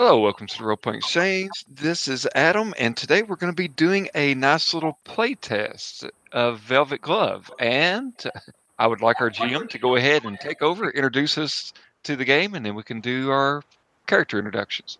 Hello, welcome to the Role Playing Exchange. This is Adam, and today we're going to be doing a nice little play test of Velvet Glove. And I would like our GM to go ahead and take over, introduce us to the game, and then we can do our character introductions.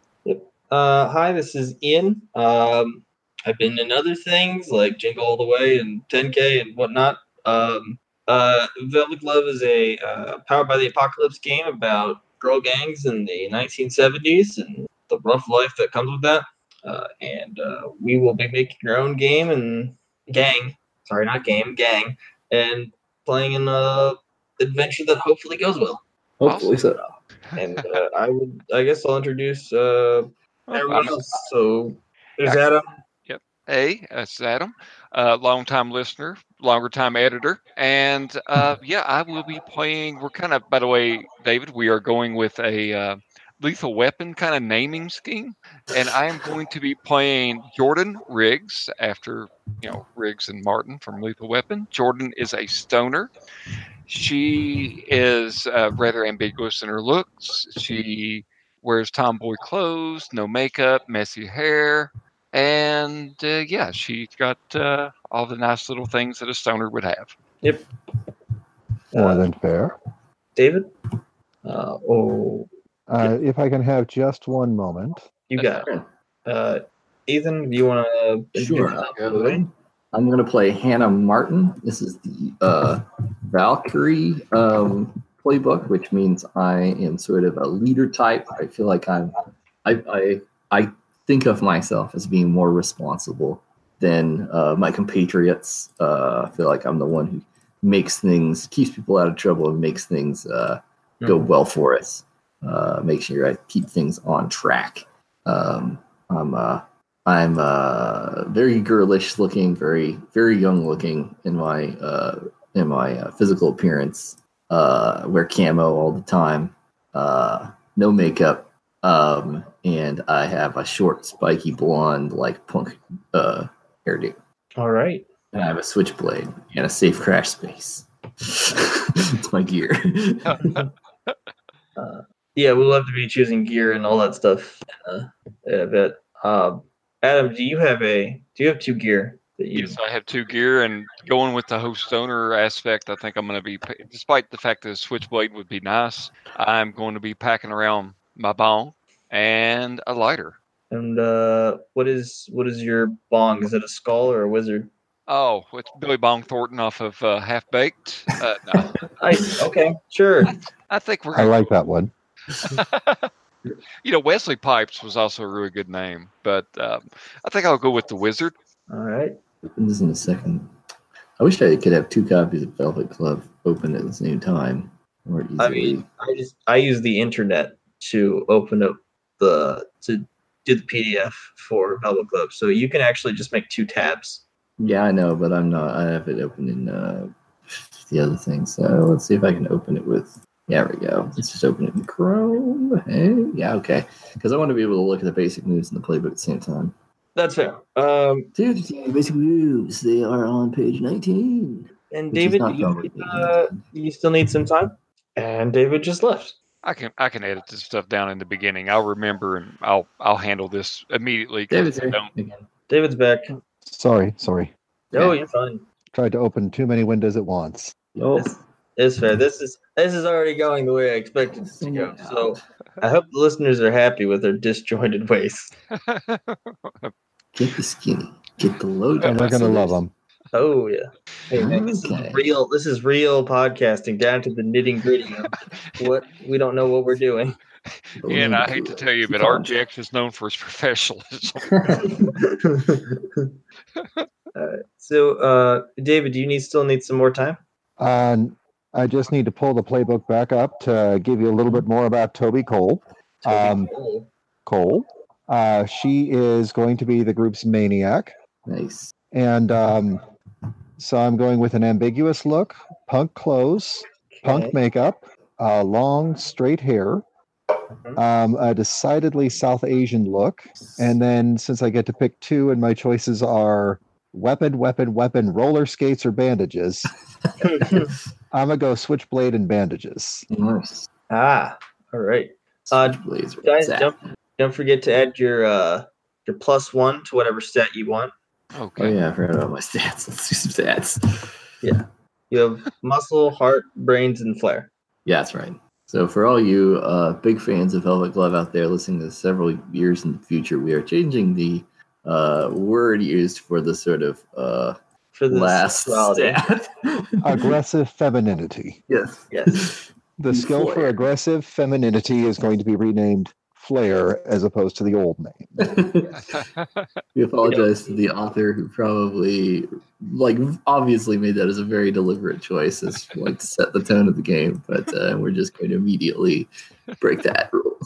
Uh, hi, this is Ian. Um, I've been in other things like Jingle All the Way and 10K and whatnot. Um, uh, Velvet Glove is a uh, powered by the apocalypse game about girl gangs in the 1970s and the rough life that comes with that. Uh, and uh, we will be making our own game and gang. Sorry, not game, gang, and playing an a adventure that hopefully goes well. Hopefully so. And uh, I would, I guess, I'll introduce uh, everyone else. So there's Adam. Yep. Hey, that's Adam, uh, long-time listener, longer-time editor, and uh, yeah, I will be playing. We're kind of, by the way, David, we are going with a uh, lethal weapon kind of naming scheme, and I am going to be playing Jordan Riggs after you know Riggs and Martin from Lethal Weapon. Jordan is a stoner. She is uh, rather ambiguous in her looks. She wears tomboy clothes, no makeup, messy hair and uh, yeah, she's got uh, all the nice little things that a stoner would have. Yep. More than fair. David. Uh, oh, Uh, if I can have just one moment. you got it. Uh, Ethan, do you want to? Sure. I'll go. I'm going to play Hannah Martin. This is the uh, Valkyrie um, playbook, which means I am sort of a leader type. I feel like I'm. I I, I think of myself as being more responsible than uh, my compatriots. Uh, I feel like I'm the one who makes things, keeps people out of trouble, and makes things uh, go well for us. Uh, make sure I keep things on track. Um, I'm uh, I'm uh, very girlish looking, very very young looking in my uh, in my uh, physical appearance. Uh, wear camo all the time, uh, no makeup, um, and I have a short, spiky blonde like punk uh, hairdo. All right. And I have a switchblade and a safe crash space. it's my gear. Uh, yeah, we'll have to be choosing gear and all that stuff uh, in a bit. Um, Adam, do you have a? Do you have two gear that you? Yes, I have two gear, and going with the host owner aspect, I think I'm going to be, despite the fact that a switchblade would be nice, I'm going to be packing around my bong and a lighter. And uh, what is what is your bong? Is it a skull or a wizard? Oh, it's Billy Bong Thornton off of uh, Half Baked. Uh, no, I okay, sure. I think we're I like that one. you know, Wesley Pipes was also a really good name, but um, I think I'll go with the Wizard. All right. Open this in a second. I wish I could have two copies of Velvet Glove open at the same time. More easily. I mean, I just I use the internet to open up the to do the PDF for Velvet Glove, so you can actually just make two tabs. yeah, I know, but I'm not. I have it open in uh, the other thing. So let's see if I can open it with. Yeah, there we go. Let's just open it in Chrome. Hey, yeah, okay. Because I want to be able to look at the basic moves in the playbook at the same time. That's fair. Um, Dude, the basic moves. They are on page 19. and David, do you, uh, you still need some time. And David just left. I can I can edit this stuff down in the beginning. I'll remember and I'll I'll handle this immediately. David's here. David's back. Sorry, sorry. No, Yeah. you're fine. Tried to open too many windows at once. Oh, It's, it's fair. This is this is already going the way I expected it to go. So I hope the listeners are happy with their disjointed ways. get the skinny. Get the low. And we're going to love them. Oh yeah. Hey man, this Okay. is real. This is real podcasting down to the nitty gritty what we don't know what we're doing. yeah, and I hate to tell you, but RPX is known for his professionalism. Alright, so, uh, David, do you need still need some more time? And I just need to pull the playbook back up to give you a little bit more about Tobi Cole. Um, Cool. Cole. Uh, she is going to be the group's maniac. Nice. And um, so I'm going with an ambiguous look, punk clothes, punk makeup, uh, long straight hair, um, a decidedly South Asian look. And then since I get to pick two and my choices are weapon, weapon, weapon, roller skates, or bandages, I'm going to go switchblade and bandages. Nice. ah, all right. Uh, Blazer. Guys, Zap. jump don't forget to add your uh, your plus one to whatever stat you want. Okay. Oh yeah, I forgot about my stats. Let's do some stats. Yeah. You have muscle, heart, brains, and flair. Yeah, that's right. So for all you uh, big fans of Velvet Glove out there listening to several years in the future, we are changing the uh, word used for the sort of uh, For the last sexuality. stat. Aggressive femininity. yes. Yes. The skill for aggressive femininity is going to be renamed Flair as opposed to the old name. we apologize to the author who probably like obviously made that as a very deliberate choice as like to set the tone of the game but uh, we're just going to immediately break that rule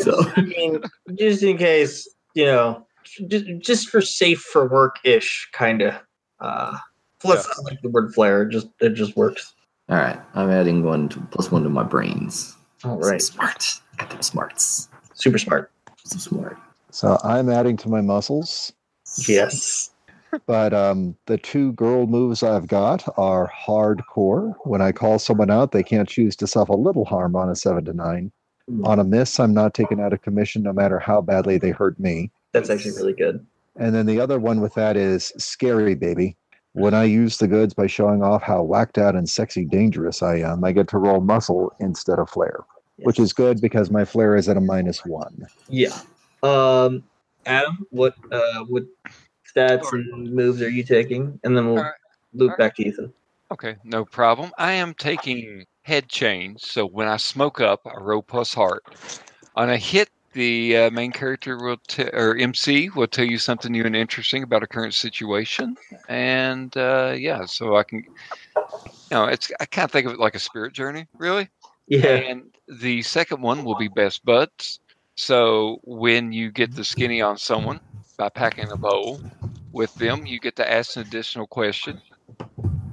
so I mean, just in case, you know, just, just for safe for work ish kind of. Uh, plus, I like the word flair. It just it just works. all right i'm adding one to, plus one to my brains All right, Some right. smart got them smarts Super smart. some smart So I'm adding to my muscles, Yes. but um, the two girl moves I've got are hardcore. When I call someone out, they can't choose to suffer a little harm on a seven to nine. On a miss, I'm not taken out of commission no matter how badly they hurt me. That's actually really good. And then the other one with that is scary baby. When I use the goods by showing off how whacked out and sexy dangerous I am, I get to roll muscle instead of flair, which is good because my flair is at a minus one. Yeah. Um, Adam, what uh what stats and moves are you taking? And then we'll All right. loop All back to Ethan. Okay, no problem. I am taking head change, so when I smoke up, I roll plus heart. On a hit, the uh, main character will t- or MC will tell you something new and interesting about a current situation, and uh, yeah, so I can, you know, it's I kind of think of it like a spirit journey, really. Yeah. And the second one will be best buds. So when you get the skinny on someone by packing a bowl with them, you get to ask an additional question.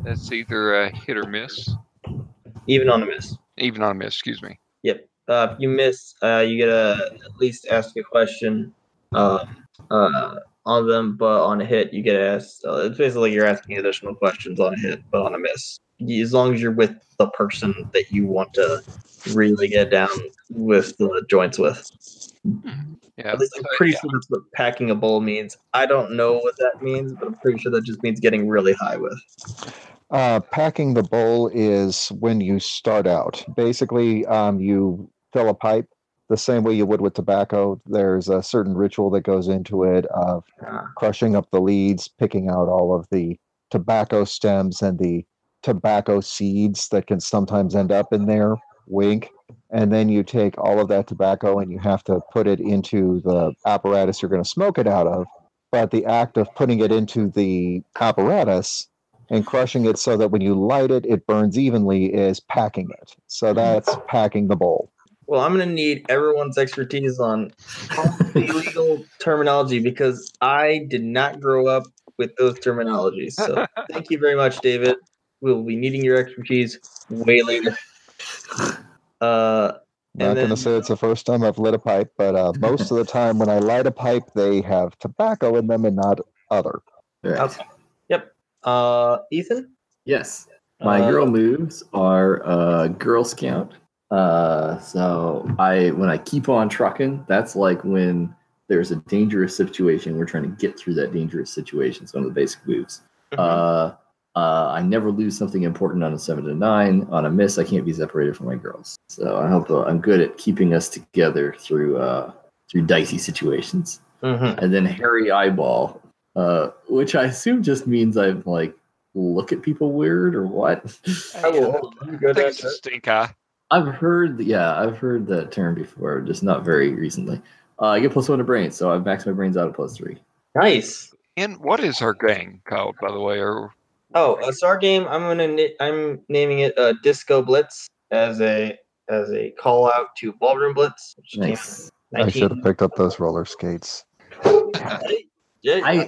That's either a hit or miss, Even on a miss. even on a miss. Excuse me. Uh, if you miss, uh, you get to at least ask a question uh, uh, on them, but on a hit, you get asked. Uh, it's basically you're asking additional questions on a hit, but on a miss. As long as you're with the person that you want to really get down with the joints with. Yeah. At least I'm pretty yeah. sure that's what packing a bowl means. I don't know what that means, but I'm pretty sure that just means getting really high with. Uh, packing the bowl is when you start out. Basically, um, you fill a pipe the same way you would with tobacco. There's a certain ritual that goes into it of crushing up the leads, picking out all of the tobacco stems and the tobacco seeds that can sometimes end up in there. Wink. And then you take all of that tobacco and you have to put it into the apparatus you're going to smoke it out of. But the act of putting it into the apparatus and crushing it so that when you light it, it burns evenly is packing it. So mm-hmm. that's packing the bowl. Well, I'm going to need everyone's expertise on the legal terminology because I did not grow up with those terminologies. So thank you very much, David. We'll be needing your expertise way later. Uh, Not going to say it's the first time I've lit a pipe, but uh, most of the time when I light a pipe, they have tobacco in them and not other. All right. Okay. yep. Uh, Ethan? yes my Uh, girl moves are uh girl scout uh so i when i keep on trucking that's like when there's a dangerous situation we're trying to get through that dangerous situation it's one of the basic moves Uh, uh, I never lose something important on a seven to nine. On a miss, I can't be separated from my girls. So I hope uh, I'm good at keeping us together through uh, through dicey situations. Mhm. And then hairy eyeball, uh, which I assume just means I'm like look at people weird or what. I will. hold on, let I think down it's a it. stink eye. I've heard, yeah, I've heard that term before, just not very recently. Uh, I get plus one to brains, so I've maxed my brains out at plus three. Nice. And what is our gang called, by the way? Or Oh, a SAR game. I'm gonna. ni- I'm naming it uh, Disco Blitz as a as a call out to Ballroom Blitz. Which Nice. I should have picked up those roller skates. I,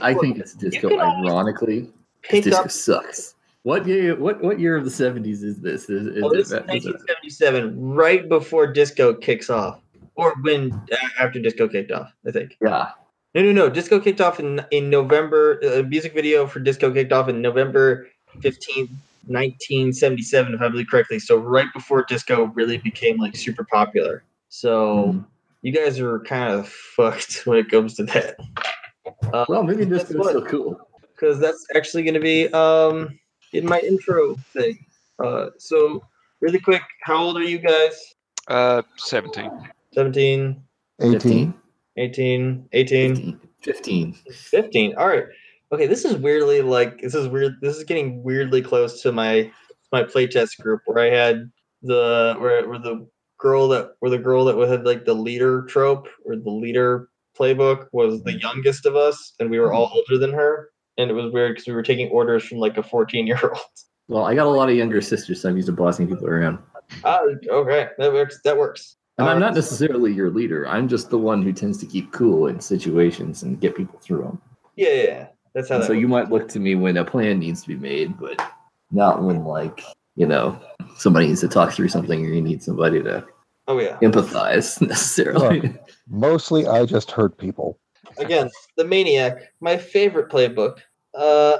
I think it's disco. Ironically, always Ironically, 'cause disco up. sucks. What year? What what year of the seventies is this? Is, is Oh, this is it- is 1977, right before disco kicks off, or when after disco kicked off. I think. yeah, No, no, no. Disco kicked off in in November. A music video for disco kicked off in November 15th, 1977, if I believe correctly. So right before disco really became like super popular. So Mhm. you guys are kind of fucked when it comes to that. Uh, Well, maybe this That's is still cool. because that's actually going to be um in my intro thing. Uh, so really quick, how old are you guys? Uh, 17. 17, 18. 18, 18, 15. 15. 15. All right. Okay, this is weirdly like this is weird. This is getting weirdly close to my my playtest group where I had the where, where the girl that where the girl that had like the leader trope or the leader playbook was the youngest of us and we were all older than her and it was weird because we were taking orders from like a 14 year old Well, I got a lot of younger sisters, so I'm used to bossing people around. Ah, okay, that works. That works. And I'm Uh, not necessarily your leader. I'm just the one who tends to keep cool in situations and get people through them. Yeah, yeah, yeah. That's how that. so you might look to me when a plan needs to be made, but not when like you know somebody needs to talk through something or you need somebody to Oh yeah. empathize necessarily. Mostly, I just hurt people. Again, the maniac, my favorite playbook. Uh,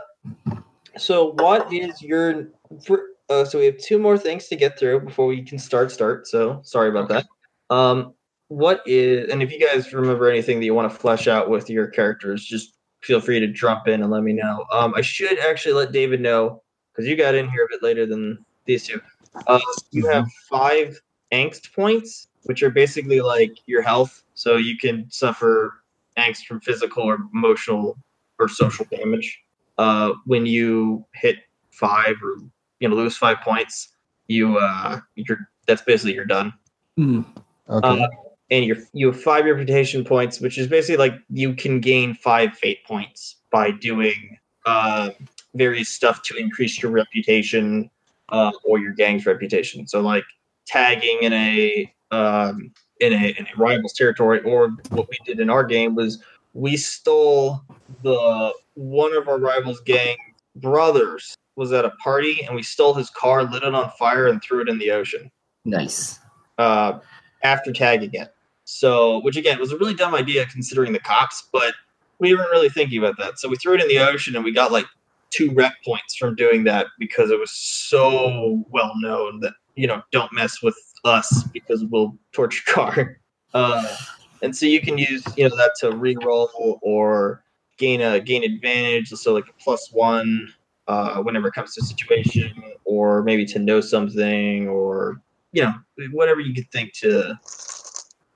so what is your? For, uh, so we have two more things to get through before we can start. Start. So sorry about that. Um, what is? And if you guys remember anything that you want to flesh out with your characters, just feel free to jump in and let me know. Um, I should actually let David know because you got in here a bit later than these two. Uh, you have five angst points, which are basically like your health. So you can suffer angst from physical or emotional or social damage. Uh, when you hit five or you know lose five points, you uh, you're that's basically you're done. Hmm. Okay. Uh, and you're, you have five reputation points, which is basically like you can gain five fate points by doing uh, various stuff to increase your reputation uh, or your gang's reputation. So like tagging in a um, in a in a rival's territory, or what we did in our game was we stole the one of our rivals' gang brothers was at a party, and we stole his car, lit it on fire, and threw it in the ocean Nice. uh, after tagging it. So, which again was a really dumb idea considering the cops, but we weren't really thinking about that. So we threw it in the ocean and we got like two rep points from doing that because it was so well known that, you know, don't mess with us because we'll torch your car. Uh, and so you can use, you know, that to re-roll or gain a gain advantage. So like a plus one uh, whenever it comes to situation, or maybe to know something, or you know, whatever you could think to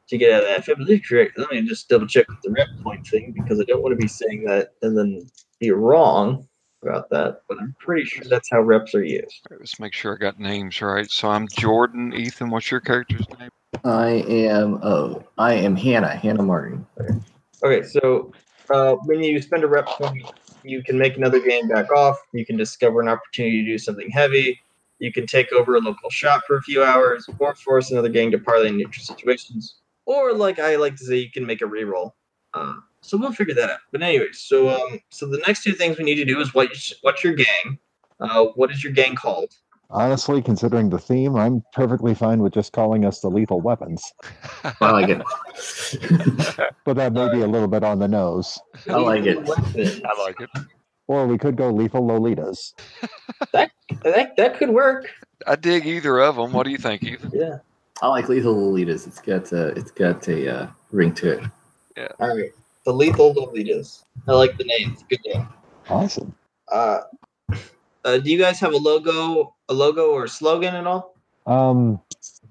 to get out of that. If I believe correct, let me just double check with the rep point thing because I don't want to be saying that and then be wrong about that. But I'm pretty sure that's how reps are used. Let's make sure I got names right. So I'm Jordan. Ethan, what's your character's name? I am oh I am Hannah, Hannah Martin. Okay, so uh, when you spend a rep point, you can make another game back off. You can discover an opportunity to do something heavy. You can take over a local shop for a few hours, or force another gang to parlay in neutral situations. Or, like I like to say, you can make a reroll. Uh, so we'll figure that out. But anyways, so um, so the next two things we need to do is what what's your gang? Uh, what is your gang called? Honestly, considering the theme, I'm perfectly fine with just calling us the lethal weapons. I like it. But that may be a little bit on the nose. I like it. I like it. Or we could go lethal Lolitas. That that could work. I dig either of them. What do you think, Ethan? Yeah. I like Lethal Lolitas. It's got uh, it's got a uh, ring to it. Yeah. All right. The lethal Lolitas. I like the name. It's a good name. Awesome. Uh, uh, do you guys have a logo, a logo or a slogan at all? Um,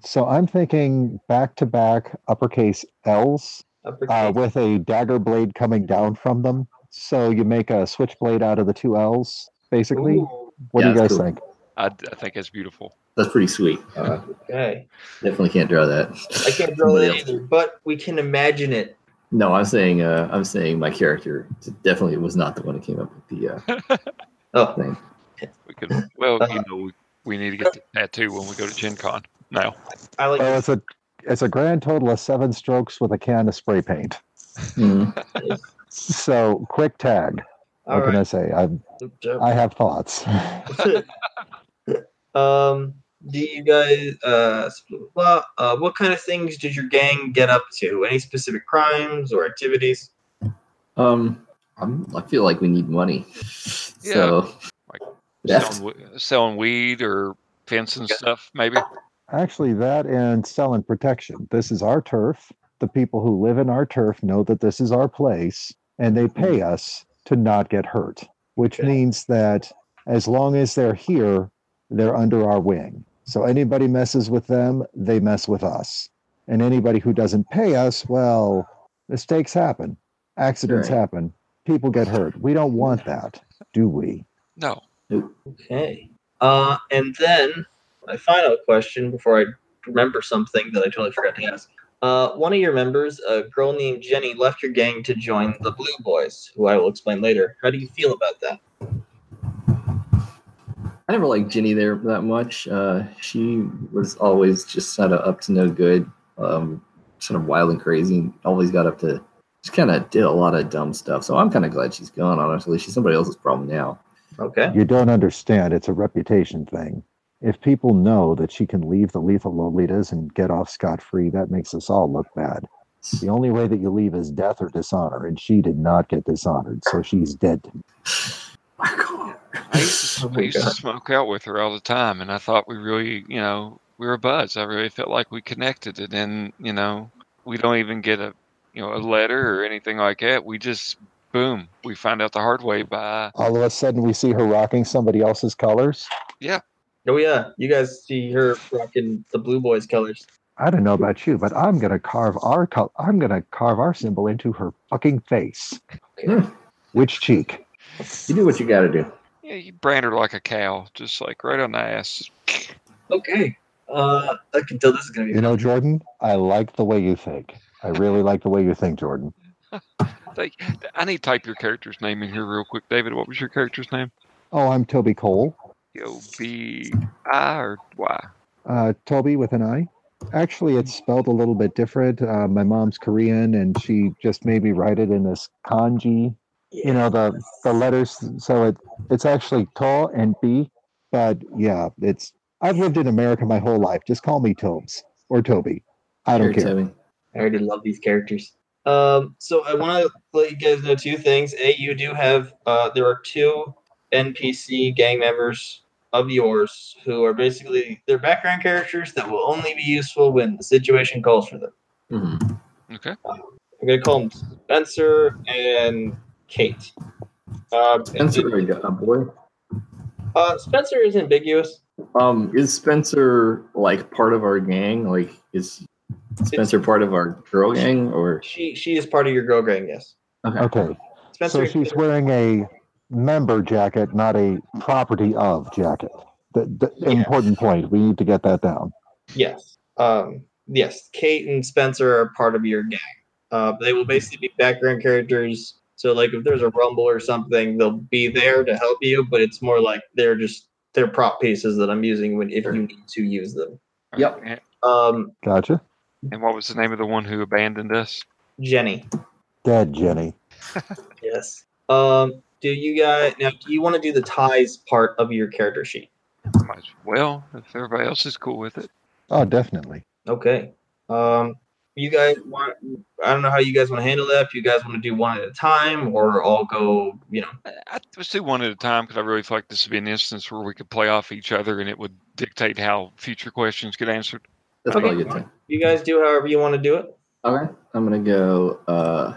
so I'm thinking back to back uppercase L's Uppercase? uh, with a dagger blade coming down from them. So you make a switchblade out of the two L's, basically. Ooh, What do you guys cool. think? I, I think that's beautiful. That's pretty sweet. Uh, okay. definitely can't draw that. I can't draw Somebody that either, but we can imagine it. No, I'm saying uh, I'm saying my character definitely was not the one who came up with the uh, Oh, thing. We could. Well, you know, we, we need to get the tattoo when we go to Gen Con. Now, I like Oh, it's a it's a grand total of seven strokes with a can of spray paint. Hmm. So quick tag. All what can I say? I Good. I have thoughts. um, do you guys uh, blah, blah, blah. uh, what kind of things did your gang get up to? Any specific crimes or activities? Um, I'm, I feel like we need money. So Like theft. selling, selling weed or fencing stuff, maybe. Actually, that and selling protection. This is our turf. the people who live in our turf know that this is our place and they pay us to not get hurt, which Okay. means that as long as they're here, they're under our wing. So anybody messes with them, they mess with us. And anybody who doesn't pay us, well, mistakes happen, accidents Right. happen, people get hurt. We don't want that, do we? No. Okay. Uh, and then my final question before I remember something that I totally forgot to ask. Uh, one of your members, a girl named Jenny, left your gang to join the Blue Boys, who I will explain later. How do you feel about that? I never liked Ginny there that much. Uh, she was always just kind of up to no good, um, sort of wild and crazy. Always got up to, just kind of did a lot of dumb stuff. So I'm kind of glad she's gone. Honestly, she's somebody else's problem now. Okay. You don't understand. It's a reputation thing. If people know that she can leave the lethal Lolitas and get off scot free, that makes us all look bad. The only way that you leave is death or dishonor, and she did not get dishonored, so she's dead to me. My God. I used, to, Oh I used to smoke out with her all the time, and I thought we really, you know, we were buds. I really felt like we connected, and then, you know, we don't even get a, you know, a letter or anything like that. We just, boom, we find out the hard way by, All of a sudden, we see her rocking somebody else's colors. Yeah. Oh yeah, you guys see her rocking the Blue Boys colors. I don't know about you, but I'm gonna carve our col- I'm gonna carve our symbol into her fucking face. Okay. Which cheek? You do what you got to do. yeah, you brand her like a cow, just like right on the ass. Okay. Uh, I can tell this is gonna be. You know, Jordan, I like the way you think. I really like the way you think, Jordan. I need to type your character's name in here real quick. David, what was your character's name? Oh, I'm Tobi Cole. O B I or Y? Uh, Tobi with an I. Actually, it's spelled a little bit different. Uh, my mom's Korean, and she just made me write it in this kanji. You know the the letters, so it it's actually tall and B. But yeah, it's I've lived in America my whole life. Just call me Tobes or Tobi. I don't Here, care. Tobi. I already love these characters. Um, so I want to let you guys know two things. A, you do have uh, there are two NPC gang members of yours who are basically they're background characters that will only be useful when the situation calls for them. mm-hmm. Okay. I'm gonna call them Spencer and Kate. Uh, and Spencer, then- a boy. uh, Spencer is ambiguous. Um, is Spencer like part of our gang? Like, is Spencer part of our girl gang or? She she is part of your girl gang. Yes, Okay. Okay, Spencer. so she's wearing a member jacket, not a property of jacket. The, the Yeah. important point. We need to get that down. Yes. Um, yes. Kate and Spencer are part of your gang. Uh, they will basically be background characters. So, like, if there's a rumble or something, they'll be there to help you. But it's more like they're just they're prop pieces that I'm using when if you need to use them. Yep. And, Um, Gotcha. and what was the name of the one who abandoned us? Jenny. Dead, Jenny. Yes. Um, do you guys now? Do you want to do the ties part of your character sheet? Might as well, if everybody else is cool with it. Oh, definitely. Okay. Um, you guys want? I don't know how you guys want to handle that. If you guys want to do one at a time, or all go, you know. I, I let's do one at a time because I really feel like this would be an instance where we could play off each other and it would dictate how future questions get answered. That's Okay. a good thing. You guys do however you want to do it. all right I'm gonna go. Uh.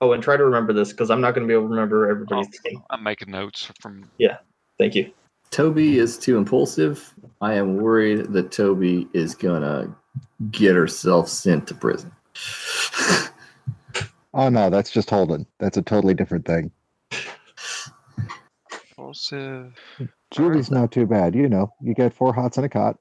Oh, and try to remember this because I'm not going to be able to remember everybody's name. I'm making notes from. Yeah thank you. Tobi is too impulsive. I am worried that Tobi is gonna get herself sent to prison. Oh no, that's just Holden. That's a totally different thing. Impulsive. Julie's not too bad. You know, you get four hots and a cot.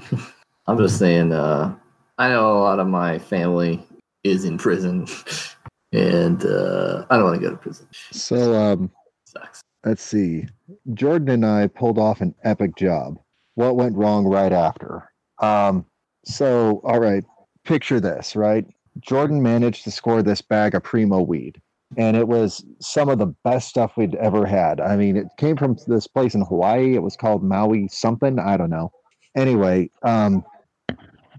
I'm just saying. Uh, I know a lot of my family is in prison, and uh, I don't want to go to prison. So, um, Sucks. let's see. Jordan and I pulled off an epic job. What went wrong right after? Um, so, all right, picture this, right? Jordan managed to score this bag of primo weed, and it was some of the best stuff we'd ever had. I mean, it came from this place in Hawaii. It was called Maui something. I don't know. Anyway, um,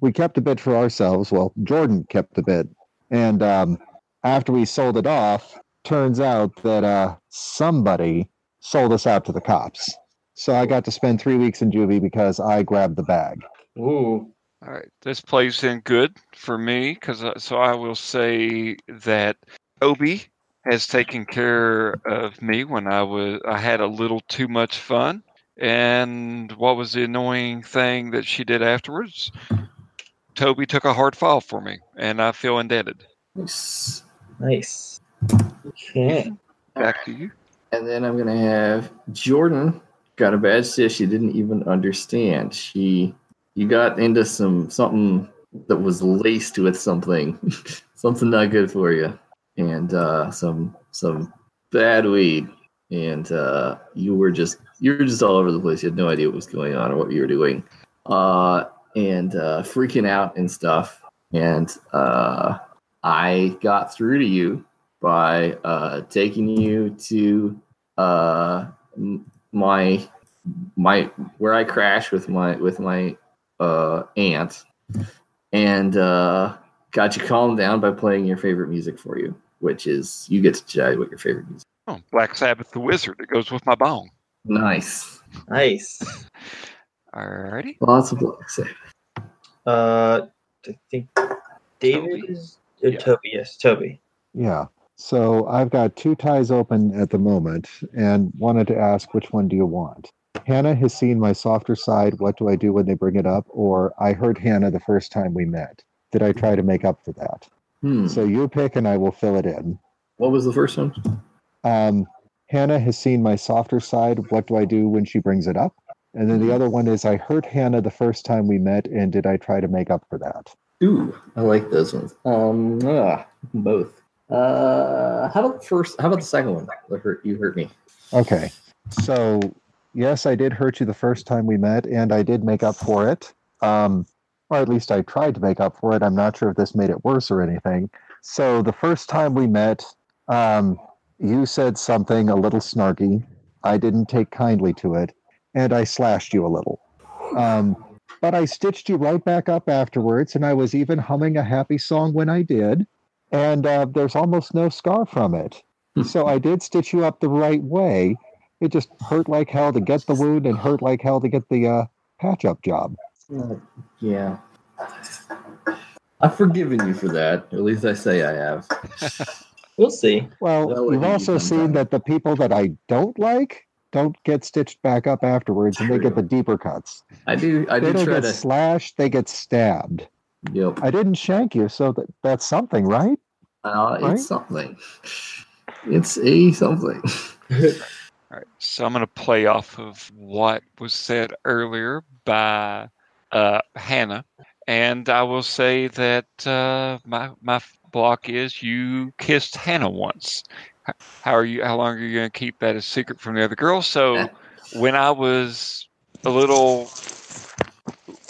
we kept a bit for ourselves. Well, Jordan kept a bit, and um, after we sold it off, turns out that uh, somebody sold us out to the cops. So I got to spend three weeks in juvie because I grabbed the bag. Ooh. All right, this plays in good for me because uh, so I will say that Tobi has taken care of me when I was I had a little too much fun. And what was the annoying thing that she did afterwards? Tobi took a hard fall for me, and I feel indebted. Nice. Nice. Okay. Back to you. And then I'm gonna have Jordan got a bad sis she didn't even understand. She you got into some something that was laced with something, something not good for you, and uh, some some bad weed, and uh, you were just you were just all over the place. You had no idea what was going on or what you were doing, uh, and uh, freaking out and stuff. And uh, I got through to you by uh, taking you to uh, my my where I crashed with my with my uh, aunt, and uh, got you calmed down by playing your favorite music for you, which is you get to decide what your favorite music. Oh, Black Sabbath, the Wizard. It goes with my bong. Nice, Nice. Alrighty. lots of Black Sabbath. Uh, I think David Tobi? is uh, Yeah. Tobi. Yes, Tobi. Yeah. So I've got two ties open at the moment and wanted to ask which one do you want? Hannah has seen my softer side. What do I do when they bring it up? Or I heard Hannah the first time we met. Did I try to make up for that? Hmm. So you pick and I will fill it in. What was the first one? Um, Hannah has seen my softer side. What do I do when she brings it up? And then the other one is I hurt Hannah the first time we met, and did I try to make up for that? Ooh, I like those ones. Um, ah, both. Uh, how about the first? How about the second one? Hurt you hurt me. Okay. So, yes, I did hurt you the first time we met, and I did make up for it. Um, or at least I tried to make up for it. I'm not sure if this made it worse or anything. So, the first time we met, um, you said something a little snarky. I didn't take kindly to it, and I slashed you a little. Um, but I stitched you right back up afterwards, and I was even humming a happy song when I did. And uh, there's almost no scar from it. So I did stitch you up the right way. It just hurt like hell to get the wound and hurt like hell to get the uh, patch up job. Uh, yeah. I've forgiven you for that. At least I say I have. We'll see. Well, Well, you've also sometime. seen that the people that I don't like don't get stitched back up afterwards and they get the deeper cuts. I do. I they do don't try get to. slashed, they get stabbed. Yep. I didn't shank you, so that, that's something, right? Uh, Right? It's something. It's a something. All right, so I'm going to play off of what was said earlier by uh, Hannah, and I will say that uh, my my block is you kissed Hannah once. How are you? How long are you going to keep that a secret from the other girls? So when I was a little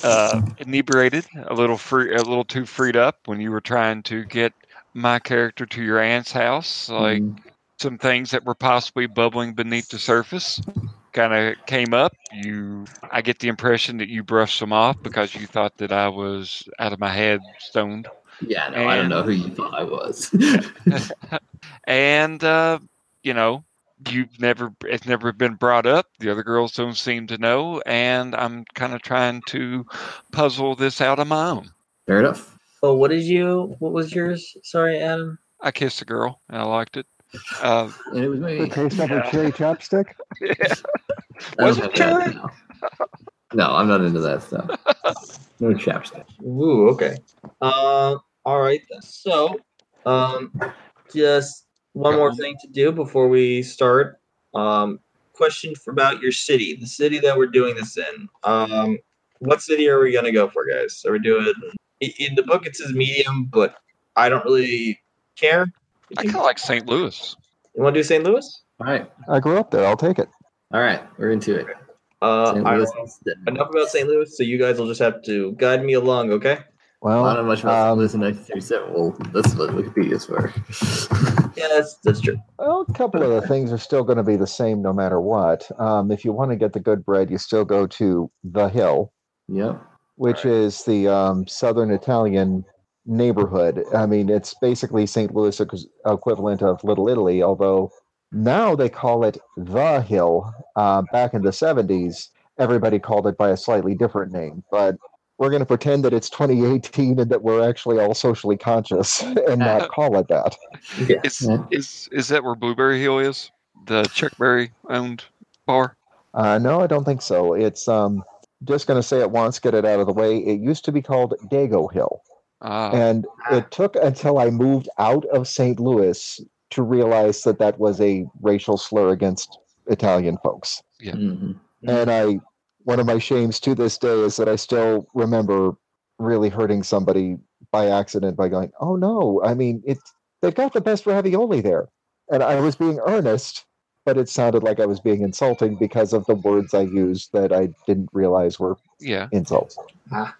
uh, inebriated, a little free, a little too freed up when you were trying to get my character to your aunt's house, like Mm, some things that were possibly bubbling beneath the surface kind of came up. You, I get the impression that you brushed them off because you thought that I was out of my head, stoned. yeah. No, I don't know who you thought I was. And uh, you know, you've never, it's never been brought up. The other girls don't seem to know, and I'm kind of trying to puzzle this out on my own. Fair enough. Oh, what did you? What was yours? Sorry, Adam. I kissed a girl and I liked it. Uh, And it was me. The taste of a cherry chapstick? I don't Was it cherry? now. No, I'm not into that stuff. No chapstick. Ooh, okay. Um, all right. So, um, just one more thing to do before we start. Um, question for about your city, the city that we're doing this in. Um, what city are we gonna go for, guys? Are we doing? In the book, it says medium, but I don't really care. I kind of like St. Louis. You want to do St. Louis? All right. I grew up there. I'll take it. All right. We're into it. Uh, St. Louis enough about St. Louis. So you guys will just have to guide me along, okay? Well, I don't know much about um, St. Louis in 1937. Well, that's what Wikipedia's for. Yeah, that's that's true. Well, a couple of the things are still going to be the same no matter what. Um, if you want to get the good bread, you still go to the Hill, yep. which is the um, Southern Italian neighborhood. I mean, it's basically St. Louis equivalent of Little Italy, although now they call it the Hill. Uh, back in the 70s, everybody called it by a slightly different name. But we're going to pretend that it's 2018 and that we're actually all socially conscious and not call it that. Yeah. Is, is is that where Blueberry Hill is? The Chuck Berry owned bar? Uh, no, I don't think so. It's um, just going to say it once, get it out of the way. It used to be called Dago Hill. Ah, And it took until I moved out of St. Louis to realize that that was a racial slur against Italian folks. Mhm. And I, one of my shames to this day is that I still remember really hurting somebody by accident by going, "Oh no! I mean, it's they've got the best ravioli there," and I was being earnest, but it sounded like I was being insulting because of the words I used that I didn't realize were yeah. insults. Ah.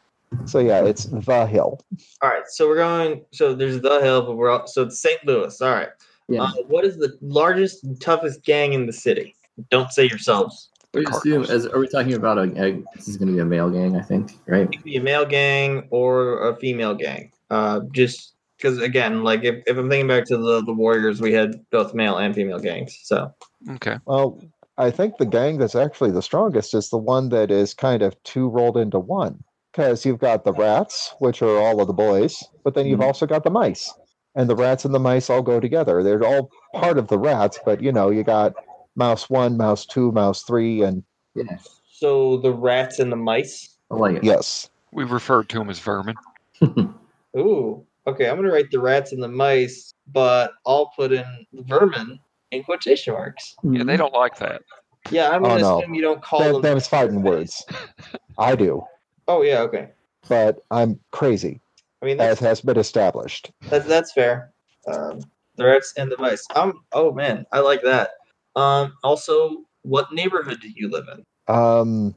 So yeah, it's the hill. All right, so we're going. So there's the hill, but we're all, so it's St. Louis. All right. Yeah. Uh, what is the largest, and toughest gang in the city? Don't say yourselves. We assume, as, are we talking about a, a this is going to be a male gang? I think, right? It could be a male gang or a female gang. Uh, just because again, like if, if I'm thinking back to the the Warriors, we had both male and female gangs. So Okay. Well, I think the gang that's actually the strongest is the one that is kind of two rolled into one. Because you've got the rats, which are all of the boys, but then you've Mhm. also got the mice. And the rats and the mice all go together. They're all part of the rats, but you know, you got mouse one, mouse two, mouse three, and Yeah, so the rats and the mice. I like it. yes. We referred to them as vermin. Ooh, okay. I'm gonna write the rats and the mice, but I'll put in vermin in quotation marks. Yeah, they don't like that. Yeah, I'm Oh, gonna no. assume you don't call That, them. them's fighting words. I do, Oh yeah, okay. but I'm crazy, I mean as that's has been established. that's, that's fair. Um, the rats and the mice. Um. Oh man, I like that. Um. Also, what neighborhood do you live in? Um,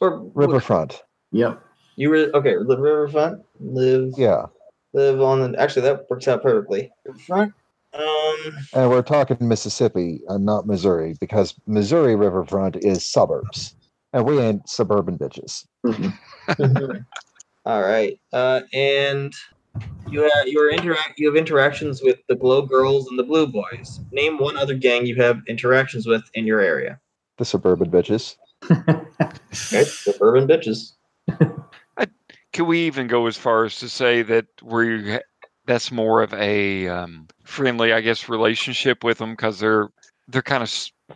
Or Riverfront. Yep. You were okay. Live riverfront. Live. Yeah. Live on the. Actually, that works out perfectly. Riverfront. Um. And we're talking Mississippi and not Missouri because Missouri Riverfront is suburbs. And we ain't suburban bitches. Mhm. All right. Uh, and you have you are interact you have interactions with the Glow Girls and the Blue Boys. Name one other gang you have interactions with in your area. The suburban bitches. Okay, suburban bitches. Can we even go as far as to say that we that's more of a um, friendly, I guess, relationship with them because they're they're kind of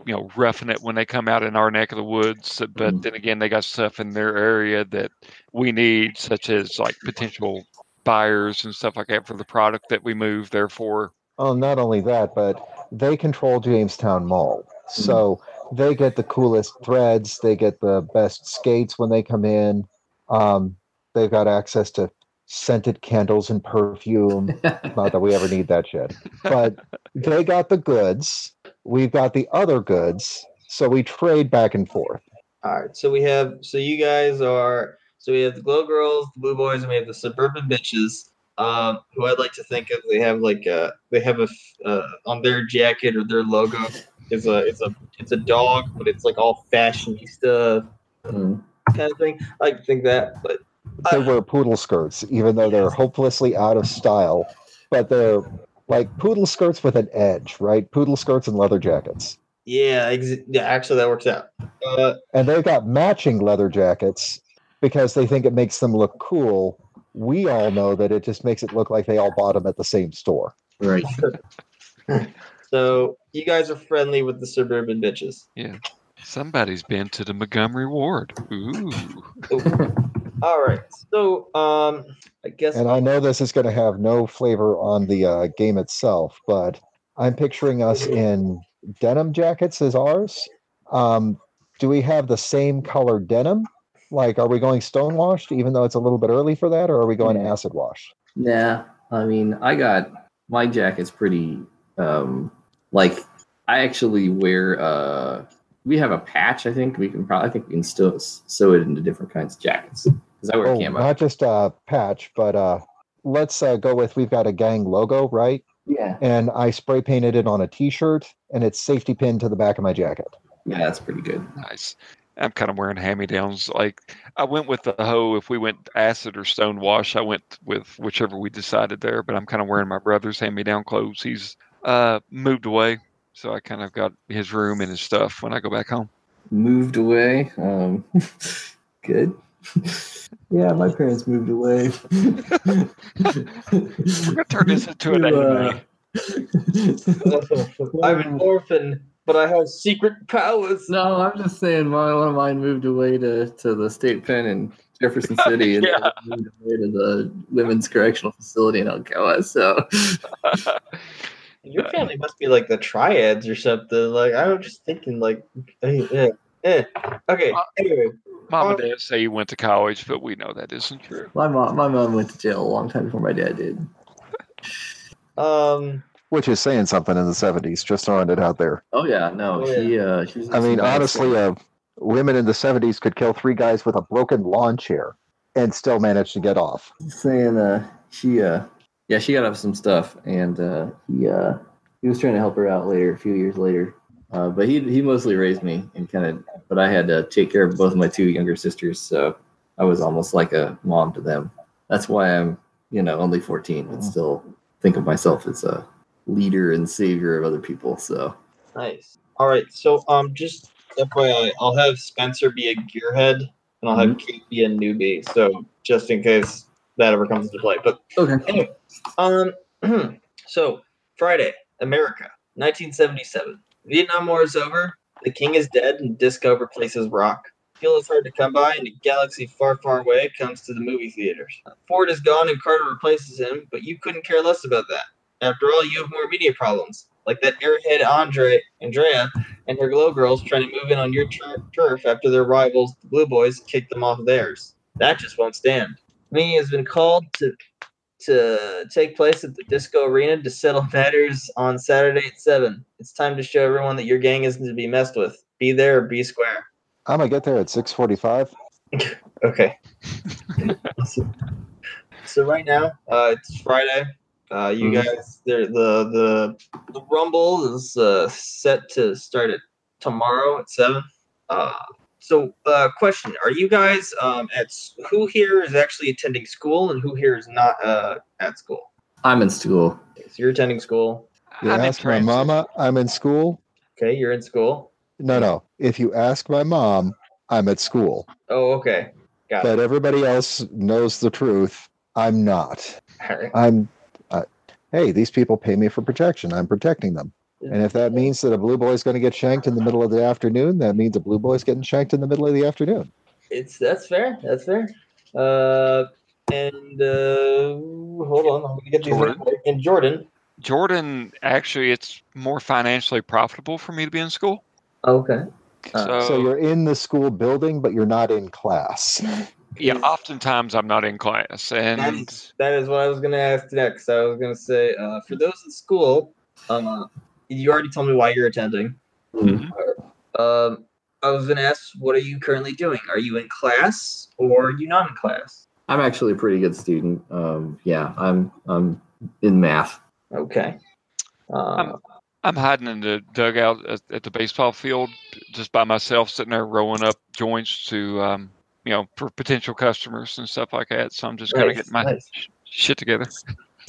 you know roughing it when they come out in our neck of the woods. But Mm. then again, they got stuff in their area that we need, such as like potential buyers and stuff like that for the product that we move. Therefore, Oh, not only that, but they control Jamestown Mall. So they get the coolest threads. They get the best skates when they come in. Um, they've got access to scented candles and perfume. Not that we ever need that shit. But they got the goods. We've got the other goods. So we trade back and forth. All right. So we have so you guys are so we have the Glow Girls, the Blue Boys, and we have the suburban bitches. Um, who I'd like to think of. They have like a they have a uh, on their jacket or their logo is a it's a it's a dog, but it's like all fashionista Mm. kind of thing. I like think that, but They wear poodle skirts, even though they're hopelessly out of style. But they're like poodle skirts with an edge, right? Poodle skirts and leather jackets. yeah, ex- yeah. Actually, that works out. Uh, and they've got matching leather jackets because they think it makes them look cool. We all know that it just makes it look like they all bought them at the same store. Right. so you guys are friendly with the suburban bitches. Yeah. Somebody's been to the Montgomery Ward. Ooh, All right. So um, I guess And I know this is going to have no flavor on the uh, game itself, but I'm picturing us in denim jackets as ours. Um, do we have the same color denim? Like, are we going stonewashed, even though it's a little bit early for that, or are we going Yeah. acid wash? Nah, I mean, I got my jacket's pretty. Um, like, I actually wear. Uh, we have a patch. I think we can probably. I think we can still sew it into different kinds of jackets because I wear Oh, camo. not just a patch, but uh, let's uh, go with we've got a gang logo, right? yeah, and I spray painted it on a T-shirt, and it's safety pinned to the back of my jacket. yeah, that's pretty good. nice. I'm kind of wearing hand-me-downs. Like I went with the hoe. If we went acid or stone wash, I went with whichever we decided there. But I'm kind of wearing my brother's hand-me-down clothes. He's uh, moved away, so I kind of got his room and his stuff when I go back home. Moved away. Um, good. Yeah, my parents moved away. We're gonna turn this into an anime. I'm an orphan, but I have secret powers. No, I'm just saying my one of mine moved away to, to the state pen in Jefferson City and Yeah. moved away to the women's correctional facility in Alcoa. So Your family must be like the triads or something. Like I was just thinking, like, eh, eh, eh. okay. Uh, Anyway, Mom and Dad say you went to college, but we know that isn't true. my mom my mom went to jail a long time before my dad did. um, Which is saying something in the 70s, just throwing it out there. Oh yeah, no, Oh, she uh she I mean, honestly, uh, women in the 70s could kill three guys with a broken lawn chair and still manage to get off. saying uh she uh yeah she got up some stuff and uh he uh he was trying to help her out later a few years later uh but he he mostly raised me and kind of but i had to take care of both of my two younger sisters so i was almost like a mom to them that's why i'm you know only 14 but still think of myself as a leader and savior of other people so nice. All right. So, um, just FYI, I'll have Spencer be a gearhead, and I'll have Kate be a newbie. So, just in case that ever comes into play. But okay Um, so Friday, America, 1977. Vietnam War is over. The king is dead, and disco replaces rock. Fuel is hard to come by, and a galaxy far, far away comes to the movie theaters. Ford is gone, and Carter replaces him, but you couldn't care less about that. After all, you have more media problems, like that airhead Andre, Andrea, and her glow girls trying to move in on your tur- turf after their rivals, the Blue Boys, kicked them off theirs. That just won't stand. Me has been called to to take place at the Disco Arena to settle matters on Saturday at 7. It's time to show everyone that your gang isn't to be messed with. Be there or be square. I'm going to get there at 645. Okay. so right now, uh, it's Friday. Uh, you Mhm. guys, the the the Rumble is uh, set to start at tomorrow at seven. Uh, so, uh, question: Are you guys um, at who here is actually attending school and who here is not uh, at school? i'm in school Okay, so you're attending school. You I'm ask my mama, I'm in school. Okay, you're in school. No, no. If you ask my mom, I'm at school. Oh, okay. Got it. But everybody else knows the truth. I'm not. All right. I'm. Uh, hey, these people pay me for protection. I'm protecting them. And if that means that a blue boy is going to get shanked in the middle of the afternoon, that means a blue boy is getting shanked in the middle of the afternoon. It's that's fair. That's fair. Uh, and uh, hold on, I'm gonna get these. Jordan. In Jordan. Jordan, actually, it's more financially profitable for me to be in school. Okay. Uh, So, So you're in the school building, but you're not in class. yeah, oftentimes I'm not in class, and That's- that is what I was gonna ask next. I was gonna say, uh, for those in school, uh, you already told me why you're attending. Mhm. Um, I was gonna ask, what are you currently doing? Are you in class or are you not in class? i'm actually a pretty good student um yeah i'm i'm in math Okay. Uh, I'm- I'm hiding in the dugout at, at the baseball field just by myself, sitting there rolling up joints to, um, you know, for potential customers and stuff like that. So I'm just kind of Nice, getting my nice. shit together.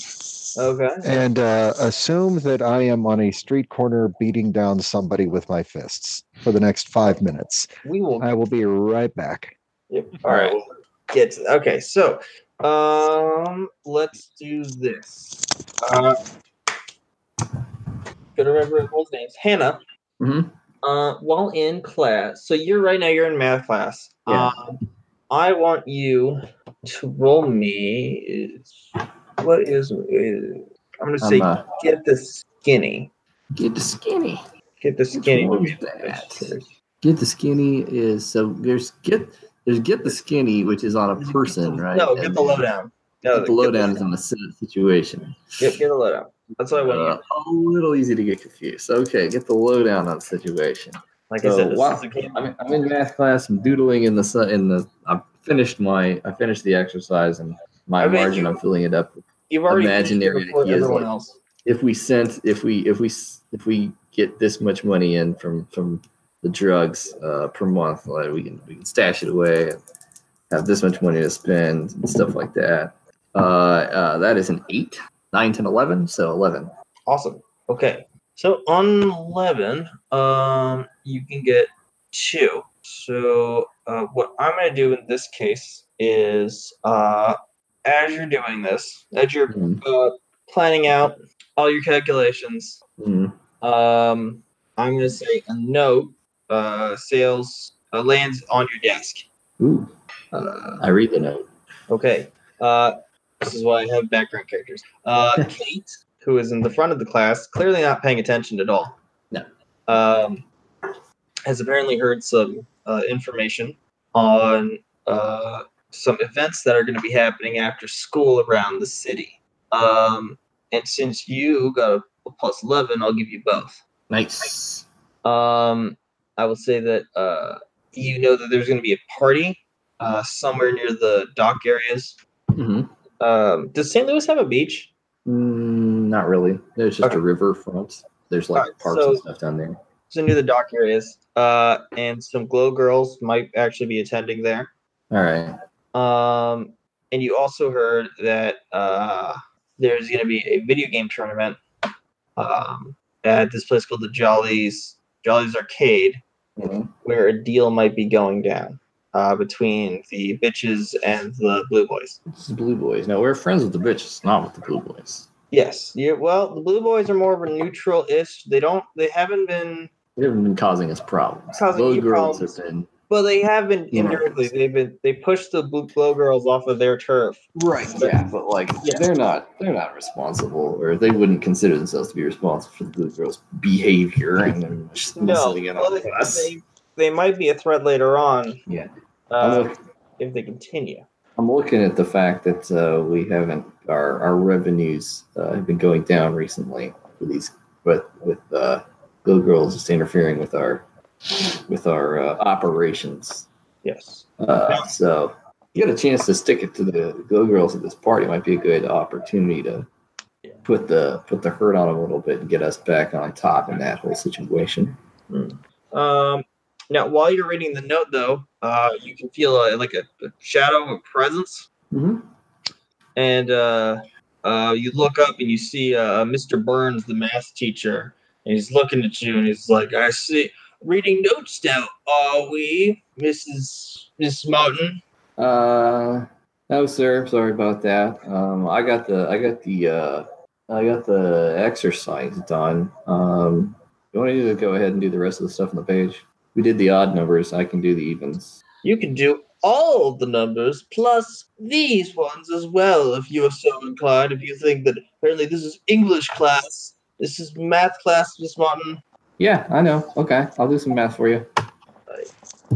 okay. And uh, assume that I am on a street corner beating down somebody with my fists for the next five minutes. We will I will be right back. Yep. All right. We'll get to Okay. So, um, let's do this. Uh, gotta remember everyone's names. Hannah. Mhm. Uh, while in class, so you're right now. You're in math class. Yeah. Um, I want you to roll me. Is what is? is I'm gonna say I'm, uh, get the skinny. get the skinny Get the skinny. one's that? Get the skinny is so there's get there's get the skinny which is on a person, right? No, get And the lowdown. No, Get the lowdown is on a situation. Get, get the lowdown. That's what I want you. Uh, a little easy to get confused. Okay, get the lowdown on the situation. Like I said, this wow, is a game. I'm, I'm in math class. I'm doodling in the su- in the. I finished my I finished the exercise and my I mean, margin. you- I'm filling it up. You've already imaginary ideas like- else. If we sent if we if we if we get this much money in from from the drugs uh, per month, like we can we can stash it away and have this much money to spend and stuff like that. Uh, uh, that is an eight, nine, 10, 11. So eleven. Awesome. Okay. So on eleven, um, you can get two. So uh, what I'm going to do in this case is, uh, as you're doing this, as you're Mhm. uh, planning out all your calculations, Mhm. um, I'm going to say a note uh, sales uh, lands on your desk. Ooh, Uh, I read the note. Okay. Uh, this is why I have background characters. Uh, Kate, who is in the front of the class, clearly not paying attention at all. No. Um, has apparently heard some uh, information on uh, some events that are going to be happening after school around the city. Um, and since you got a, plus 11, I'll give you both. Nice. Um, I will say that uh, you know that there's going to be a party uh, somewhere near the dock areas. hmm Um, does St. Louis have a beach? Mm, not really. There's just Okay. a river front. There's like Alright, parks so- and stuff down there. So near the dock areas. Uh, and some glow girls might actually be attending there. All right. Um, and you also heard that uh, there's going to be a video game tournament um, at this place called the Jollies Jollies Arcade, Mhm. where a deal might be going down uh, between the bitches and the blue boys. This is Blue Boys. No, we're friends with the bitches, not with the Blue Boys. Yes. Yeah. Well, the blue boys are more of a neutral-ish. They don't. They haven't been. They haven't been causing us problems. Causing Those girls problems. have been Well, they haven't You know. indirectly. They've been. They pushed the blue glow girls off of their turf. right. Yeah, but like Yeah. they're not they're not responsible, or they wouldn't consider themselves to be responsible for the Blue Girls' behavior and No. Well, they, they, they might be a threat later on. Yeah. Uh, look- if they continue. I'm looking at the fact that uh, we haven't our our revenues uh, have been going down recently for these, but with uh, Blue Girls just interfering with our with our uh, operations. Yes. Uh, so you got a chance to stick it to the Glow Girls at this party. Might be a good opportunity to Yeah. put the put the hurt on them a little bit and get us back on top in that whole situation. Um. Now, while you're reading the note, though, uh, you can feel a, like a, a shadow of presence, Mm-hmm. and uh, uh, you look up and you see uh, Mr. Burns, the math teacher, and he's looking at you, and he's like, "I see, reading notes now, are we, Mrs. Miss Martin?" Uh, no, sir. Sorry about that. Um, I got the I got the uh, I got the exercise done. Um, you want me to go ahead and do the rest of the stuff on the page? We did the odd numbers. I can do the evens. You can do all the numbers plus these ones as well if you are so inclined. If you think that apparently this is English class, this is math class, Miss Martin. Yeah, I know. Okay, I'll do some math for you.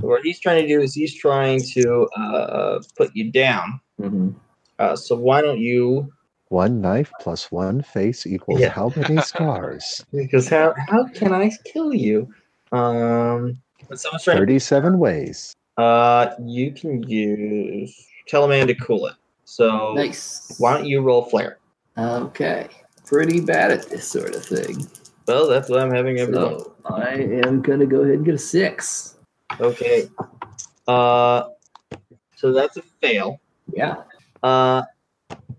What he's trying to do is he's trying to uh, put you down. hmm Uh, so why don't you? One knife plus one face equals Yeah. how many scars? Because how how can I kill you? Um, but someone's trying. To, 37 ways. uh, you can use tell a man to cool it. So Nice. why don't you roll flare? Okay. Pretty bad at this sort of thing. Well, that's what I'm having everyone. So I am gonna go ahead and get a six. Okay. Uh, so that's a fail. Yeah. Uh,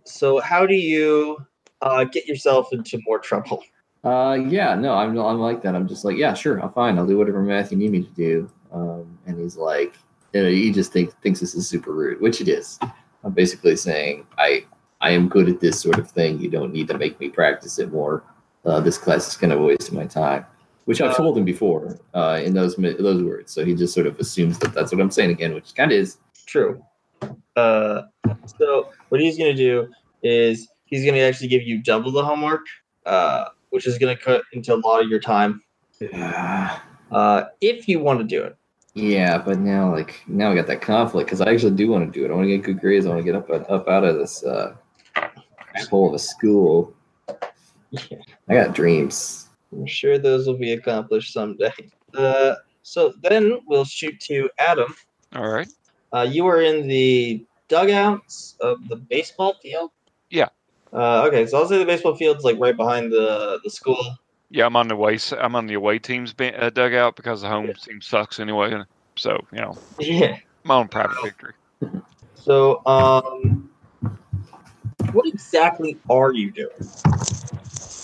so how do you uh, get yourself into more trouble? Uh, yeah, no, I'm, I'm like that. I'm just like, yeah, sure, I'm fine. I'll do whatever math you need me to do. Um, and he's like, you know, he just think, thinks this is super rude, which it is. I'm basically saying, I, I am good at this sort of thing. You don't need to make me practice it more. Uh, this class is kind of a waste of my time, which I've told him before uh, in those those words. So he just sort of assumes that that's what I'm saying again, which kind of is. True. Uh, so what he's gonna do is he's gonna actually give you double the homework, uh, which is gonna cut into a lot of your time. Uh, if you want to do it. Yeah, but now like now I got that conflict because I actually do want to do it. I want to get good grades. I want to get up up out of this uh, hole of a school. Yeah. I got dreams. I'm sure those will be accomplished someday. Uh, so then we'll shoot to Adam. All right. Uh, you were in the dugouts of the baseball field. Yeah. Uh, okay, so I'll say the baseball field's like right behind the the school. Yeah, I'm on the away. s- I'm on the away team's ba- uh, dugout because the home Yeah. team sucks anyway. So you know, Yeah. My own private victory. So, um, what exactly are you doing?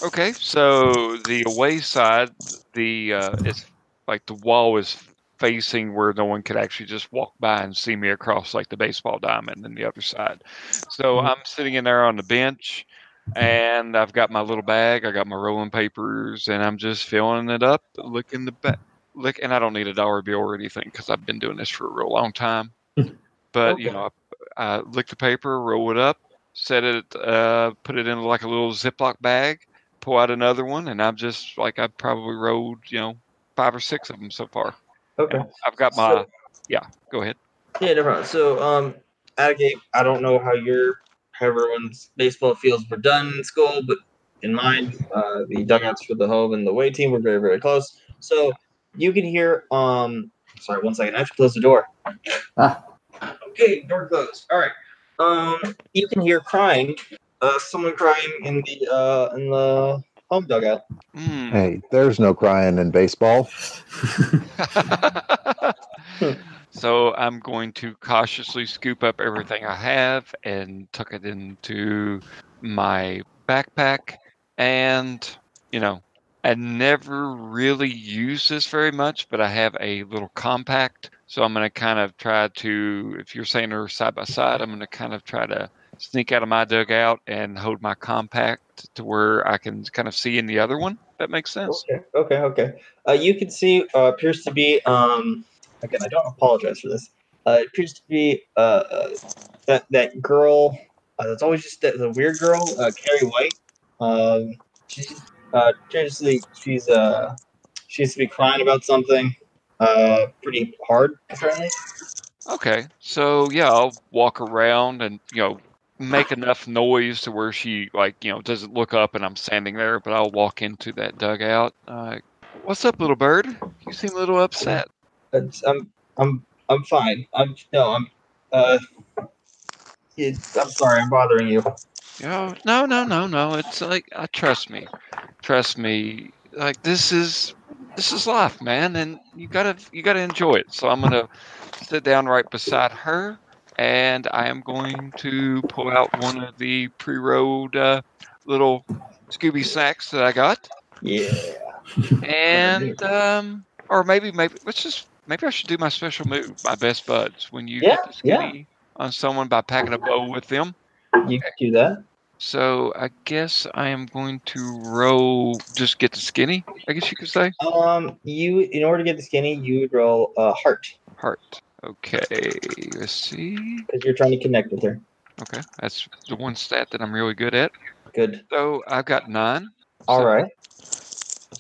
Okay, so the away side, the uh, it's like the wall is facing where no one could actually just walk by and see me across like the baseball diamond and the other side. So Mhm. I'm sitting in there on the bench and I've got my little bag, I got my rolling papers, and I'm just filling it up, looking the back. Look, and I don't need a dollar bill or anything because I've been doing this for a real long time. But you know, I, I lick the paper, roll it up, set it, uh, put it in like a little Ziploc bag, pull out another one, and I'm just like I've probably rode you know, five or six of them so far. Okay. And I've got my So- yeah. Go ahead. Yeah, no problem. So, um, at a game, I don't know how your how everyone's baseball fields were done in school, but in mine, uh, the dugouts for the home and the away team were very, very close. So you can hear. Um, sorry, one second. I have to close the door. Ah. Okay, door closed. All right. Um, you can hear crying. Uh, someone crying in the uh in the home dugout. Mm. Hey, there's no crying in baseball. so I'm going to cautiously scoop up everything I have and tuck it into my backpack. And, you know, I never really use this very much, but I have a little compact. So I'm going to kind of try to, if you're saying they're side by side, I'm going to kind of try to sneak out of my dugout and hold my compact to where I can kind of see in the other one. That makes sense. Okay, okay, okay. Uh, you can see uh, appears to be um again. I don't apologize for this. Uh, it appears to be uh, uh that that girl. Uh, that's always just that, the weird girl, uh, Carrie White. Um, she's uh seriously, she's uh she used to be crying about something uh pretty hard apparently. Okay, so yeah, I'll walk around and you know make enough noise to where she like you know doesn't look up and I'm standing there, but I'll walk into that dugout. Uh, What's up, little bird? You seem a little upset. It's, I'm I'm I'm fine. I'm no I'm uh. I'm sorry, I'm bothering you. Oh, no, no, no, no. It's like, uh, trust me, trust me. Like this is this is life, man, and you gotta you gotta enjoy it. So I'm gonna sit down right beside her, and I am going to pull out one of the pre-rolled uh, little Scooby snacks that I got, Yeah. and um, or maybe maybe let's just maybe I should do my special move, my best buds, when you Yeah, get the yeah. skinny on someone by packing a bow with them. You can do that. So I guess I am going to roll just get the skinny. I guess you could say Um, you in order to get the skinny, you would roll a heart heart. Okay, let's see. because you're trying to connect with her. Okay, that's the one stat that I'm really good at. Good. So I've got nine. All So- right.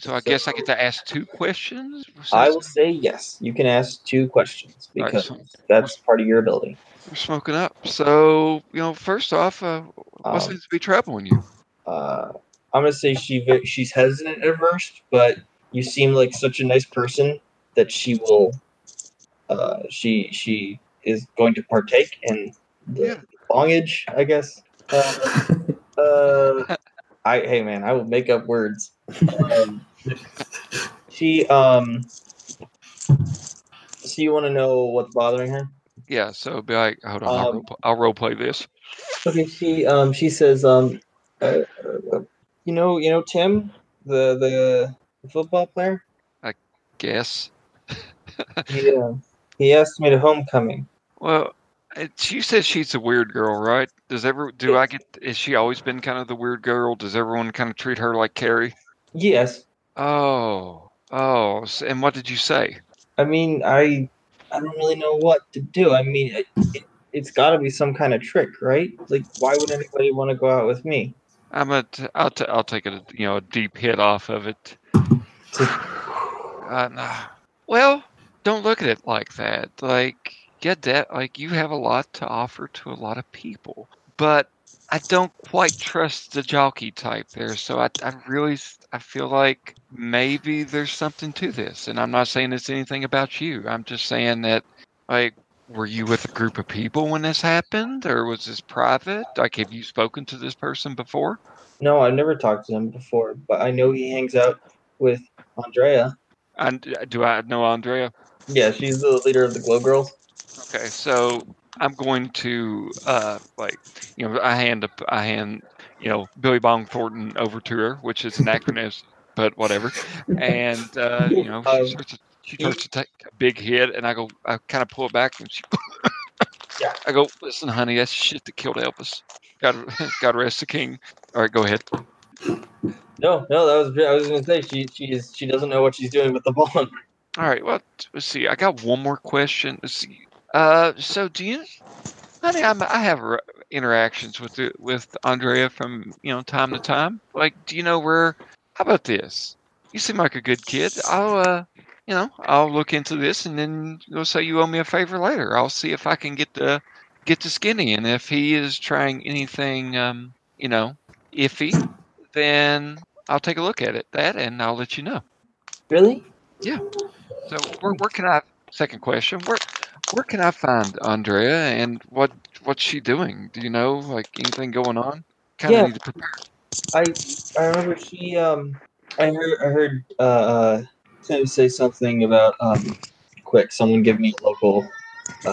So I guess I get to ask two questions. I will say yes. You can ask two questions All right, because so that's part of your ability. we're smoking up. So you know, first off, uh, what Um, seems to be troubling you? Uh, I'm gonna say she she's hesitant at first, but you seem like such a nice person that she will. Uh, she she is going to partake in the Yeah. longage, I guess. Uh, uh, I hey man, I will make up words. Um, she um. So you want to know what's bothering her? Yeah. So be like, hold on, I'll, um, role, play- I'll role play this. Okay, she um she says um, uh, uh, you know you know Tim the the, the football player. I guess. He uh, he asked me to homecoming. Well, she says she's a weird girl, right? Does ever do I get? Is she always been kind of the weird girl? Does everyone kind of treat her like Carrie? Yes, Oh, oh, and what did you say? I mean I I don't really know what to do. I mean it, it, it's got to be some kind of trick, right? Like why would anybody want to go out with me? I'm a, t- I'll, t- I'll take a you know a deep hit off of it. Uh, nah. Well, don't look at it like that. Like, get that. Like, you have a lot to offer to a lot of people, but I don't quite trust the jockey type there. So I, I really, I feel like maybe there's something to this. And I'm not saying it's anything about you. I'm just saying that, like, were you with a group of people when this happened, or was this private? Like, have you spoken to this person before? No, I've never talked to him before, but I know he hangs out with Andrea. And uh, do I know Andrea? Yeah, she's the leader of the Glow Girls. Okay, so I'm going to uh like you know I hand up I hand you know Billy Bong Thornton over to her, which is an acronym but whatever. And uh, you know, Um, she starts to, she starts to take a big hit, and I go, I kind of pull it back, and she. Yeah. I go, listen, honey, that's shit that killed Elvis. God, God rest the king. All right, go ahead. No, no, that was I was gonna say she she is she doesn't know what she's doing with the bond. All right, well, let's see. I got one more question. Let's see. Uh, so do you, honey? I'm, I have interactions with the, with Andrea from you know time to time. Like, do you know where? How about this? You seem like a good kid. I'll, uh, you know, I'll look into this, and then you'll say you owe me a favor later. I'll see if I can get the get to Skinny, and if he is trying anything, um, you know, iffy, then I'll take a look at it. That, and I'll let you know. Really? So where, where can I? Second question. Where where can I find Andrea and what what's she doing? Do you know like anything going on? Kind of Yeah. need to prepare. I I remember she um I heard I heard uh, uh Tim say something about um quick someone give me a local uh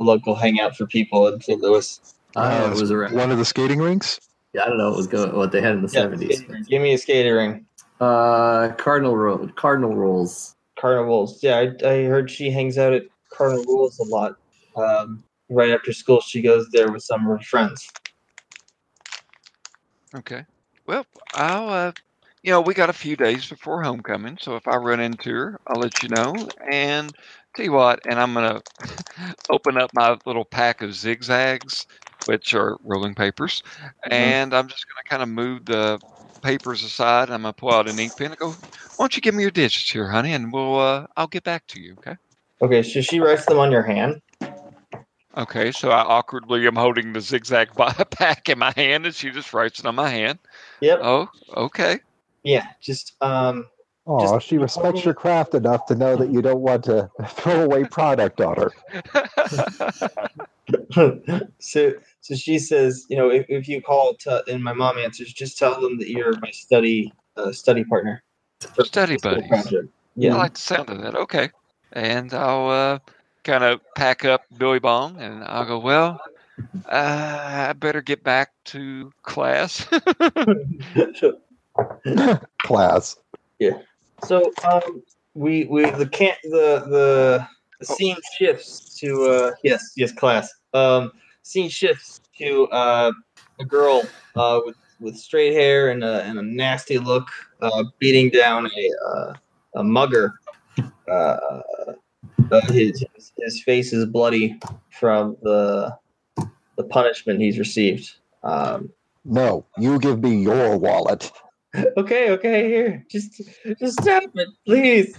a local hangout for people in St. Louis. I Uh, was around. One of the skating rinks. Yeah, I don't know what was going, what they had in the Yeah, seventies. give me a skating ring. Uh, Cardinal Road, Cardinal Rolls. Cardinal Wolves. Yeah, I, I heard she hangs out at carnivals a lot. Um, right after school, she goes there with some of her friends. Okay. Well, I'll uh you know, we got a few days before homecoming, so if I run into her, I'll let you know. And tell you what, and I'm gonna open up my little pack of zigzags, which are rolling papers, and I'm just gonna kind of move the papers aside. I'm gonna pull out an ink pen and go, "Why don't you give me your digits here, honey, and we'll uh, I'll get back to you." Okay. Okay, so she writes them on your hand. Okay. So I awkwardly am holding the zigzag pack in my hand, and she just writes it on my hand. Yep. Oh, okay. Yeah, just um. Oh, Just- she respects your craft enough to know that you don't want to throw away product on her. so so she says, you know, if, if you call to, and my mom answers, just tell them that you're my study uh, study partner. For Study the school buddies. project. I like the sound of that. Okay. And I'll uh, kind of pack up Billy Bong and I'll go, well, uh, I better get back to class. Class. Yeah. So um, we we the can't the the, the scene shifts to uh yes yes class um scene shifts to uh a girl uh with with straight hair and a and a nasty look uh beating down a uh, a mugger uh, uh his his face is bloody from the the punishment he's received um No, you give me your wallet. okay, okay, here. Just just stop it, please.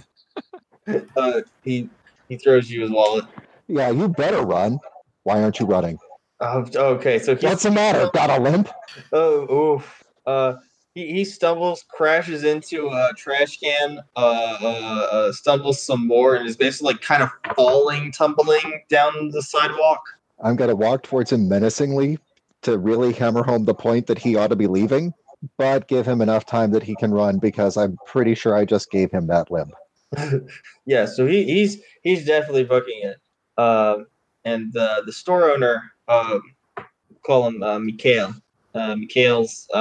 uh, he he throws you his wallet. Yeah, you better run. Why aren't you running? Oh, okay, so What's the matter? Got a limp? oh oof. Uh he, he stumbles, crashes into a trash can, uh, uh, uh stumbles some more, and is basically like kind of falling, tumbling down the sidewalk. I'm to walk towards him menacingly to really hammer home the point that he ought to be leaving, but give him enough time that he can run because I'm pretty sure I just gave him that limp. yeah, so he, he's he's definitely booking it. Um, and the the store owner, um, call him uh, Mikhail. Uh, Mikhail's uh,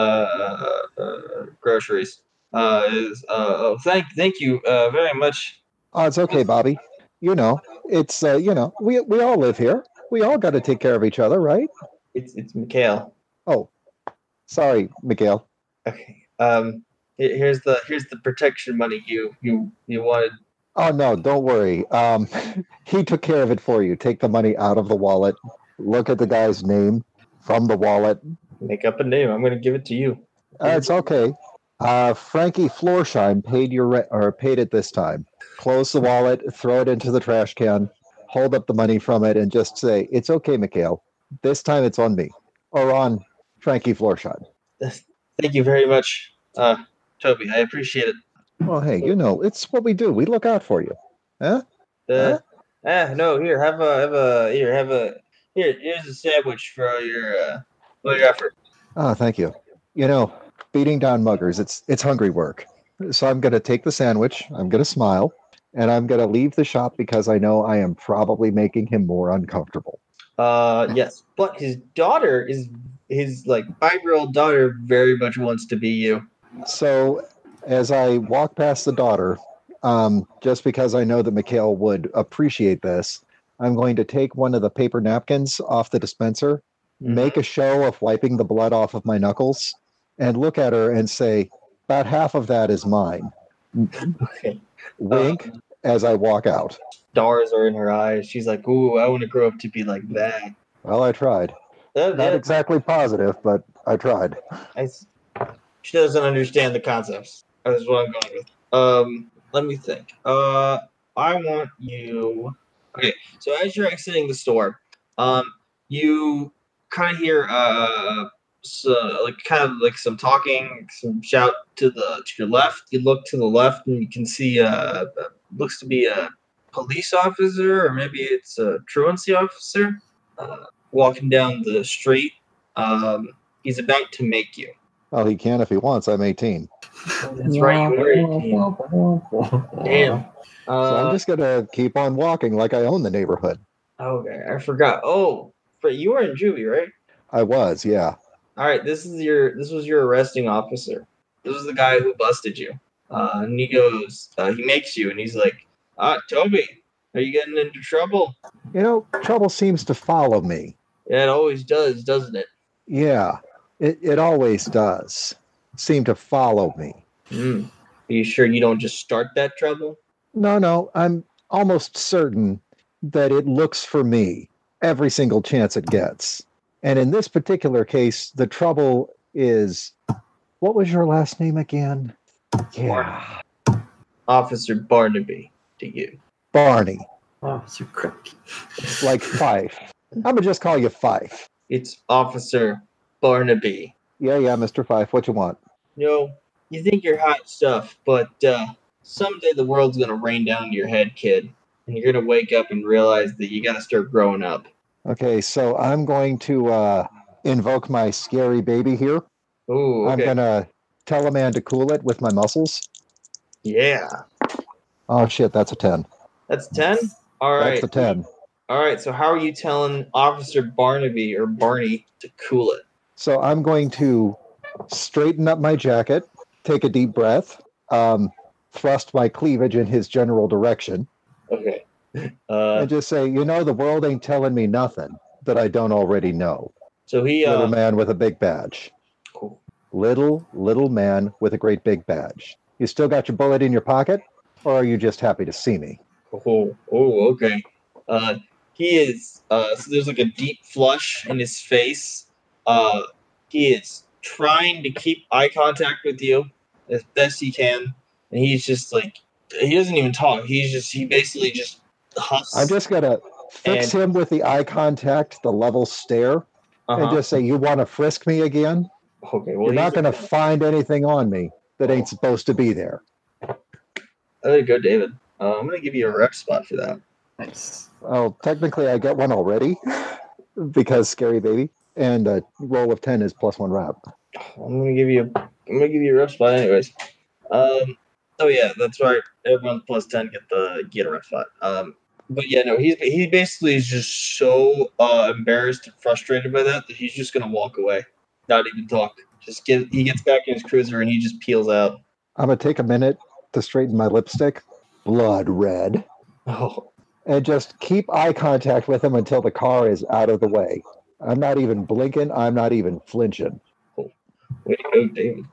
uh, groceries. Uh, is uh, oh thank thank you uh, very much. Oh, it's okay, Bobby. You know, it's, uh, you know, we, we all live here. We all got to take care of each other, right? It's it's Mikhail. Oh, sorry, Miguel. Okay. Um, here's the here's the protection money you you you wanted. Oh, no, don't worry. Um, he took care of it for you. Take the money out of the wallet. Look at the guy's name from the wallet. Make up a name. I'm gonna give it to you. Uh, it's okay. Uh, Frankie Floorshine paid your rent or paid it this time. Close the wallet, throw it into the trash can, hold up the money from it, and just say, "It's okay, Mikhail. This time it's on me or on Frankie Floorshine." Thank you very much, uh, Tobi. I appreciate it. Well, hey, you know it's what we do. We look out for you. Huh? Uh, ah, no, here, have a, have a, here, have a, here, here's a sandwich for your, uh, for your effort. Oh, thank you. You know, beating down muggers, it's it's hungry work. So I'm going to take the sandwich. I'm going to smile, and I'm going to leave the shop because I know I am probably making him more uncomfortable. Uh, yes, but his daughter is, his like five year old daughter very much wants to be you. So, as I walk past the daughter, um, just because I know that Mikhail would appreciate this, I'm going to take one of the paper napkins off the dispenser, make a show of wiping the blood off of my knuckles, and look at her and say, About half of that is mine. Okay. Wink as I walk out. Stars are in her eyes. She's like, "Ooh, I want to grow up to be like that." Well, I tried. That- Not exactly positive, but I tried. I she doesn't understand the concepts. That's what I'm going with. Um, let me think. Uh, I want you. Okay, so as you're exiting the store, um, you kind of hear uh, so, like kind of like some talking, some shout to the to your left. You look to the left and you can see uh, looks to be a police officer or maybe it's a truancy officer uh, walking down the street. Um, he's about to make you. Well, he can if he wants. I'm 18. That's right, you were 18. Damn. So I'm Uh, just going to keep on walking like I own the neighborhood. okay, I forgot. Oh, but you were in juvie, right? I was, yeah. All right, this is your this was your arresting officer. This was the guy who busted you. Uh, and he goes, uh, he makes you, and he's like, "Ah, Tobi, are you getting into trouble?" You know, trouble seems to follow me. Yeah, it always does, doesn't it? Yeah, it, it always does seem to follow me. Hmm. Are you sure you don't just start that trouble? No, no, I'm almost certain that it looks for me every single chance it gets. And in this particular case, the trouble is what was your last name again? Yeah, Officer Barnaby to you. Barney, Officer Crack. like Fife. I'm gonna just call you Fife. It's Officer Barnaby. Yeah, yeah, Mr. Fife, what you want? You know, you think you're hot stuff, but uh, someday the world's gonna rain down on your head, kid, and you're gonna wake up and realize that you gotta start growing up. Okay, so I'm going to uh, invoke my scary baby here. Ooh, I'm gonna tell a man to cool it with my muscles. Yeah, Oh shit, that's a ten. that's ten. All right, That's a ten. all right. So how are you telling Officer Barnaby or Barney to cool it? So I'm going to straighten up my jacket, take a deep breath, um, thrust my cleavage in his general direction, Okay. Uh, and just say, you know, the world ain't telling me nothing that I don't already know. so he. Uh, little man with a big badge. cool. Little, little man with a great big badge. You still got your bullet in your pocket, or are you just happy to see me? Oh, oh, okay. Uh, he is. Uh, so there's like a deep flush in his face. Uh, he is trying to keep eye contact with you as best he can, and he's just like he doesn't even talk. He's just he basically just huffs. I'm just gonna fix And- him with the eye contact, the level stare, and uh-huh. just say, "You want to frisk me again? okay. Well, You're not gonna find anything on me that ain't supposed to be there." There you go, David. Uh, I'm gonna give you a rep spot for that. Nice. Well, technically, I get one already because scary baby, and a roll of ten is plus one rep. I'm gonna give you. I'm gonna give you a rep spot, anyways. Um. Oh yeah, that's right. Everyone plus ten get the get a rep spot. Um. But yeah, no, he's he basically is just so uh, embarrassed and frustrated by that that he's just gonna walk away, not even talk. Just get he gets back in his cruiser and he just peels out. I'm gonna take a minute to straighten my lipstick, blood red, Oh, and just keep eye contact with him until the car is out of the way. I'm not even blinking. I'm not even flinching. way to go, David.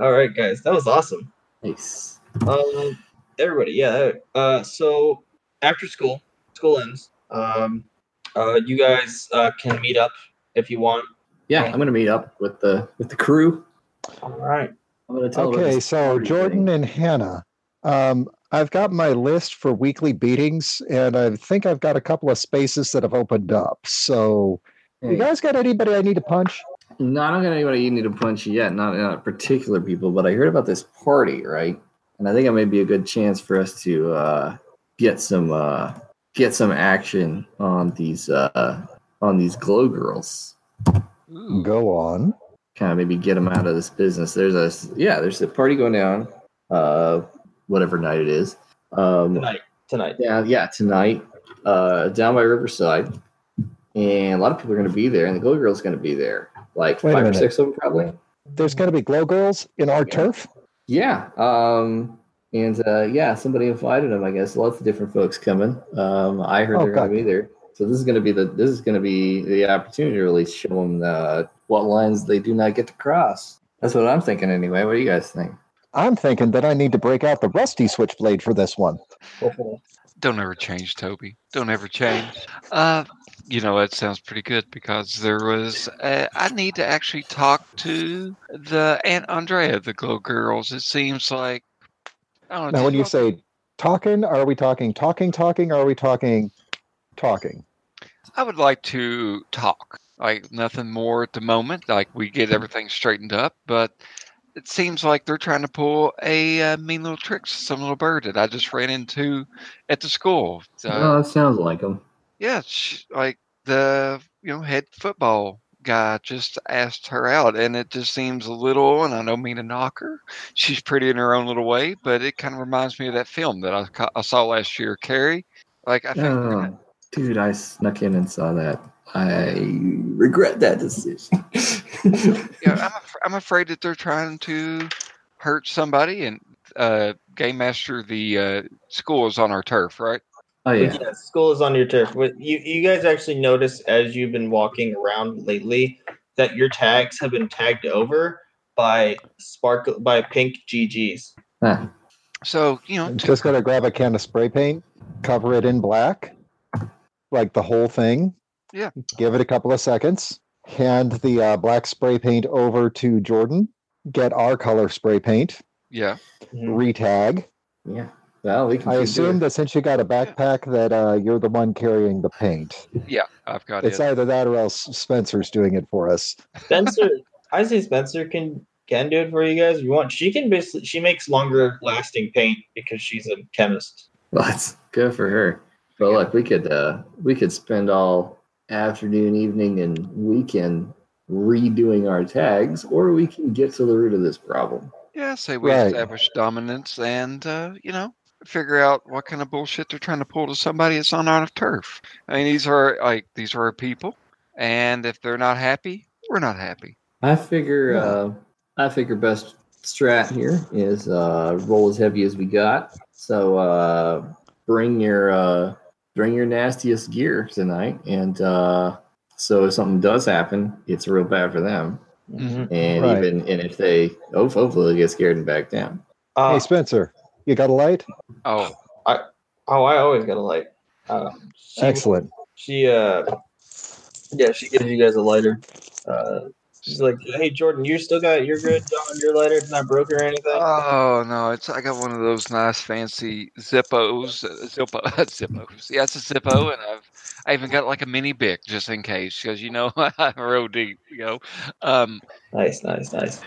All right, guys, that was awesome. Nice. Um, everybody, yeah. Uh, so after school, school ends. Um, uh, you guys uh, can meet up if you want. Yeah, I'm gonna meet up with the with the crew. All right. I'm gonna tell Okay, so Jordan thing. and Hannah, um, I've got my list for weekly beatings, and I think I've got a couple of spaces that have opened up. So, you guys got anybody I need to punch? No, I don't got anybody you need to punch yet. Not, not particular people, but I heard about this party, right? And I think it may be a good chance for us to uh, get some uh, get some action on these uh, on these glow girls. Go on. Kind of maybe get them out of this business. There's a yeah, there's a party going down, uh, whatever night it is. Um, Tonight. Tonight. Yeah, yeah, tonight, uh, down by Riverside, and a lot of people are going to be there, and the Glow Girl's going to be there, like Wait five or six of them probably. There's going to be glow girls in our Yeah. turf. Yeah. Um, and uh, yeah, somebody invited them. I guess lots of different folks coming. Um, I heard Oh, they're going to be there, so this is going to be the this is going to be the opportunity to really show them uh, what lines they do not get to cross. That's what I'm thinking anyway. What do you guys think? I'm thinking that I need to break out the rusty switchblade for this one. Don't ever change, Tobi. Don't ever change. Uh, you know that sounds pretty good because there was. Uh, I need to actually talk to the Aunt Andrea, the Glow Girls. It seems like. I don't know. Now, when did you say talking, are we talking talking, talking, or are we talking talking? I would like to talk. Like nothing more at the moment. Like we get everything straightened up, but it seems like they're trying to pull a uh, mean little trick. to Some little bird that I just ran into at the school. So, oh, it sounds like them. Yeah, she, like the you know head football guy just asked her out, and it just seems a little. And I don't mean to knock her. She's pretty in her own little way, but it kind of reminds me of that film that I, I saw last year, Carrie. Like I think. Oh, dude, I snuck in and saw that. I regret that decision. yeah, I'm, af- I'm afraid that they're trying to hurt somebody. And uh, Game Master, the uh, school is on our turf, right? Oh yeah. Yeah, school is on your turf. What you you guys actually notice as you've been walking around lately that your tags have been tagged over by sparkle by pink GGs. Huh. So you know, just gonna grab a can of spray paint, cover it in black, like the whole thing. Yeah. Give it a couple of seconds. Hand the uh, black spray paint over to Jordan. Get our color spray paint. yeah, Retag. Yeah. Well, we can. I keep assume that since you got a backpack, that uh, you're the one carrying the paint. yeah, I've got It's it. It's either that or else Spencer's doing it for us. Spencer, I say Spencer can can do it for you guys. If you want, she can basically she makes longer lasting paint because she's a chemist. Well, that's good for her. But look, we could uh we could spend all afternoon, evening, and weekend redoing our tags, or we can get to the root of this problem. Yeah, say we Right. establish dominance and uh, you know figure out what kind of bullshit they're trying to pull to somebody that's on our turf. I mean, these are like these are our people, and if they're not happy, we're not happy. I figure Yeah. uh I figure best strat here is uh roll as heavy as we got. So uh bring your uh bring your nastiest gear tonight and uh so if something does happen, it's real bad for them. Mhm. And Right. even and if they oh hopefully they get scared and back down. Uh, hey, Spencer, you got a light? Oh, I oh, I always got a light. Uh, she, Excellent. She uh, yeah, she gives you guys a lighter. Uh, she's like, hey Jordan, you still got you're good on your lighter. It's not broken or anything. oh no! It's I got one of those nice fancy Zippos, uh, Zippo, Zippos. Yeah, it's a Zippo, and I've I even got like a mini Bic just in case, because you know I'm real deep. You know, um, nice, nice, nice.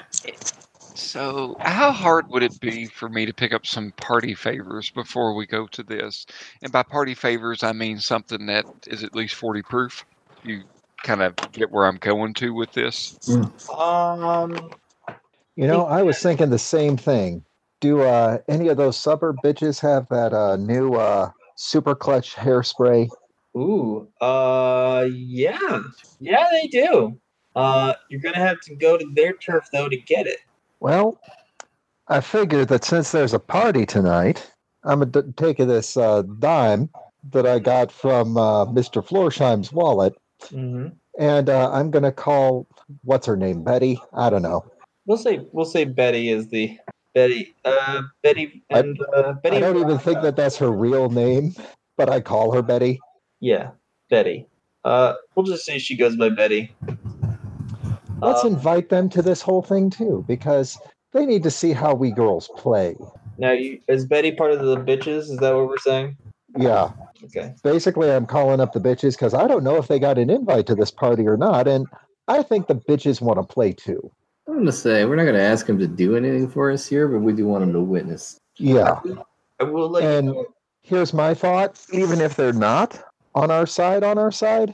So, how hard would it be for me to pick up some party favors before we go to this? And by party favors, I mean something that is at least 40 proof. You kind of get where I'm going to with this. Um, You know, I was thinking the same thing. Do uh, any of those suburb bitches have that uh, new uh, super clutch hairspray? ooh, uh, yeah, yeah, they do. Uh, you're gonna have to go to their turf though to get it. Well, I figured that since there's a party tonight, I'm going to take this uh, dime that I got from uh, Mr. Florsheim's wallet, Mm-hmm. and uh, I'm going to call, what's her name, Betty? I don't know. We'll say we'll say Betty is the Betty. Uh, Betty I- and uh, Betty. I don't even think that that's her real name, but I call her Betty. Yeah, Betty. Uh, we'll just say she goes by Betty. Let's Uh, invite them to this whole thing too, because they need to see how we girls play. now, you is Betty part of the bitches? Is that what we're saying? Yeah, Okay. basically, I'm calling up the bitches because I don't know if they got an invite to this party or not, and I think the bitches want to play too. I'm gonna say we're not gonna ask him to do anything for us here, but we do want him to witness. Yeah. I will let And- you know. Here's my thought: even if they're not on our side, on our side,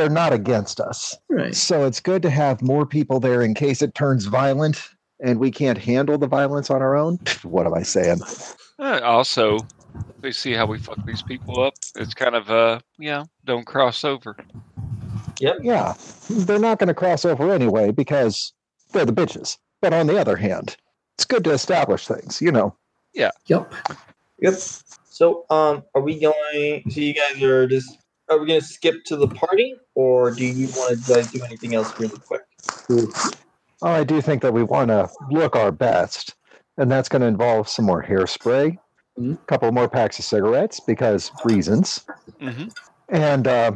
they're not against us. Right. So it's good to have more people there in case it turns violent and we can't handle the violence on our own. What am I saying? Uh, also, they see how we fuck these people up. It's kind of, uh, yeah, don't cross over. Yep. Yeah, they're not going to cross over anyway because they're the bitches. But on the other hand, it's good to establish things, you know. Yeah. Yep. Yep. So, um, are we going? So you guys are just. Are we going to skip to the party, or do you want to guys do anything else really quick? Well, I do think that we want to look our best, and that's going to involve some more hairspray, a Mhm. couple more packs of cigarettes because reasons, hmm and uh,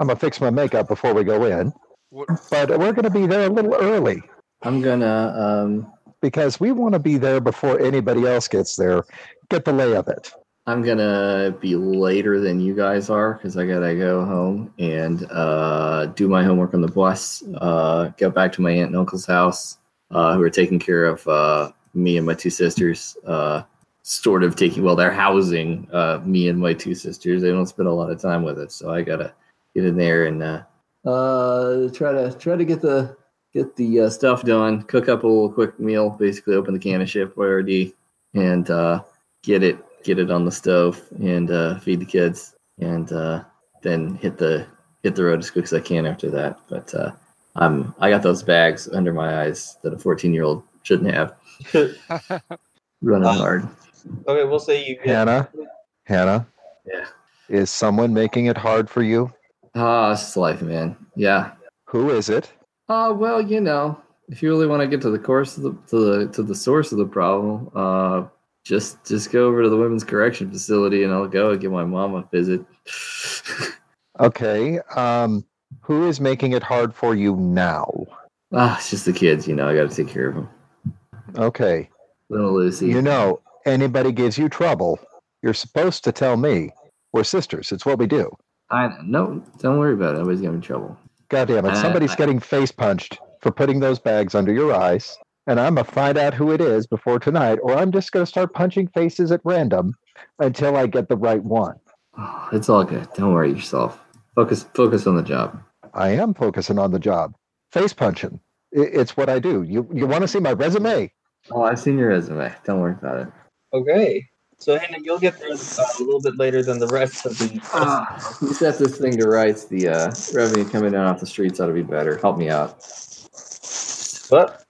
I'm gonna fix my makeup before we go in. What, But we're going to be there a little early I'm gonna um because we want to be there before anybody else gets there. Get the lay of it. I'm gonna be later than you guys are because I gotta go home and uh, do my homework on the bus. Uh, back to my aunt and uncle's house, uh, who are taking care of uh, me and my two sisters. Uh, sort of taking well, they're housing uh, me and my two sisters. They don't spend a lot of time with us, so I gotta get in there and try to try to get the get the stuff done. Cook up a little quick meal, basically open the can of Chef Boyardee and uh, get it get it on the stove and uh, feed the kids, and uh, then hit the hit the road as quick as I can after that. But uh, I'm I got those bags under my eyes that a 14 year old shouldn't have. Running Uh, hard. Okay, we'll say you get. Hannah, Hannah, Yeah. is someone making it hard for you? Ah, it's just life, man. Yeah. Who is it? Uh, well, you know, if you really want to get to the course of the to the to the source of the problem, uh, just just go over to the women's correction facility, and I'll go and give my mom a visit. Okay. Um, who is making it hard for you now? ah, it's just the kids, you know. I got to take care of them. Okay. Little Lucy. You know, anybody gives you trouble, you're supposed to tell me. We're sisters. It's what we do. I no, don't worry about it. Nobody's in trouble. God damn it. Somebody's I- getting face punched for putting those bags under your eyes. And I'm going to find out who it is before tonight, or I'm just going to start punching faces at random until I get the right one. Oh, it's all good. Don't worry yourself. Focus focus on the job. I am focusing on the job. Face punching. I- It's what I do. You, you want to see my resume? Oh, I've seen your resume. Don't worry about it. Okay. So Hannah, you'll get there uh, a little bit later than the rest of the. Ah, you set this thing to rights. The uh, revenue coming down off the streets ought to be better. Help me out. But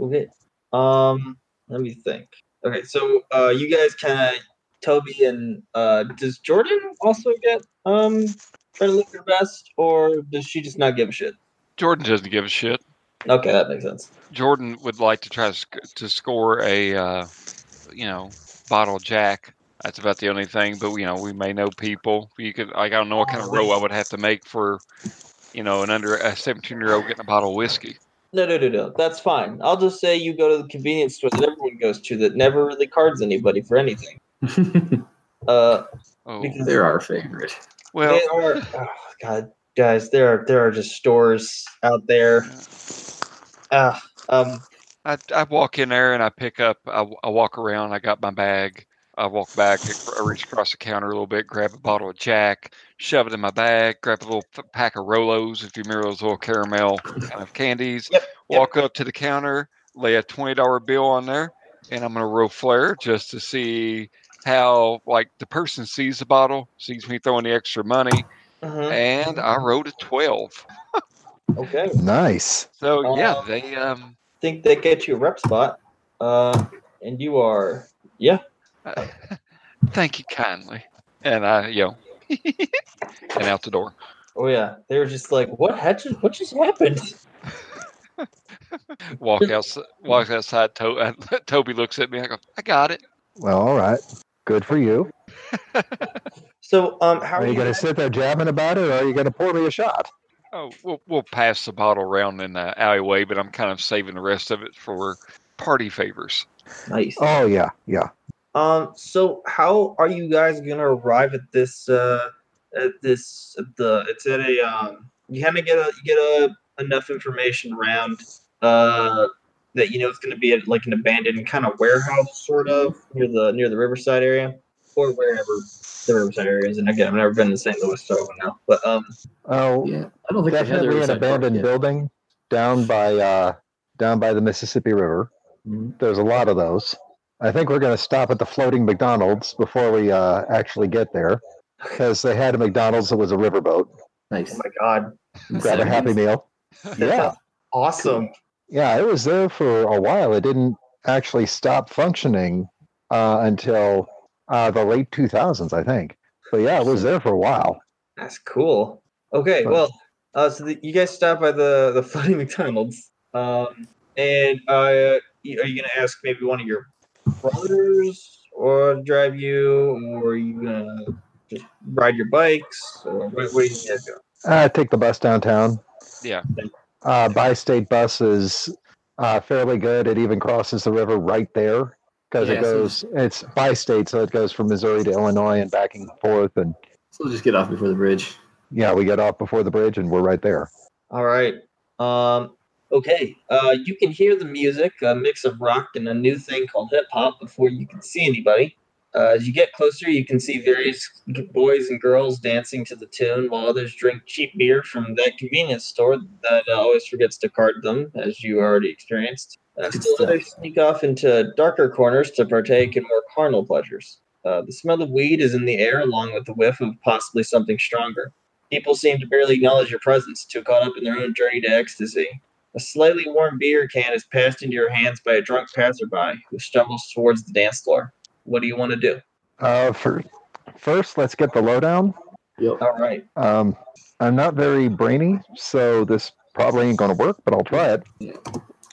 okay. Um, let me think. Okay, so uh, you guys kind of Tobi and uh, does Jordan also get um try to look her best, or does she just not give a shit? Jordan doesn't give a shit. Okay, that makes sense. Jordan would like to try to, sc- to score a, uh, you know, bottle Jack. That's about the only thing. But you know, we may know people. You could like I don't know what kind of row I would have to make for, you know, an under a seventeen year old getting a bottle of whiskey. No, no, no, no. That's fine. I'll just say you go to the convenience store that everyone goes to that never really cards anybody for anything. Uh, Oh, Because- They're our favorite. well, they are. Oh, God, guys, there are there are just stores out there. Ah, um, I, I walk in there and I pick up. I, I walk around. I got my bag. I walk back. I reach across the counter a little bit, grab a bottle of Jack, shove it in my bag, grab a little f- pack of Rolos, if you remember those little caramel kind of candies. Yep, yep. Walk up to the counter, lay a twenty dollar bill on there, and I'm gonna roll flair just to see how like the person sees the bottle, sees me throwing the extra money, mhm, and I rolled a twelve. okay. Nice. So yeah, Um, they um think they get you a rep spot. Uh, and you are, yeah. Thank you kindly. And I, you know, and out the door. Oh yeah. they were just like, what had just, what just happened? Walk out, walk outside. To- Tobi looks at me. I go, I got it. Well, all right. Good for you. So, um, how Are you going to sit there jabbing about it, or are you going to pour me a shot? Oh, we'll we'll pass the bottle around in the alleyway, but I'm kind of saving the rest of it for party favors. Nice. Oh yeah, yeah. Um, so how are you guys gonna arrive at this? Uh, at this at the it's at a um. You kind of get a you get a enough information around uh that you know it's gonna be at like an abandoned kind of warehouse sort of near the near the Riverside area or wherever the Riverside area is. And again, I've never been to St. Louis, so I don't know. But um, Oh, Yeah, I don't think they had definitely an Riverside Park abandoned yet. building down by uh, down by the Mississippi River. Mhm. There's a lot of those. I think we're going to stop at the floating McDonald's before we uh, actually get there, because they had a McDonald's that was a riverboat. oh Nice. my god, Grab a Happy Meal. Yeah, awesome. Yeah, it was there for a while. It didn't actually stop functioning uh, until uh, the late 2000s, I think. But yeah, it was there for a while. That's cool. Okay, Fun. well, uh, so the, you guys stopped by the the Floating McDonald's, um, and uh, are you gonna ask maybe one of your brothers or drive you, or are you gonna just ride your bikes, or what, what are you guys doing? Uh, take the bus downtown. Yeah. Uh, Bi-State bus is uh, fairly good. It even crosses the river right there because Yeah, it so- goes. It's Bi-State, so it goes from Missouri to Illinois and back and forth. And So we'll just get off before the bridge. yeah, we get off before the bridge, and we're right there. All right. Um, okay. Uh, you can hear the music, a mix of rock and a new thing called hip hop, before you can see anybody. Uh, as you get closer, you can see various boys and girls dancing to the tune, while others drink cheap beer from that convenience store that uh, always forgets to card them, as you already experienced. Uh, still others sneak off into darker corners to partake in more carnal pleasures. Uh, the smell of weed is in the air, along with the whiff of possibly something stronger. People seem to barely acknowledge your presence, too caught up in their own journey to ecstasy. A slightly warm beer can is passed into your hands by a drunk passerby who stumbles towards the dance floor. What do you want to do? Uh, for, first, let's get the lowdown. Yep. All right. Um, I'm not very brainy, so this probably ain't going to work, but I'll try it. Yeah.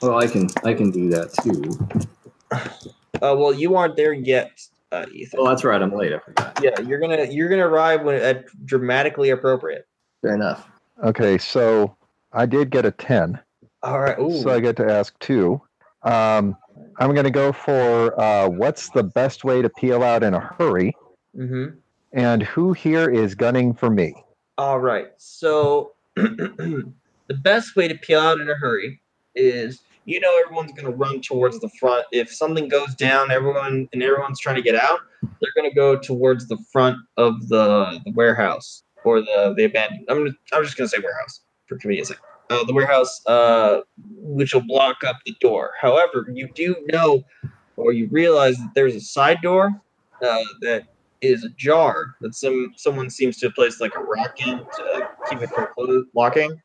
Well, I can I can do that too. Uh, well, you aren't there yet, uh, Ethan. Oh, that's right. I'm late. I forgot. yeah, you're gonna you're gonna arrive when at dramatically appropriate. Fair enough. Okay, so I did get a 10, All right. Ooh. so I get to ask two. Um, I'm going to go for uh, what's the best way to peel out in a hurry, mm-hmm. and who here is gunning for me? All right. So the best way to peel out in a hurry is you know everyone's going to run towards the front. If something goes down, everyone and everyone's trying to get out, they're going to go towards the front of the, the warehouse or the the abandoned. I'm I'm just going to say warehouse for convenience. sake. Uh, the warehouse, uh, which will block up the door. However, you do know or you realize that there's a side door uh, that is ajar that some someone seems to have placed like a rock in to keep it from closed, locking.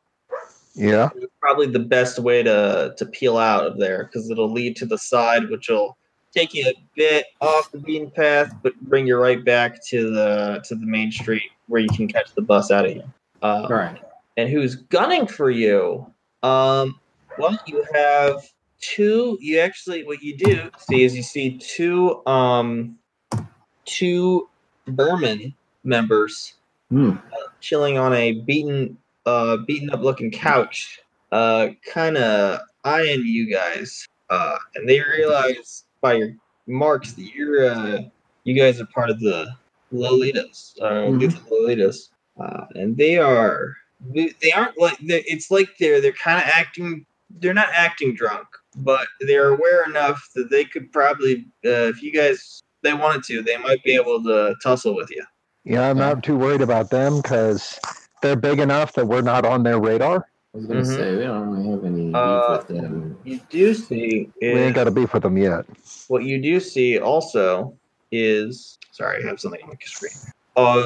Yeah. It's probably the best way to to peel out of there because it'll lead to the side, which will take you a bit off the beaten path, but bring you right back to the to the main street where you can catch the bus out of here. Uh, All right. And who's gunning for you. Um, well, you have two. You actually, what you do see is you see two, um, two Vermin members Hmm. chilling on a beaten, uh, beaten up looking couch, uh, kind of eyeing you guys. Uh, and they realize by your marks that you're, uh, you guys are part of the Lolitas, uh, Mhm. Lethal Lolitas, uh, and they are they they aren't like it's like they're they're kind of acting they're not acting drunk but they're aware enough that they could probably uh, if you guys they wanted to they might be able to tussle with you Yeah, I'm not too worried about them because they're big enough that we're not on their radar. I was gonna Mhm. say we don't really have any beef Uh, with them. you do see We ain't got a beef with them yet. what you do see also is sorry i have something on my screen uh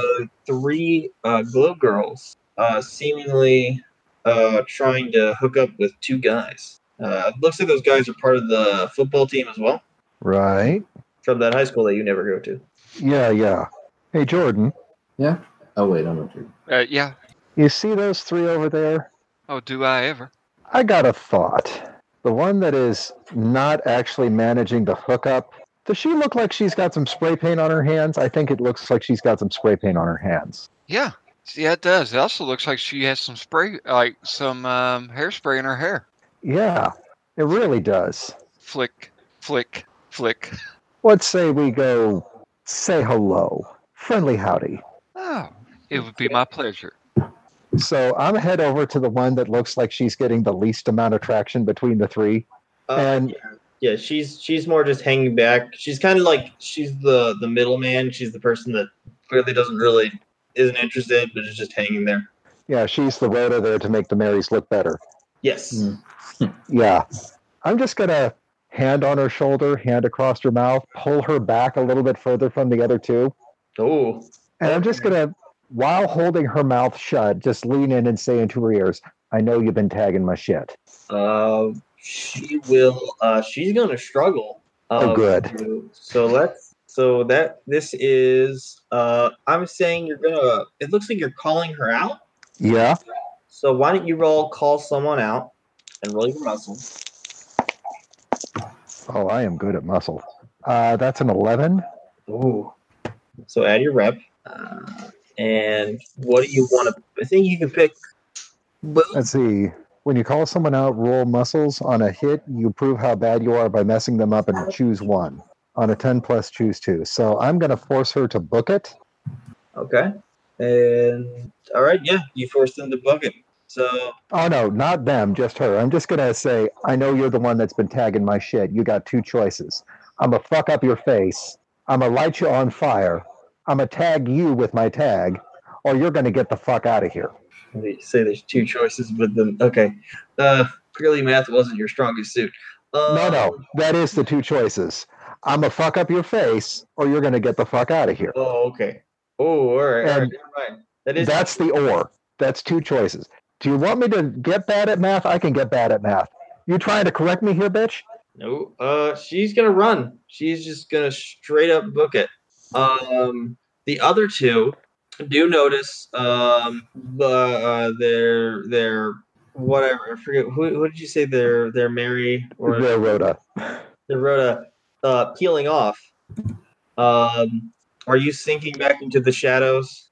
three uh glow girls uh seemingly uh trying to hook up with two guys uh looks like those guys are part of the football team as well Right. from that high school that you never go to. Yeah, yeah. Hey, Jordan, Yeah. Oh wait, I'm not sure. Uh, yeah. you see those three over there? Oh, do I ever? I got a thought. The one that is not actually managing the hookup, does she look like she's got some spray paint on her hands? I think it looks like she's got some spray paint on her hands. Yeah. Yeah, it does. It also looks like she has some spray, like some um, hairspray in her hair. Yeah, it really does. Flick, flick, flick. Let's say we go say hello. Friendly howdy. Oh, it would be my pleasure. So I'm head over to the one that looks like she's getting the least amount of traction between the three. Uh, And- yeah, yeah, she's she's more just hanging back. She's kind of like she's the the middleman. She's the person that clearly doesn't really isn't interested, but is just hanging there. Yeah, she's the Rhoda there to make the Marys look better. Yes. Hmm. Yeah. I'm just going to hand on her shoulder, hand across her mouth, pull her back a little bit further from the other two. Oh, And I'm just going to, while holding her mouth shut, just lean in and say into her ears, I know you've been tagging my shit. uh, she will. Uh, she's gonna struggle. Oh, um, good. So let's. So that this is. Uh, I'm saying you're gonna. It looks like you're calling her out. Yeah. So why don't you roll call someone out and roll your muscle? Oh, I am good at muscle. Uh, that's an 11. Ooh. So add your rep. Uh, and what do you want to? I think you can pick. Let's see. When you call someone out, roll muscles. On a hit, you prove how bad you are by messing them up and choose one. On a 10 plus, choose two. So I'm going to force her to book it. okay. And all right, yeah, you forced them to book it. So Oh, no, not them, just her. I'm just going to say, I know you're the one that's been tagging my shit. You got two choices. I'm going to fuck up your face. I'm going to light you on fire. I'm going to tag you with my tag, or you're going to get the fuck out of here. they say there's two choices, but then okay. Uh, clearly math wasn't your strongest suit. Um, No, no, that is the two choices. I'm to fuck up your face, or you're going to get the fuck out of here. Oh, okay. Oh, all right. all right, mind. That is That's the or. That's two choices. Do you want me to get bad at math? I can get bad at math. You trying to correct me here, bitch? No, uh, she's gonna run. She's just gonna straight up book it. Um, the other two do notice um, the uh, their their whatever. I forget who, who did you say their their Mary or Yeah, Rhoda. their Rhoda uh, peeling off. Um, are you sinking back into the shadows?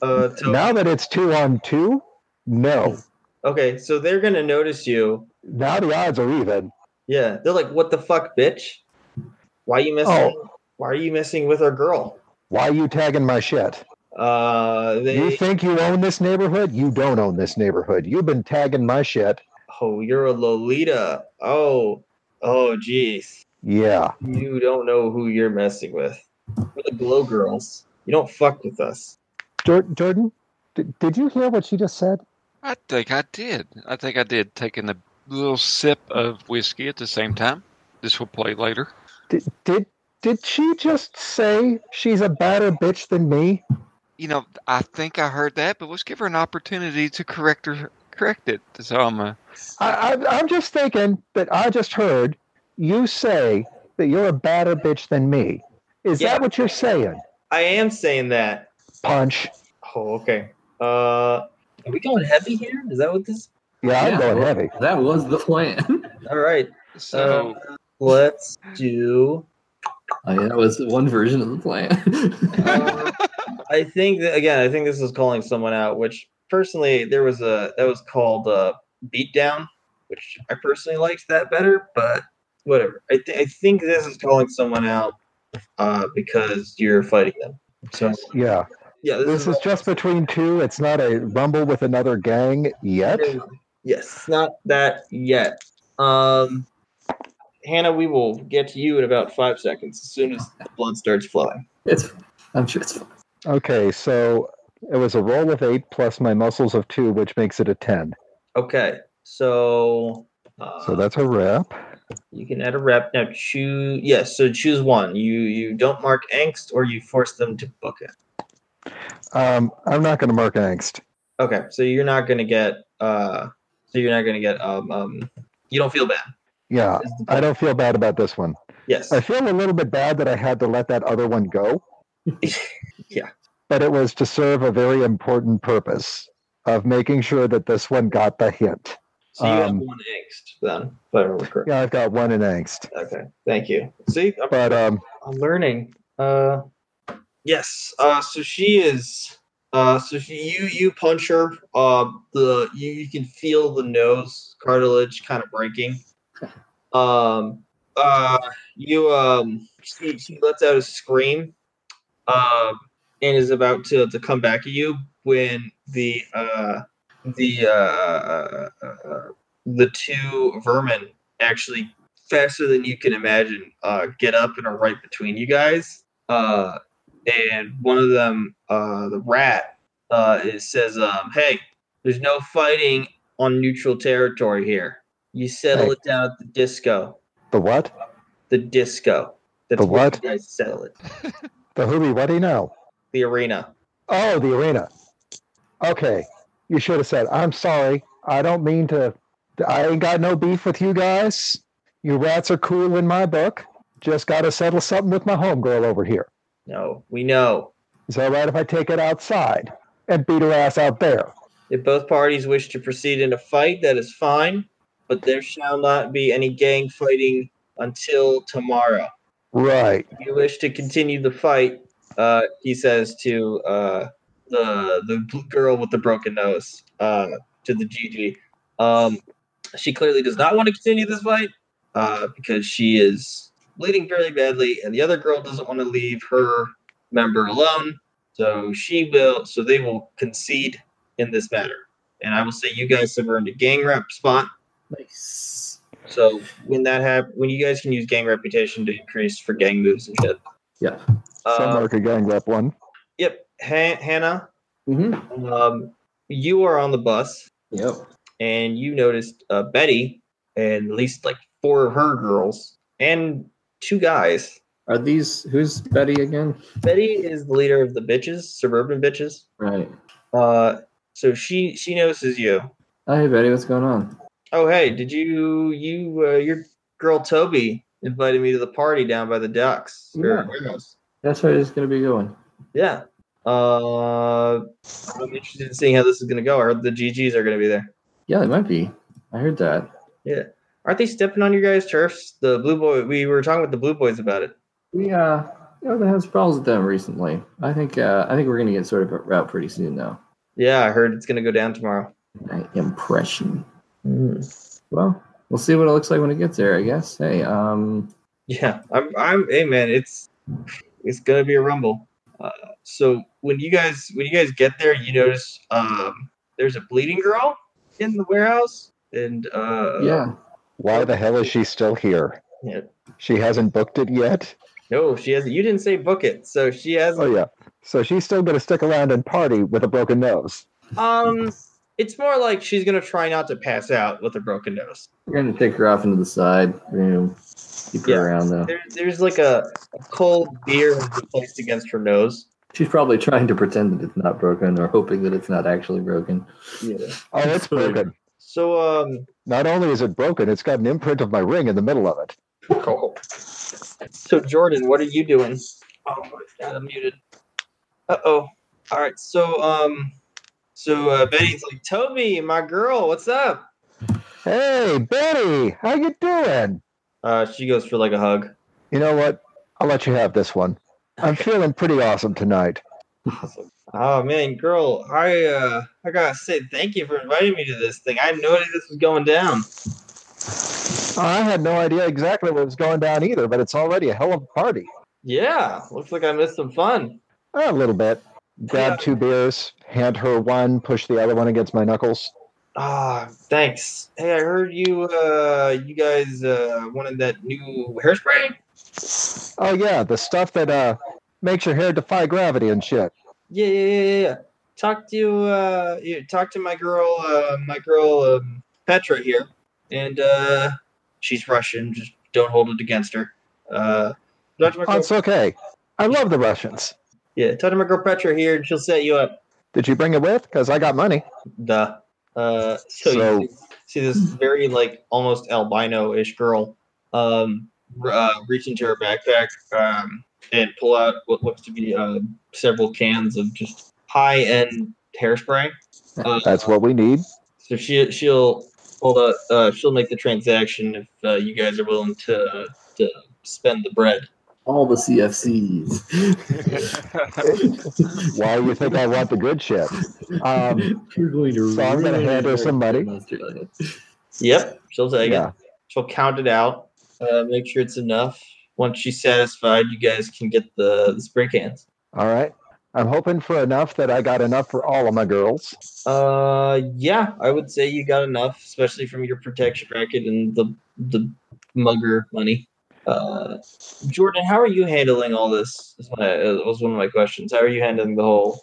Uh? Now that it's two on two, no. okay, so they're gonna notice you. Now the odds are even. Yeah, they're like, "What the fuck, bitch? Why you messing? Oh. Why are you messing with our girl?" Why are you tagging my shit? Uh, they. You think you own this neighborhood? You don't own this neighborhood. You've been tagging my shit. oh, you're a Lolita. Oh, oh, jeez. Yeah. You don't know who you're messing with. We're the Glow Girls. You don't fuck with us. Jor- Jordan, did, did you hear what she just said? I think I did. I think I did. Taking a little sip of whiskey at the same time. This will play later. Did, did did she just say she's a badder bitch than me? You know, I think I heard that, but let's give her an opportunity to correct her, correct it. So I'm uh, I, I, I'm just thinking that I just heard you say that you're a badder bitch than me. Is Yeah. that what you're saying? I am saying that. Punch. Oh, okay. Uh, are we going heavy here? Is that what this? Yeah, I'm going well, heavy. That was the plan. All right. so. Uh, let's do. Oh, yeah, that was one version of the plan. Uh, I think that again. I think this is calling someone out. Which personally, there was a that was called uh, beatdown, which I personally liked that better. But whatever. I, th- I think this is calling someone out uh, because you're fighting them. So Yeah. yeah, This is just between two. It's not a rumble with another gang yet. Yes, not that yet. Um, Hannah, we will get to you in about five seconds as soon as the blood starts flowing. it's. I'm sure it's fine. Okay, so it was a roll of eight plus my muscles of two, which makes it a ten. Okay, so uh, So that's a rep. you can add a rep now. Choose yes, so choose one. You you don't mark angst, or you force them to book it. Um, I'm not going to mark angst. Okay, so you're not gonna get uh, so you're not gonna get um um, you don't feel bad. Yeah, I don't feel bad about this one. Yes. I feel a little bit bad that I had to let that other one go. Yeah. But it was to serve a very important purpose of making sure that this one got the hint. So you have Um, one angst then, if I remember correctly. Yeah, I've got one in angst. Okay, thank you. See, I'm, But um, I'm learning. Uh, yes. Uh, so she is. Uh, so she, you you punch her. Uh, the you, you can feel the nose cartilage kind of breaking. Um. Uh. You um. She, she lets out a scream. Um. And is about to to come back at you when the uh the uh, uh, uh the two vermin actually faster than you can imagine uh, get up and are right between you guys. Uh, and one of them, uh, the rat, uh, it says, um, "Hey, there's no fighting on neutral territory here. You settle Hey. it down at the disco. the what? The disco. That's The what? You guys settle it. The hoobie? What do you know? The arena. Oh, the arena. Okay, you should have said, "I'm sorry. I don't mean to I ain't got no beef with you guys. You rats are cool in my book. Just got to settle something with my homegirl over here. No, we know. Is that right if I take it outside and beat her ass out there? If both parties wish to proceed in a fight, that is fine, but there shall not be any gang fighting until tomorrow. Right. If you wish to continue the fight, uh, he says to uh, the the girl with the broken nose, uh, to the GG. Um, she clearly does not want to continue this fight uh, because she is bleeding very badly, and the other girl doesn't want to leave her member alone. So she will. So they will concede in this matter, and I will say you guys have earned a gang rep spot. Nice. So when that happens, when you guys can use gang reputation to increase for gang moves and shit. Yeah. Some Uh, mark a gang rep one. Han- Hannah, Mm-hmm. um, you are on the bus Yep. and you noticed uh, Betty and at least like four of her girls and two guys. Are these who's Betty again? Betty is the leader of the bitches, suburban bitches. Right. Uh, so she she notices you. Oh, hey Betty, what's going on? Oh hey, did you you uh, your girl Tobi invited me to the party down by the docks Yeah. That's where it's gonna be going. Yeah. Uh, I'm interested in seeing how this is gonna go. I heard the GGs are gonna be there. Yeah, they might be. I heard that. Yeah, aren't they stepping on your guys' turfs? The blue boy. We were talking with the blue boys about it. We uh, you know, they had some problems with them recently. I think uh, I think we're gonna get sort of a out pretty soon though. Yeah, I heard it's gonna go down tomorrow. My impression. Well, we'll see what it looks like when it gets there. I guess. Hey, um, Yeah, I'm. I'm. Hey, man, it's it's gonna be a rumble. Uh, so when you guys when you guys get there, you notice um, there's a bleeding girl in the warehouse, and uh, yeah. Why the hell is she still here? yeah. She hasn't booked it yet? No, she hasn't. You didn't say book it, so she has. Oh, yeah. So she's still going to stick around and party with a broken nose. Um, it's more like she's gonna try not to pass out with a broken nose. We're gonna take her off into the side. You know, keep her around though. There, there's like a, a cold beer placed against her nose. She's probably trying to pretend that it's not broken or hoping that it's not actually broken. Yeah. Oh, it's broken. So um, Not only is it broken, it's got an imprint of my ring in the middle of it. Oh. So Jordan, what are you doing? Oh, I'm muted. Uh oh. All right. So um, so uh, Betty's like, Tobi, my girl, what's up? Hey, Betty, how you doing? Uh, she goes for like a hug. You know what? I'll let you have this one. I'm feeling pretty awesome tonight. Awesome. Oh man, girl, I uh, I gotta say thank you for inviting me to this thing. I had no idea this was going down. I had no idea exactly what was going down either, but it's already a hell of a party. Yeah, looks like I missed some fun. A little bit. Grab two beers, hand her one, push the other one against my knuckles. Ah, thanks. Hey, I heard you uh, you guys uh, wanted that new hairspray. Oh yeah, the stuff that uh makes your hair defy gravity and shit. Yeah, yeah, yeah, yeah. Talk to you uh, you talk to my girl, uh, my girl um, Petra here, and uh, she's Russian. Just don't hold it against her. Uh, talk to my Oh, girl, it's okay. I love the Russians. yeah, talk to my girl Petra here, and she'll set you up. Did you bring it with? Because I got money. Duh. Uh, so, So- you see this very like almost albino-ish girl, um, uh, reach into her backpack, um, and pull out what looks to be uh, several cans of just high-end hairspray. Uh, That's what we need. So she she'll hold up. Uh, she'll make the transaction if uh, you guys are willing to to spend the bread. All the CFCs. Why do you think I want the good shit? Um, You're going to. so I'm gonna ruin hand her some money. Yep, she'll take yeah. it. She'll count it out. Uh, make sure it's enough. Once she's satisfied, you guys can get the, the spray cans. All right. I'm hoping for enough that I got enough for all of my girls. Uh, yeah, I would say you got enough, especially from your protection racket and the the mugger money. Uh, Jordan, how are you handling all this? That's my, was one of my questions. How are you handling the whole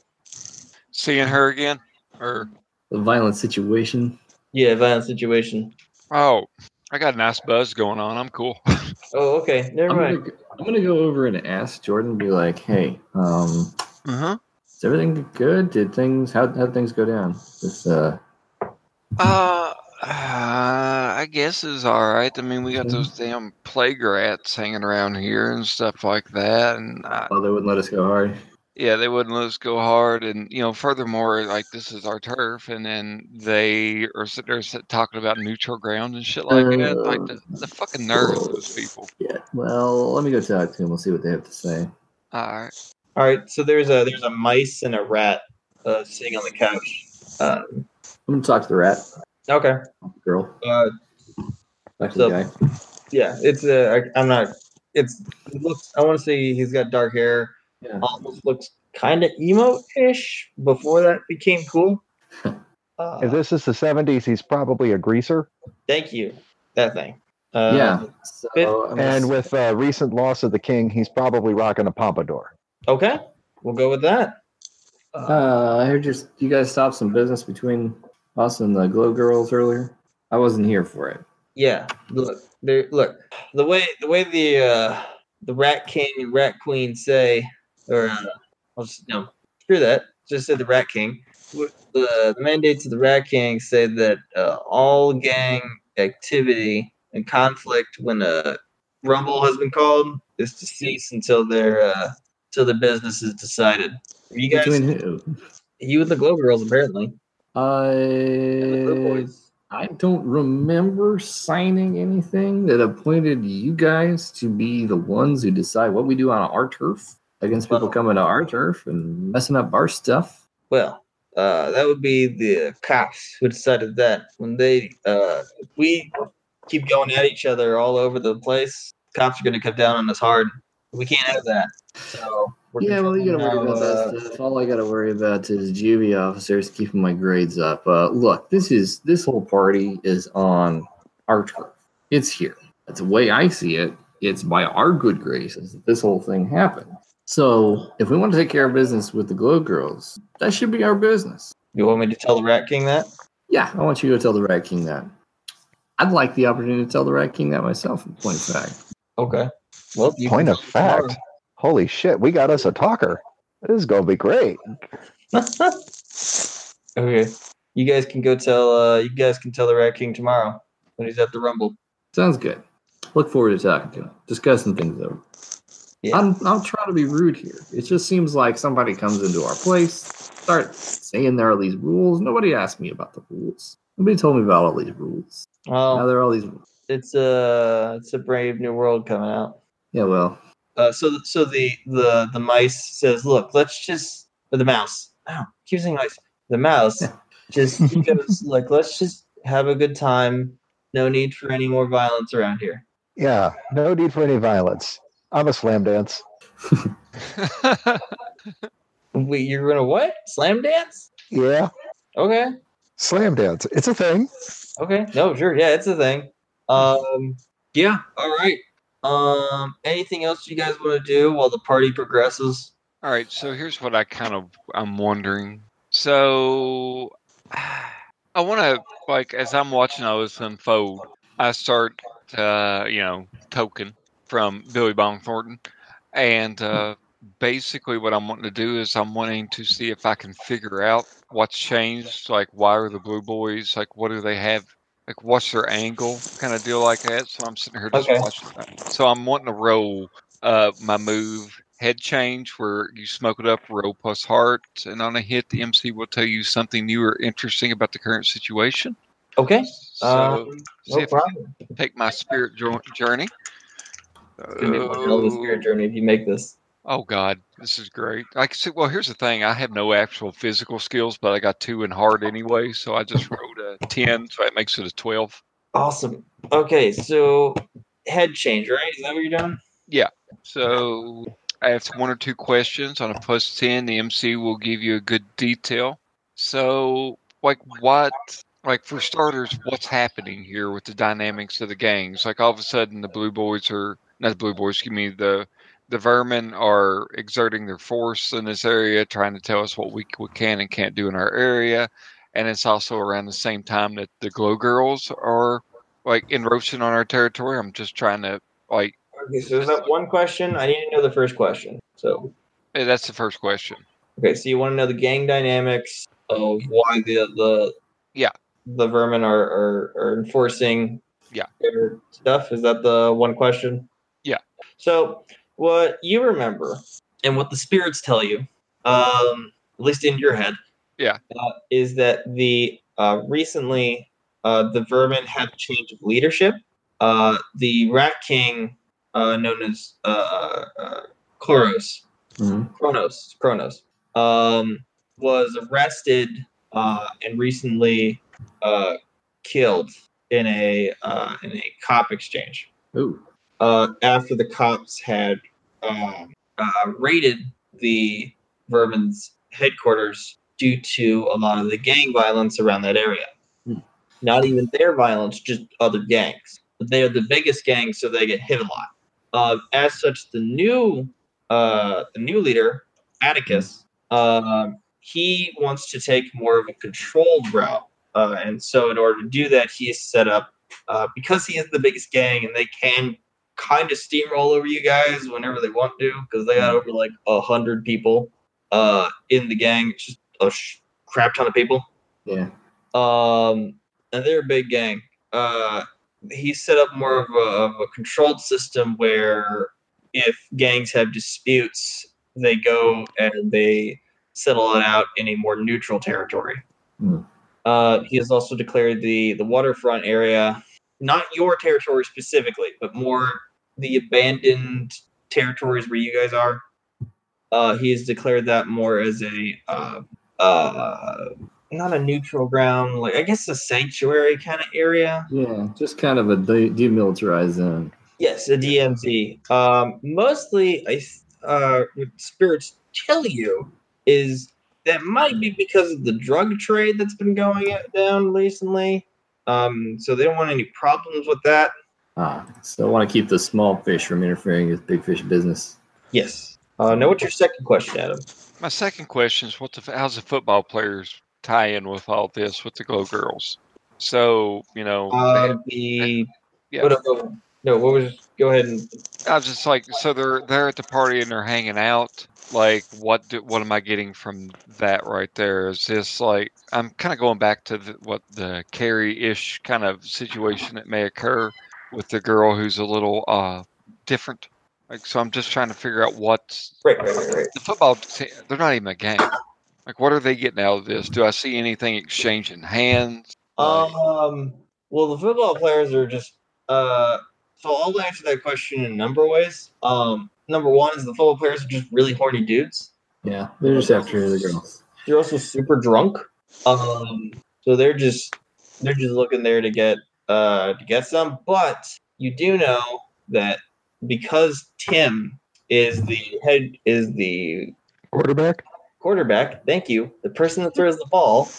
Seeing her again, or The violent situation. yeah violent situation? oh, I got a nice buzz going on. I'm cool. Oh, okay, never I'm mind. gonna, go- I'm gonna go over and ask Jordan. Be like, hey, um, Uh huh. is everything good? Did things how how things go down? With uh, Uh, Uh, I guess it's all right. I mean, we got those damn plague rats hanging around here and stuff like that, and I, Oh, they wouldn't let us go hard. Yeah, they wouldn't let us go hard. And you know, furthermore, like this is our turf, and then they are sitting there sit- talking about neutral ground and shit like that. Like the, the fucking nerve of those people. Yeah. Well, let me go talk to them. We'll see what they have to say. All right. All right, so there's a there's a mice and a rat uh, sitting on the couch. Um, I'm gonna talk to the rat okay. girl. Uh, Talk to So- the guy. yeah, it's a. I, I'm not. It's it looks. I want to say he's got dark hair. Yeah. Almost looks kind of emo-ish before that became cool. Uh, If this is the 70s, he's probably a greaser. thank you. That thing. Uh, yeah. So, fifth- And with uh, recent loss of the king, he's probably rocking a pompadour. Okay, we'll go with that. Uh, I heard you, you guys stopped some business between us and the Glow Girls earlier. I wasn't here for it. Yeah, look, there. Look, the way the way the uh, the Rat King and Rat Queen say, or uh, I'll just no, screw that. Just say the Rat King. The, the mandates of the Rat King say that uh, all gang activity and conflict when a rumble has been called is to cease until their uh, until the business is decided. You guys, Between who? you and the Glow Girls apparently. And the Blue Boys. I don't remember signing anything that appointed you guys to be the ones who decide what we do on our turf against people Well- coming to our turf and messing up our stuff. Well, uh, that would be the cops who decided that. When they, uh, we keep going at each other all over the place, cops are going to come down on us hard. We can't have that. So we're Yeah, well, you gotta worry about how, that uh, stuff. All I gotta worry about is juvie officers keeping my grades up. Uh, look, this is this whole party is on our turf. It's here. That's the way I see it. It's by our good graces that this whole thing happened. So, if we want to take care of business with the Glow Girls, that should be our business. You want me to tell the Rat King that? Yeah, I want you to tell the Rat King that. I'd like the opportunity to tell the Rat King that myself. In point of fact, Okay. Well, you Point of fact. Holy shit, we got us a talker. This is going to be great. okay. You guys can go tell. Uh, you guys can tell the Rat King tomorrow when he's at the Rumble. sounds good. Look forward to talking to him, discussing things over. Yeah. I'm I'm trying to be rude here. It just seems like somebody comes into our place, start saying there are these rules. Nobody asked me about the rules. Nobody told me about all these rules. Oh. Now there are all these rules. it's a it's a brave new world coming out. Yeah, well, Uh, so th- so the the the mice says, look, let's just or the mouse. Ow, keep saying mice. The mouse just goes like, let's just have a good time. No need for any more violence around here. Yeah, no need for any violence. I'm a slam dance. Wait, you're gonna what? Slam dance? Yeah, Okay, slam dance. It's a thing. okay. No, sure. Yeah, it's a thing. Um, yeah. All right. Um, anything else you guys want to do while the party progresses? All right, so here's what I kind of I'm wondering. So I want to like as I'm watching all this unfold, I start uh, you know token from Billy Bong Thornton, and uh, basically what I'm wanting to do is I'm wanting to see if I can figure out what's changed. Like why are the Blue Boys like what do they have? Like what's their angle? Kind of deal like that. So I'm sitting here just Okay. watching. That. So I'm wanting to roll uh, my move head change where you smoke it up, roll plus heart, and on a hit, the MC will tell you something new or interesting about the current situation. Okay. So, see no problem. Take my spirit journey. It's gonna be one hell of a spirit oh. journey if you make this. Oh God, this is great. I can see. Well, here's the thing: I have no actual physical skills, but I got two in hard anyway, so I just rolled a ten, so that makes it a twelve. Awesome. Okay, so head change, right? Is that what you're doing? Yeah. So I have one or two questions on a plus 10. The MC will give you a good detail. So, like, what, like, for starters, what's happening here with the dynamics of the gangs? Like, all of a sudden, the Blue Boys are, not the Blue Boys, excuse me, the, the Vermin are exerting their force in this area, trying to tell us what we, we can and can't do in our area. And it's also around the same time that the Glow Girls are, like, encroaching on our territory. I'm just trying to, like, Okay, so there's that one question. I need to know the first question. So, eh, that's the first question. okay, so you want to know the gang dynamics of why the the Yeah. the vermin are are, are enforcing Yeah. their stuff. Is that the one question? Yeah. So what you remember and what the spirits tell you, um, at least in your head, Yeah. uh, is that the uh, recently uh, the vermin had a change of leadership. Uh, the Rat King, uh, known as uh, uh, Chloros, Mhm. Kronos, Kronos, um, was arrested uh, and recently uh, killed in a uh, in a cop exchange. Ooh. Uh, after the cops had um, uh, raided the Vermin's headquarters due to a lot of the gang violence around that area. Hmm. Not even their violence, just other gangs. But they are the biggest gang, so they get hit a lot. Uh, as such, the new uh, the new leader, Atticus, um, he wants to take more of a controlled route. Uh, and so, in order to do that, he is set up uh, because he is the biggest gang and they can kind of steamroll over you guys whenever they want to because they got over like a hundred people uh, in the gang. It's just a sh- crap ton of people. Yeah. Um, and they're a big gang. Uh, he set up more of a, of a controlled system where if gangs have disputes, they go and they settle it out in a more neutral territory. Hmm. Uh, he has also declared the the waterfront area, not your territory specifically, but more the abandoned territories where you guys are. Uh, he has declared that more as a uh, uh, not a neutral ground, like I guess a sanctuary kind of area. Yeah. Just kind of a de- demilitarized zone. Yes, a DMZ. Um, mostly, I th- uh, what spirits tell you is that might be because of the drug trade that's been going down recently. Um, so they don't want any problems with that. Ah. So I want to keep the small fish from interfering with big fish business. Yes. Uh, now, what's your second question, Adam? My second question is, what the how's the football players tie in with all this with the Glow Girls? So you know, they Uh, had- the yeah. what, uh, no, what was? Go ahead and I was just like, so they're they're at the party and they're hanging out. Like, what do, what am I getting from that right there? Is this like I'm kind of going back to the, what the Carrie-ish kind of situation that may occur with the girl who's a little uh different. Like, so I'm just trying to figure out what's right, right, right, right. the football. Team, they're not even a game. Like, what are they getting out of this? Do I see anything exchanging hands? Um. Well, the football players are just. Uh. So I'll answer that question in a number of ways. Um. Number one is the football players are just really horny dudes. Yeah. They're just after the girls. They're also super drunk. Um. So they're just they're just looking there to get uh to get some. But you do know that because Tim is the head is the Quarterback? quarterback. Thank you. The person that throws the ball.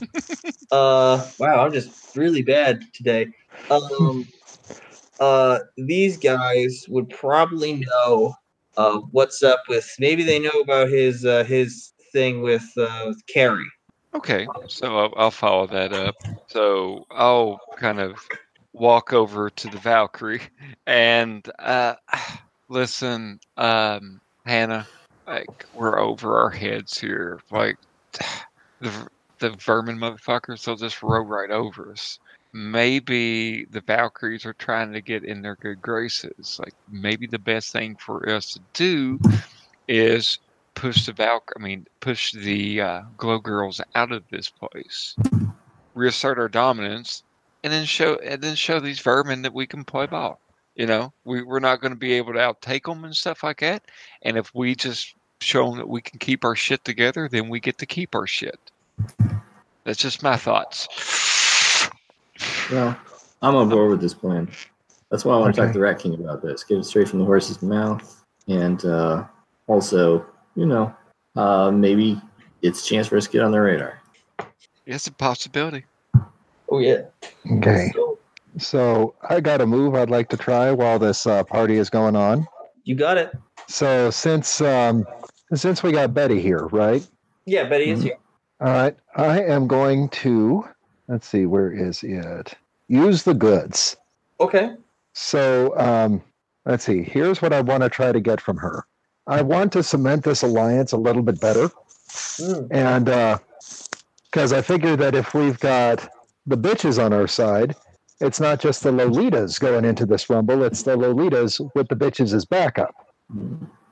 uh, wow, I'm just really bad today. Um, uh, these guys would probably know uh, what's up with. Maybe they know about his uh, his thing with uh, with Carrie. Okay, so I'll, I'll follow that up. So I'll kind of walk over to the Valkyrie and uh, listen, um, Hannah. Like we're over our heads here. Like the the vermin motherfuckers, they'll just roll right over us. Maybe the Valkyries are trying to get in their good graces. Like maybe the best thing for us to do is push the Valk. I mean, push the uh, Glow Girls out of this place, reassert our dominance, and then show and then show these vermin that we can play ball. You know, we we're not going to be able to outtake them and stuff like that. And if we just show them that we can keep our shit together, then we get to keep our shit. That's just my thoughts. Well, I'm on board with this plan. That's why I want to talk to Rat King about this. Get it straight from the horse's mouth, and uh, also, you know, uh, maybe it's a chance for us to get on the radar. It's a possibility. Oh yeah. Okay. So, So I got a move I'd like to try while this uh, party is going on. you got it. So since um, since we got Betty here, right? Yeah, Betty is here. All right. I am going to let's see, where is it? Use the goods. Okay. So um, let's see. Here's what I want to try to get from her. I want to cement this alliance a little bit better, Mm. and because I figure that if we've got the bitches on our side, it's not just the Lolitas going into this rumble, it's the Lolitas with the bitches as backup.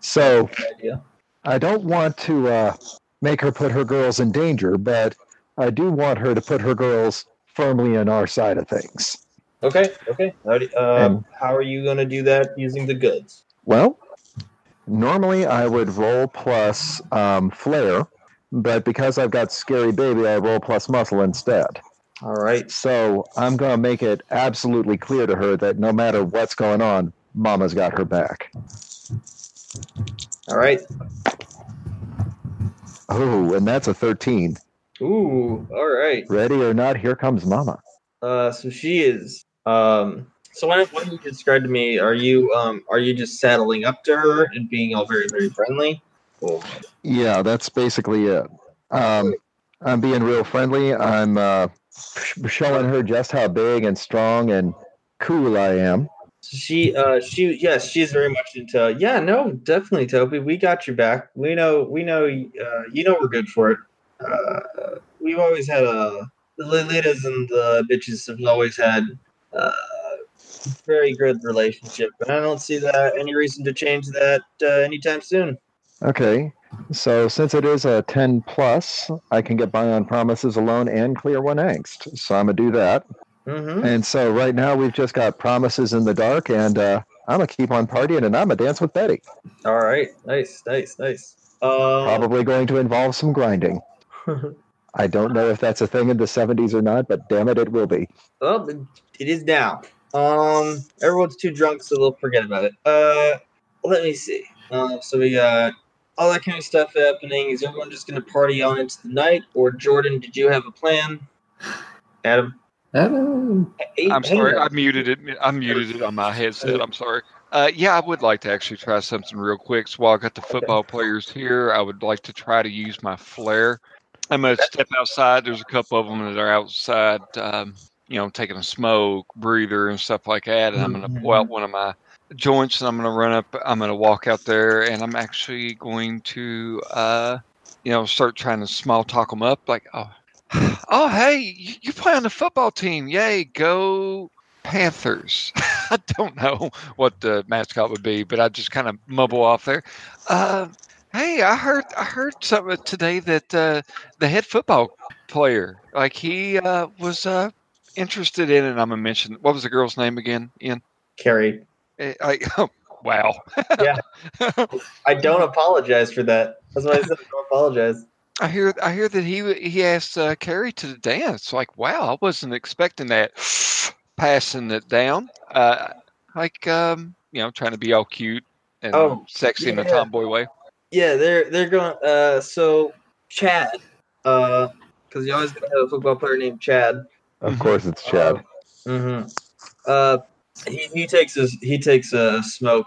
So I don't want to uh, make her put her girls in danger, but I do want her to put her girls firmly on our side of things. Okay, okay. How, do, uh, And- how are you going to do that using the goods? Well, normally I would roll plus um, flair, but because I've got scary baby, I roll plus muscle instead. All right. So I'm going to make it absolutely clear to her that no matter what's going on, Mama's got her back. All right. Oh, and that's a 13. Ooh. All right. Ready or not, here comes Mama. Uh, so she is. Um. So why don't you describe to me? Are you um are you just saddling up to her and being all very very friendly? Or Yeah, that's basically it. Um, I'm being real friendly. I'm uh, showing her just how big and strong and cool I am. she uh she yes she's very much into yeah no definitely Tobi we got your back we know we know uh, you know we're good for it. Uh, we've always had a the Lolitas and the bitches have always had uh, very good relationship, and I don't see that any reason to change that uh, anytime soon. Okay, so since it is a 10 plus, I can get by on promises alone and clear one angst. So I'm to do that. Mm-hmm. And so right now we've just got promises in the dark, and uh, I'm to keep on partying and I'm to dance with Betty. All right, nice, nice, nice. Uh, Probably going to involve some grinding. I don't know if that's a thing in the 70s or not, but damn it, it will be. Well, it is now. Um, everyone's too drunk, so they'll forget about it. Uh, let me see. Um, so we got all that kind of stuff happening. Is everyone just gonna party on into the night, or Jordan? Did you have a plan? Adam, Adam, Hey, I'm sorry, uh, I muted it. I muted it on my headset. I'm sorry. Uh, yeah, I would like to actually try something real quick. So while I got the football players here, I would like to try to use my flair. I'm gonna step outside. There's a couple of them that are outside, um, you know, taking a smoke, breather, and stuff like that. And I'm gonna pull out one of my joints, and I'm gonna run up. I'm gonna walk out there, and I'm actually going to, uh, you know, start trying to small talk them up, like, oh, oh, hey, you, you play on the football team? Yay, go Panthers. I don't know what the mascot would be, but I just kind of mumble off there. Uh, hey, I heard I heard something today that uh, the head football player, like he uh, was uh, interested in, and I'm gonna mention what was the girl's name again? Ian. Carrie. Eh, I, oh, wow. Yeah. I don't apologize for that. That's why I said I don't apologize. I hear I hear that he he asked uh, Carrie to dance. Like, wow, I wasn't expecting that. Passing it down, uh, like um, you know, trying to be all cute and Oh, sexy in a tomboy way. Yeah, they're they're going. Uh, so Chad, uh, because you always have a football player named Chad. Of Mhm. course, it's Chad. Mm-hmm. Uh, he, he takes his he takes a smoke,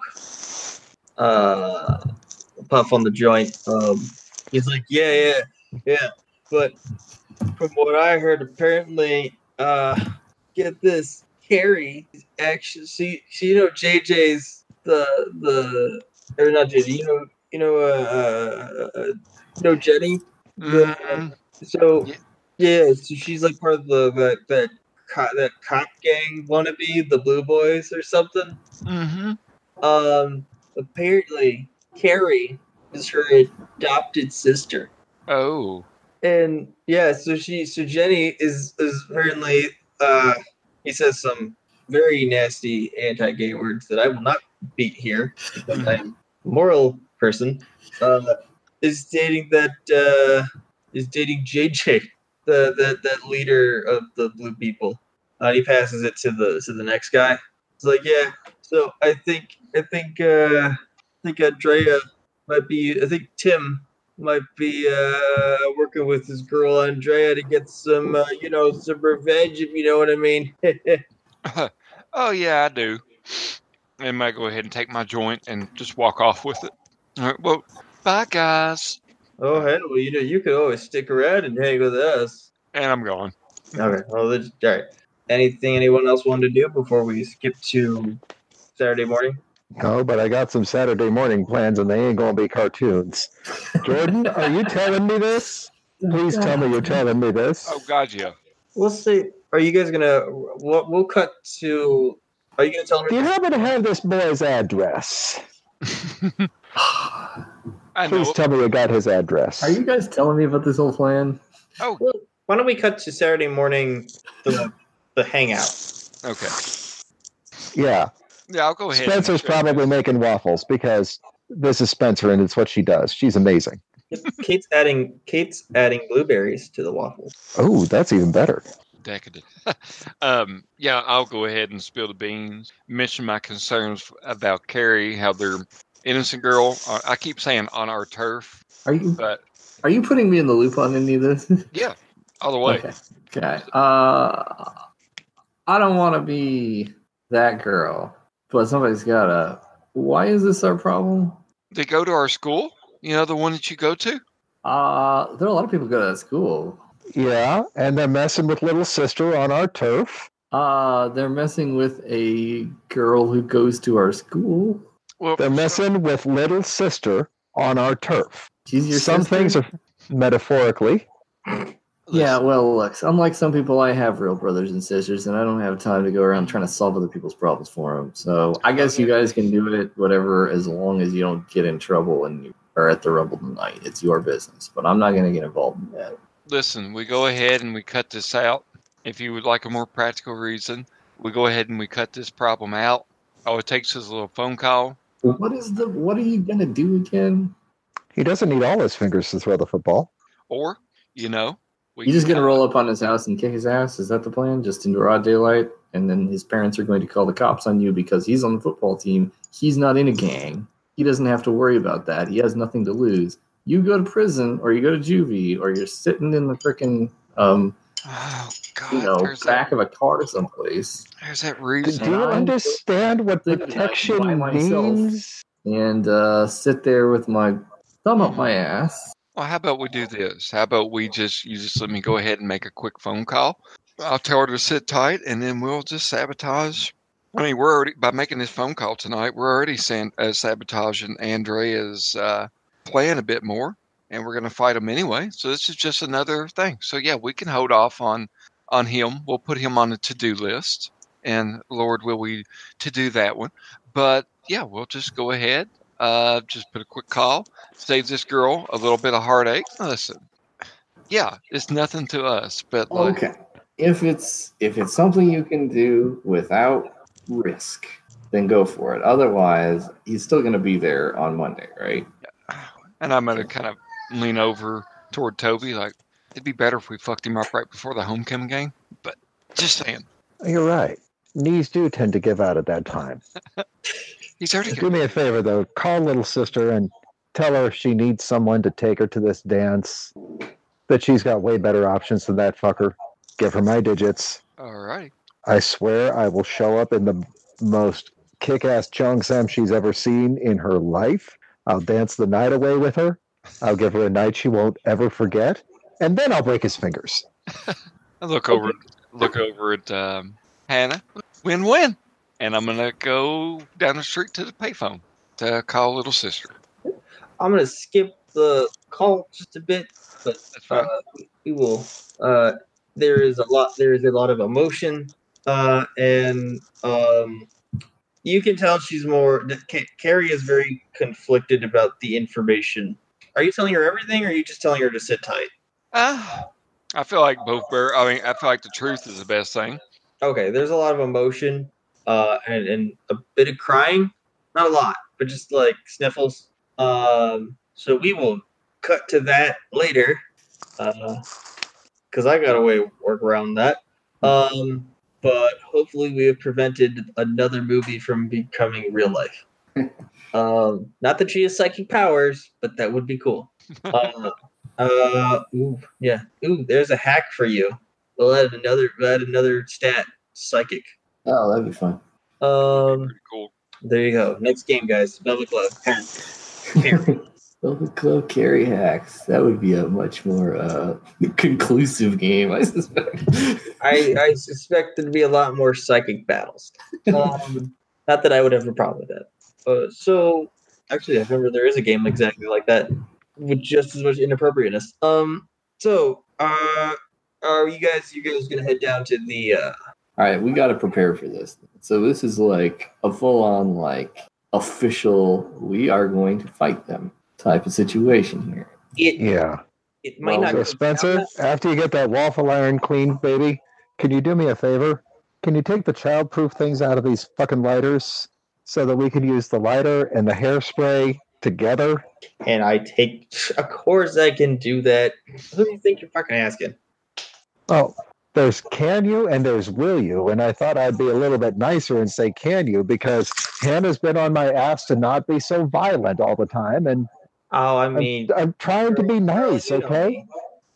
uh, puff on the joint. Um, he's like, yeah, yeah, yeah. But from what I heard, apparently, uh, get this, Carrie actually she, she you know JJ's the the or not JJ, you know you know uh, uh, uh you know Jenny. The, Mhm. so Yeah. Yeah, so she's like part of the that that co- that cop gang wannabe, the Blue Boys or something. Mhm. Um, apparently Carrie is her adopted sister, Oh. and yeah, so she so Jenny is is apparently uh he says some very nasty anti-gay words that I will not beat here because I'm a moral person. Uh, is dating that uh is dating JJ, the the that leader of the blue people. Uh, he passes it to the to the next guy. It's like, yeah. So I think I think uh, I think Andrea might be. I think Tim might be uh, working with his girl Andrea to get some, uh, you know, some revenge. If you know what I mean. oh yeah, I do. And might go ahead and take my joint and just walk off with it. All right. Well, bye guys. Oh hey, well, you know, you could always stick around and hang with us. And I'm gone. Okay. Well, that's, all right. Anything anyone else wanted to do before we skip to Saturday morning? No, but I got some Saturday morning plans, and they ain't going to be cartoons. Jordan, are you telling me this? Please tell me you're telling me this. Oh God, yeah. We'll see. are you guys gonna? We'll, we'll cut to. Are you gonna tell me? Do you happen to have this boy's address? I know. Please tell me you got his address. Are you guys telling me about this whole plan? Oh, Why don't we cut to Saturday morning? The the hangout. okay. Yeah, Yeah, I'll go ahead. Spencer's show probably making waffles because this is Spencer and it's what she does. She's amazing. Kate's adding Kate's adding blueberries to the waffles. Oh, that's even better. decadent. um, yeah, I'll go ahead and spill the beans. Mention my concerns about Carrie, how they're innocent girl. uh, I keep saying on our turf, Are you but are you putting me in the loop on any of this? yeah, all the way. Okay. Okay. Uh, I don't want to be that girl, but somebody's gotta. Why is this our problem? They go to our school. You know, the one that you go to. Uh, there are a lot of people go to that school. Yeah, and they're messing with little sister on our turf. Uh, they're messing with a girl who goes to our school. Well, They're messing with little sister on our turf. She's your Some sister? things are metaphorically. Yeah, well, look, unlike some people, I have real brothers and sisters, and I don't have time to go around trying to solve other people's problems for them. So I guess you guys can do it, whatever, as long as you don't get in trouble and you are at the Rumble tonight. It's your business, but I'm not going to get involved in that. listen, we go ahead and we cut this out. If you would like a more practical reason, we go ahead and we cut this problem out. All it takes is a little phone call. What is the? What are you going to do again? He doesn't need all his fingers to throw the football. Or, you know, we You just going to roll up on his house and kick his ass? Is that the plan? Just in broad daylight, and then his parents are going to call the cops on you because he's on the football team. He's not in a gang. He doesn't have to worry about that. He has nothing to lose. You go to prison, or you go to juvie, or you're sitting in the freaking um, Oh God! you know back that. of a car someplace, There's that Do you understand what Think that I protection means? and uh, sit there with my thumb up my ass. Well, how about we do this? How about we just you just let me go ahead and make a quick phone call. I'll tell her to sit tight, and then we'll just sabotage. I mean, we're already by making this phone call tonight. We're already san- uh, sabotaging Andrea's uh, plan a bit more, and we're going to fight them anyway. So this is just another thing. So yeah, we can hold off on on him. We'll put him on the to do list, and Lord, will we to do that one? But yeah, we'll just go ahead. Uh, just put a quick call save this girl a little bit of heartache. Listen, yeah, it's nothing to us, but like, Okay, if it's if it's something you can do without risk, then go for it. Otherwise, he's still going to be there on Monday, right? and I'm gonna kind of lean over toward Tobi, like it'd be better if we fucked him up right before the homecoming game. But just saying, You're right. Knees do tend to give out at that time. he's already Do me a favor though. Call little sister and tell her she needs someone to take her to this dance. That she's got way better options than that fucker. Give her my digits. all right. I swear I will show up in the most kick-ass cheongsam she's ever seen in her life. I'll dance the night away with her. I'll give her a night she won't ever forget, and then I'll break his fingers. I look over, look over at um, Hannah. Win win, and I'm gonna go down the street to the payphone to call little sister. I'm gonna skip the call just a bit, but That's fine. uh, we will. Uh, there is a lot. There is a lot of emotion, uh, and um, you can tell she's more. that Carrie is very conflicted about the information. Are you telling her everything, or are you just telling her to sit tight? Uh, I feel like both. Bear, I mean, I feel like the truth is the best thing. Okay, there's a lot of emotion, uh, and and a bit of crying. Not a lot, but just like sniffles. Um, so we will cut to that later, Uh because I got a way to work around that. Um, but hopefully we have prevented another movie from becoming real life. um, not that she has psychic powers, but that would be cool. Uh, uh, ooh, yeah. Ooh, there's a hack for you. We'll add another we'll add another stat, psychic. Oh, that'd be fun. Um, Pretty cool. there you go. Next game, guys. Velvet Glove. Carry. Velvet Glove carry hacks. That would be a much more uh, conclusive game, I suspect. I, I suspect there'd be a lot more psychic battles. Um, not that I would have a problem with that. Uh, so, actually, I remember there is a game exactly like that with just as much inappropriateness. Um, so, uh, are you guys? You guys gonna head down to the? uh All right, we got to prepare for this. So this is like a full-on, like official. We are going to fight them type of situation here. It Yeah. it might Well, not. So go Spencer, after you get that waffle iron clean, baby, can you do me a favor? Can you take the childproof things out of these fucking lighters so that we can use the lighter and the hairspray together? And I take. Of course, I can do that. Who do you think you're fucking asking? Oh, there's can you and there's will you. And I thought I'd be a little bit nicer and say can you because Hannah's been on my ass to not be so violent all the time. And Oh, I I'm, mean, I'm trying to be nice, you know okay? me.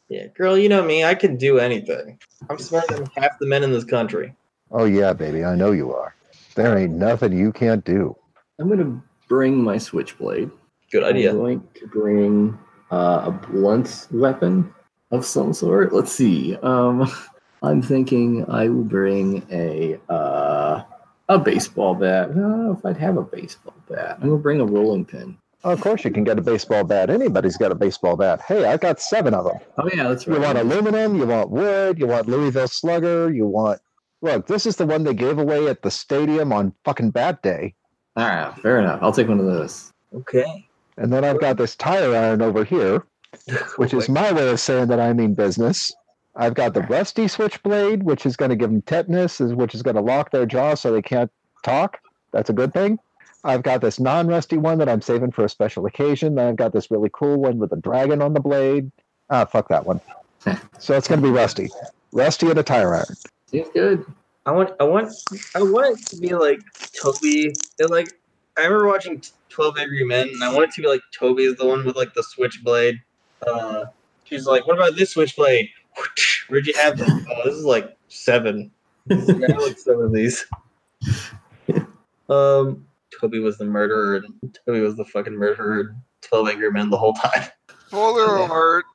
Yeah, girl, you know me. I can do anything. I'm smarter than half the men in this country. Oh, yeah, baby. I know you are. There ain't nothing you can't do. I'm going to bring my switchblade. Good idea. I'm idea. going to bring uh, a blunt weapon of some sort. Let's see. Um, I'm thinking I will bring a uh, a baseball bat. I don't know if I'd have a baseball bat. I'm gonna bring a rolling pin. Oh, of course, you can get a baseball bat. Anybody's got a baseball bat. Hey, I got seven of them. Oh yeah, that's You want aluminum, you want wood, you want Louisville Slugger, you want. Look, this is the one they gave away at the stadium on fucking Bat Day. All right, fair enough. I'll take one of those. Okay. And then I've got this tire iron over here, which is my way of saying that I mean business. I've got the rusty switchblade, which is going to give them tetanus, which is going to lock their jaw so they can't talk. That's a good thing. I've got this non-rusty one that I'm saving for a special occasion. Then I've got this really cool one with a dragon on the blade. Ah, fuck that one. so it's going to be rusty, rusty and a tire iron. Seems good. I want, I want, I want it to be like Tobi. They're like, I remember watching Twelve Angry Men, and I want it to be like Tobi is the one with like the switchblade. Uh, she's like, "What about this switchblade? Where'd you have this? Oh, this is like seven. I have like seven of these. Um, Tobi was the murderer, and Tobi was the fucking murderer. Twelve Angry Men the whole time. Spoiler alert.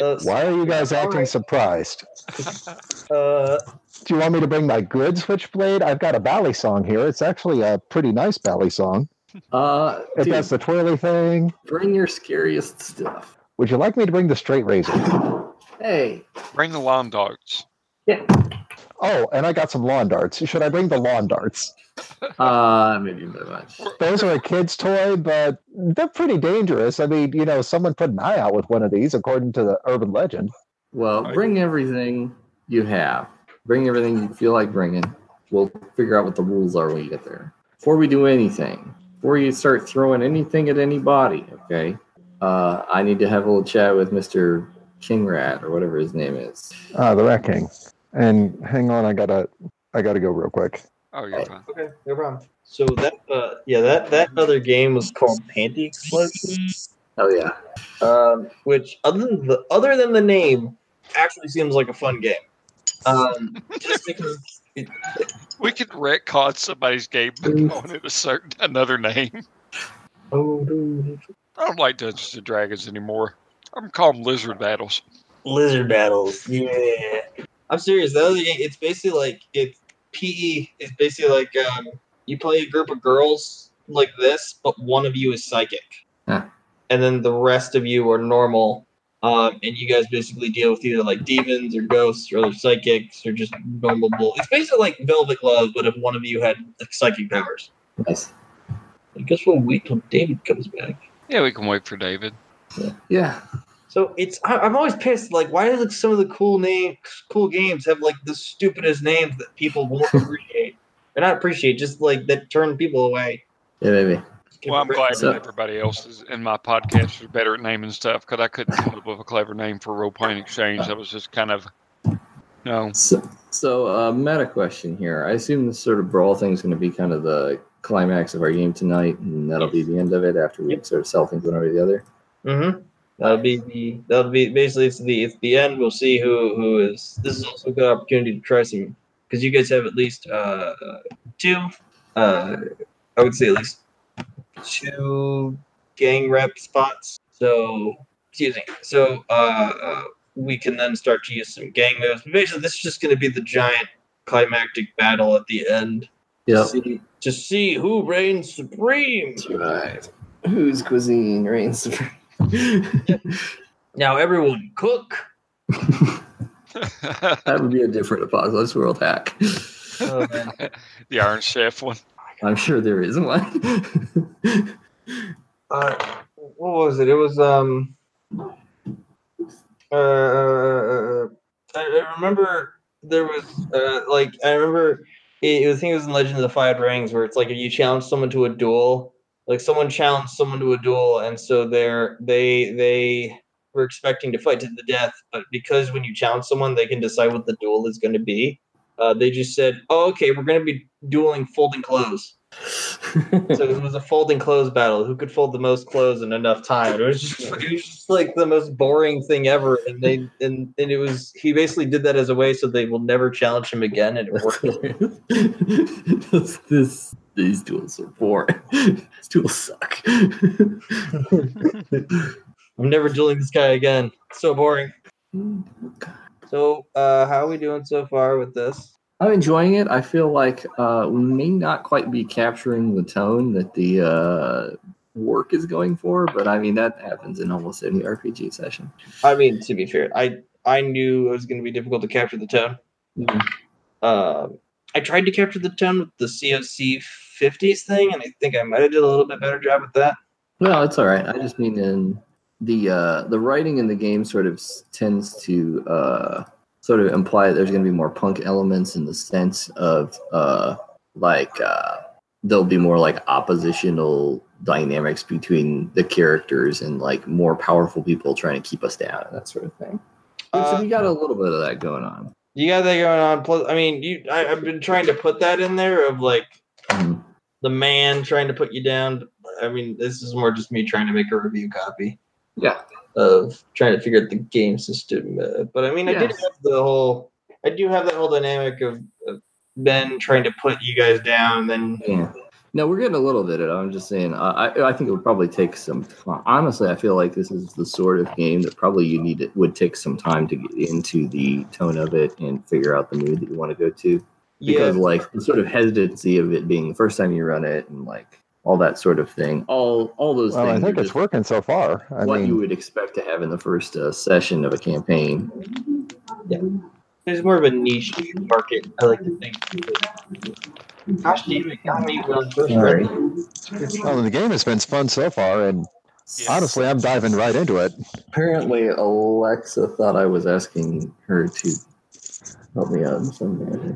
Uh, Why are you guys All acting right. surprised? Uh, Do you want me to bring my good switchblade? I've got a balisong here. It's actually a pretty nice balisong. Uh, If dude, that's the twirly thing. bring your scariest stuff. Would you like me to bring the straight razor? Hey, Bring the lawn darts. Oh, and I got some lawn darts. Should I bring the lawn darts? uh, maybe a bit much. Those are a kid's toy, but they're pretty dangerous. I mean, you know, someone put an eye out with one of these, according to the urban legend. Well, bring everything you have. Bring everything you feel like bringing. We'll figure out what the rules are when you get there. Before we do anything, before you start throwing anything at anybody, okay? Uh, I need to have a little chat with Mr. King Rat or whatever his name is. Ah, the Rat King. And hang on, I gotta, I gotta go real quick. Oh, you're fine. Okay, no problem. So that uh yeah, that that other game was called Panty Explosion. Oh yeah. Um which other than the other than the name actually seems like a fun game. Um just because it, We could retcon somebody's game by calling it a certain another name. oh dude. I don't like Dungeons and Dragons anymore. I'm calling them lizard battles. Lizard battles. Yeah. I'm serious. The other game it's basically like it's PE is basically like um you play a group of girls like this, but one of you is psychic. Huh. And then the rest of you are normal. Um, and you guys basically deal with either like demons or ghosts or other psychics or just normal bull. It's basically like Velvet Glove, but if one of you had like, psychic powers. Nice. I guess we'll wait till David comes back. Yeah, we can wait for David. Yeah. So it's I, I'm always pissed. Like, why do like, some of the cool name, cool games have like the stupidest names that people won't appreciate, or not appreciate, just like that turn people away? Yeah, maybe. Well, I'm glad So- that everybody else is in my podcast is better at naming stuff because I couldn't come up with a clever name for role playing exchange. That was just kind of no. So, so uh, meta question here. I assume this sort of brawl thing is going to be kind of the climax of our game tonight, and that'll be the end of it after we Yep. sort of sell things one over the other. Mm-hmm. That'll be the that'll be basically it's the it's the end. We'll see who who is. This is also a good opportunity to try some because you guys have at least uh two. Uh, I would say at least two gang rep spots. So excuse me. So uh, uh we can then start to use some gang moves. But basically, this is just going to be the giant climactic battle at the end. To see, to see who reigns supreme. That's right. Whose cuisine reigns supreme? Now everyone cook. That would be a different Apocalypse World hack. Oh, man. the Iron Chef one. I'm sure there is one. uh, what was it? It was um. Uh, I, I remember there was uh like I remember it, I think it was in Legend of the Five Rings where it's like if you challenge someone to a duel, like someone challenged someone to a duel, and so they're they they were expecting to fight to the death, but because when you challenge someone, they can decide what the duel is going to be. Uh, they just said, "Oh, okay, we're going to be dueling folding clothes." so it was a folding clothes battle. Who could fold the most clothes in enough time? It was just, it was just like the most boring thing ever. And they and, and it was he basically did that as a way so they will never challenge him again. And it worked. this, this these duels are boring. These duels suck. I'm never dueling this guy again. So boring. So uh, how are we doing so far with this? I'm enjoying it. I feel like uh, we may not quite be capturing the tone that the uh, work is going for, but I mean that happens in almost any RPG session. I mean, to be fair, I I knew it was going to be difficult to capture the tone. Mhm. Um, I tried to capture the tone with the COC 50s thing, and I think I might have did a little bit better job with that. Well, it's all right. I just mean in the uh, the writing in the game sort of tends to uh, sort of imply that there's going to be more punk elements in the sense of uh, like uh, there'll be more like oppositional dynamics between the characters and like more powerful people trying to keep us down and that sort of thing. And so Uh, we got a little bit of that going on. You got that going on. Plus, I mean, you I, I've been trying to put that in there of like Mhm. the man trying to put you down. I mean, this is more just me trying to make a review copy Yeah. of trying to figure out the game system. Uh, but I mean, I did have the whole. I do have that whole dynamic of, of Ben trying to put you guys down, and then Yeah. No, we're getting a little bit of it. I'm just saying. I I I think it would probably take some. time. Honestly, I feel like this is the sort of game that probably you need it would take some time to get into the tone of it and figure out the mood that you want to go to. yeah, Because like the sort of hesitancy of it being the first time you run it and like all that sort of thing. All all those Well, I think it's working so far. I what you would expect to have in the first uh, session of a campaign. Yeah. there's more of a niche market. I like to think. Gosh, damn it, got me when I first read it. well, the game has been fun so far, and Yes. honestly, I'm diving right into it. Apparently, Alexa thought I was asking her to help me out in some manner.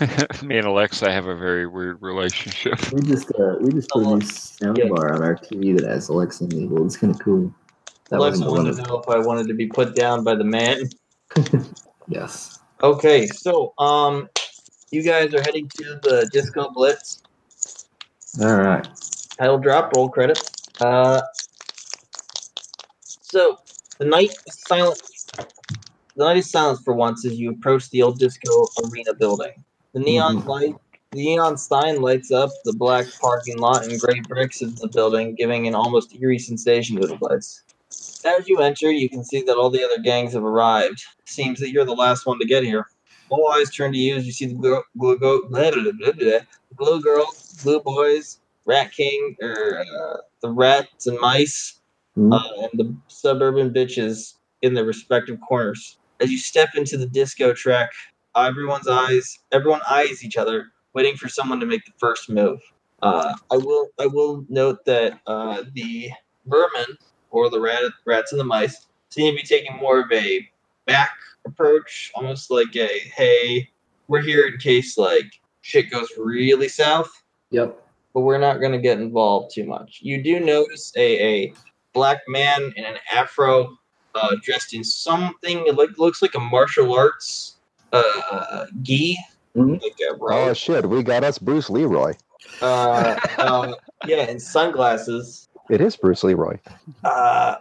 Me and Alexa have a very weird relationship. We just uh, we just put a new soundbar on our TV that has Alexa enabled. It's kind of cool. That Alexa wasn't the one. wanted to know if I wanted to be put down by the man. yes. Okay, so um, you guys are heading to the Disco Blitz. All right. Title drop, roll credits. Uh, so the night is silent. The night is silent for once as you approach the old disco arena building. The neon light, the neon sign lights up the black parking lot and gray bricks of the building, giving an almost eerie sensation to the place. As you enter, you can see that all the other gangs have arrived. Seems that you're the last one to get here. All eyes turn to you as you see the glow, glow, blah, blah, blah, blah, blue girls, blue boys, Rat King, or uh, the rats and mice, Mhm. uh, and the suburban bitches in their respective corners. As you step into the disco track, everyone's eyes, everyone eyes each other, waiting for someone to make the first move. Uh, I will, I will note that uh, the vermin or the rat, rats and the mice seem to be taking more of a back approach, almost like a hey, we're here in case like shit goes really south Yep. but we're not going to get involved too much. You do notice a, a black man in an afro, uh, dressed in something it like looks like a martial arts uh, gi, Mhm. like Oh shit, we got us Bruce Leroy. Uh, uh, yeah, and sunglasses. It is Bruce Leroy. Uh,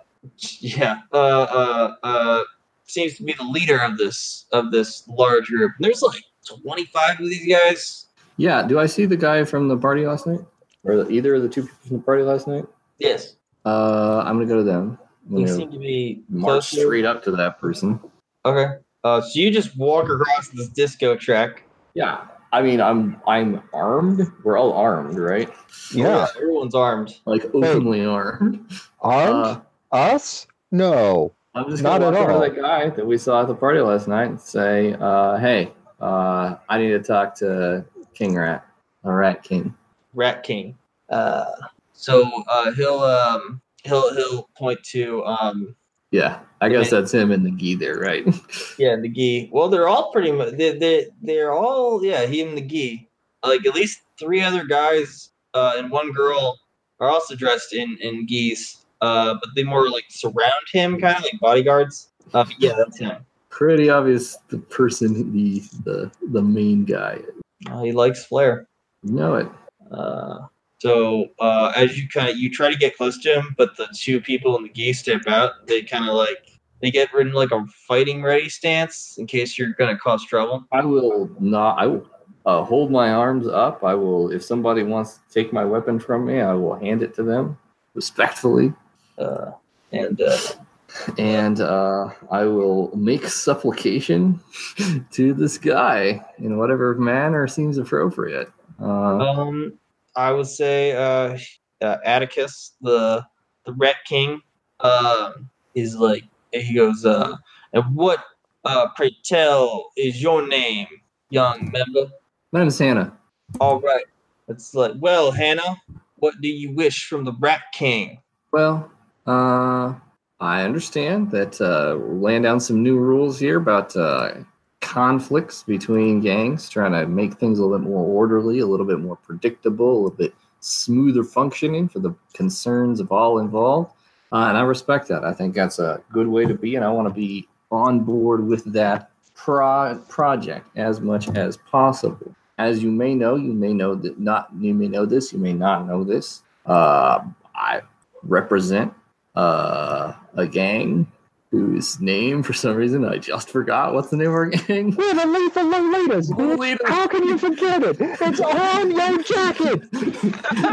yeah, uh, uh, uh, seems to be the leader of this of this large group. There's like 25 of these guys. Yeah. Do I see the guy from the party last night, or the, either of the two people from the party last night? Yes, Uh, I'm gonna go to them. I'm they gonna seem to be march closer. straight up to that person. Okay. Uh, so you just walk across this disco track. Yeah. I mean, I'm I'm armed. We're all armed, right? Yeah, everyone's armed. Like openly armed. armed Uh, us? No. I'm just Not gonna at walk over all. to that guy that we saw at the party last night and say, uh, "Hey, uh, I need to talk to King Rat, a Rat King." Rat King. Uh, so uh, he'll um, he'll he'll point to um, Yeah, I guess that's him and the gi there, right? yeah the gi. Well, they're all pretty much they they they're all yeah he and the gi. Like at least three other guys uh, and one girl are also dressed in in gis. Uh, but they more like surround him, kind of like bodyguards. Uh, yeah, that's him. Pretty obvious. The person, the the the main guy. Uh, he likes flair. You know it. Uh, so uh, as you kind of you try to get close to him, but the two people in the gi step out. They kind of like they get in like a fighting ready stance in case you're gonna cause trouble. I will not. I will uh, hold my arms up. I will. If somebody wants to take my weapon from me, I will hand it to them respectfully, Uh, and uh, and uh, I will make supplication to this guy in whatever manner seems appropriate. Uh, um, I would say uh, uh, Atticus, the the Rat King, um, is like he goes. Uh, and what, uh, pray tell, is your name, young member? my name is Hannah. All right. It's like, well, Hannah, what do you wish from the Rat King? Well, uh, I understand that uh, we're laying down some new rules here about uh, conflicts between gangs, trying to make things a little bit more orderly, a little bit more predictable, a little bit smoother functioning for the concerns of all involved. Uh, and I respect that. I think that's a good way to be, and I want to be on board with that pro- project as much as possible. As you may know, you may know that not you may know this, you may not know this. Uh, I represent uh, a gang whose name, for some reason, I just forgot. What's the name of our gang? We're the lethal. Leaders. How can you forget it? It's on your jacket.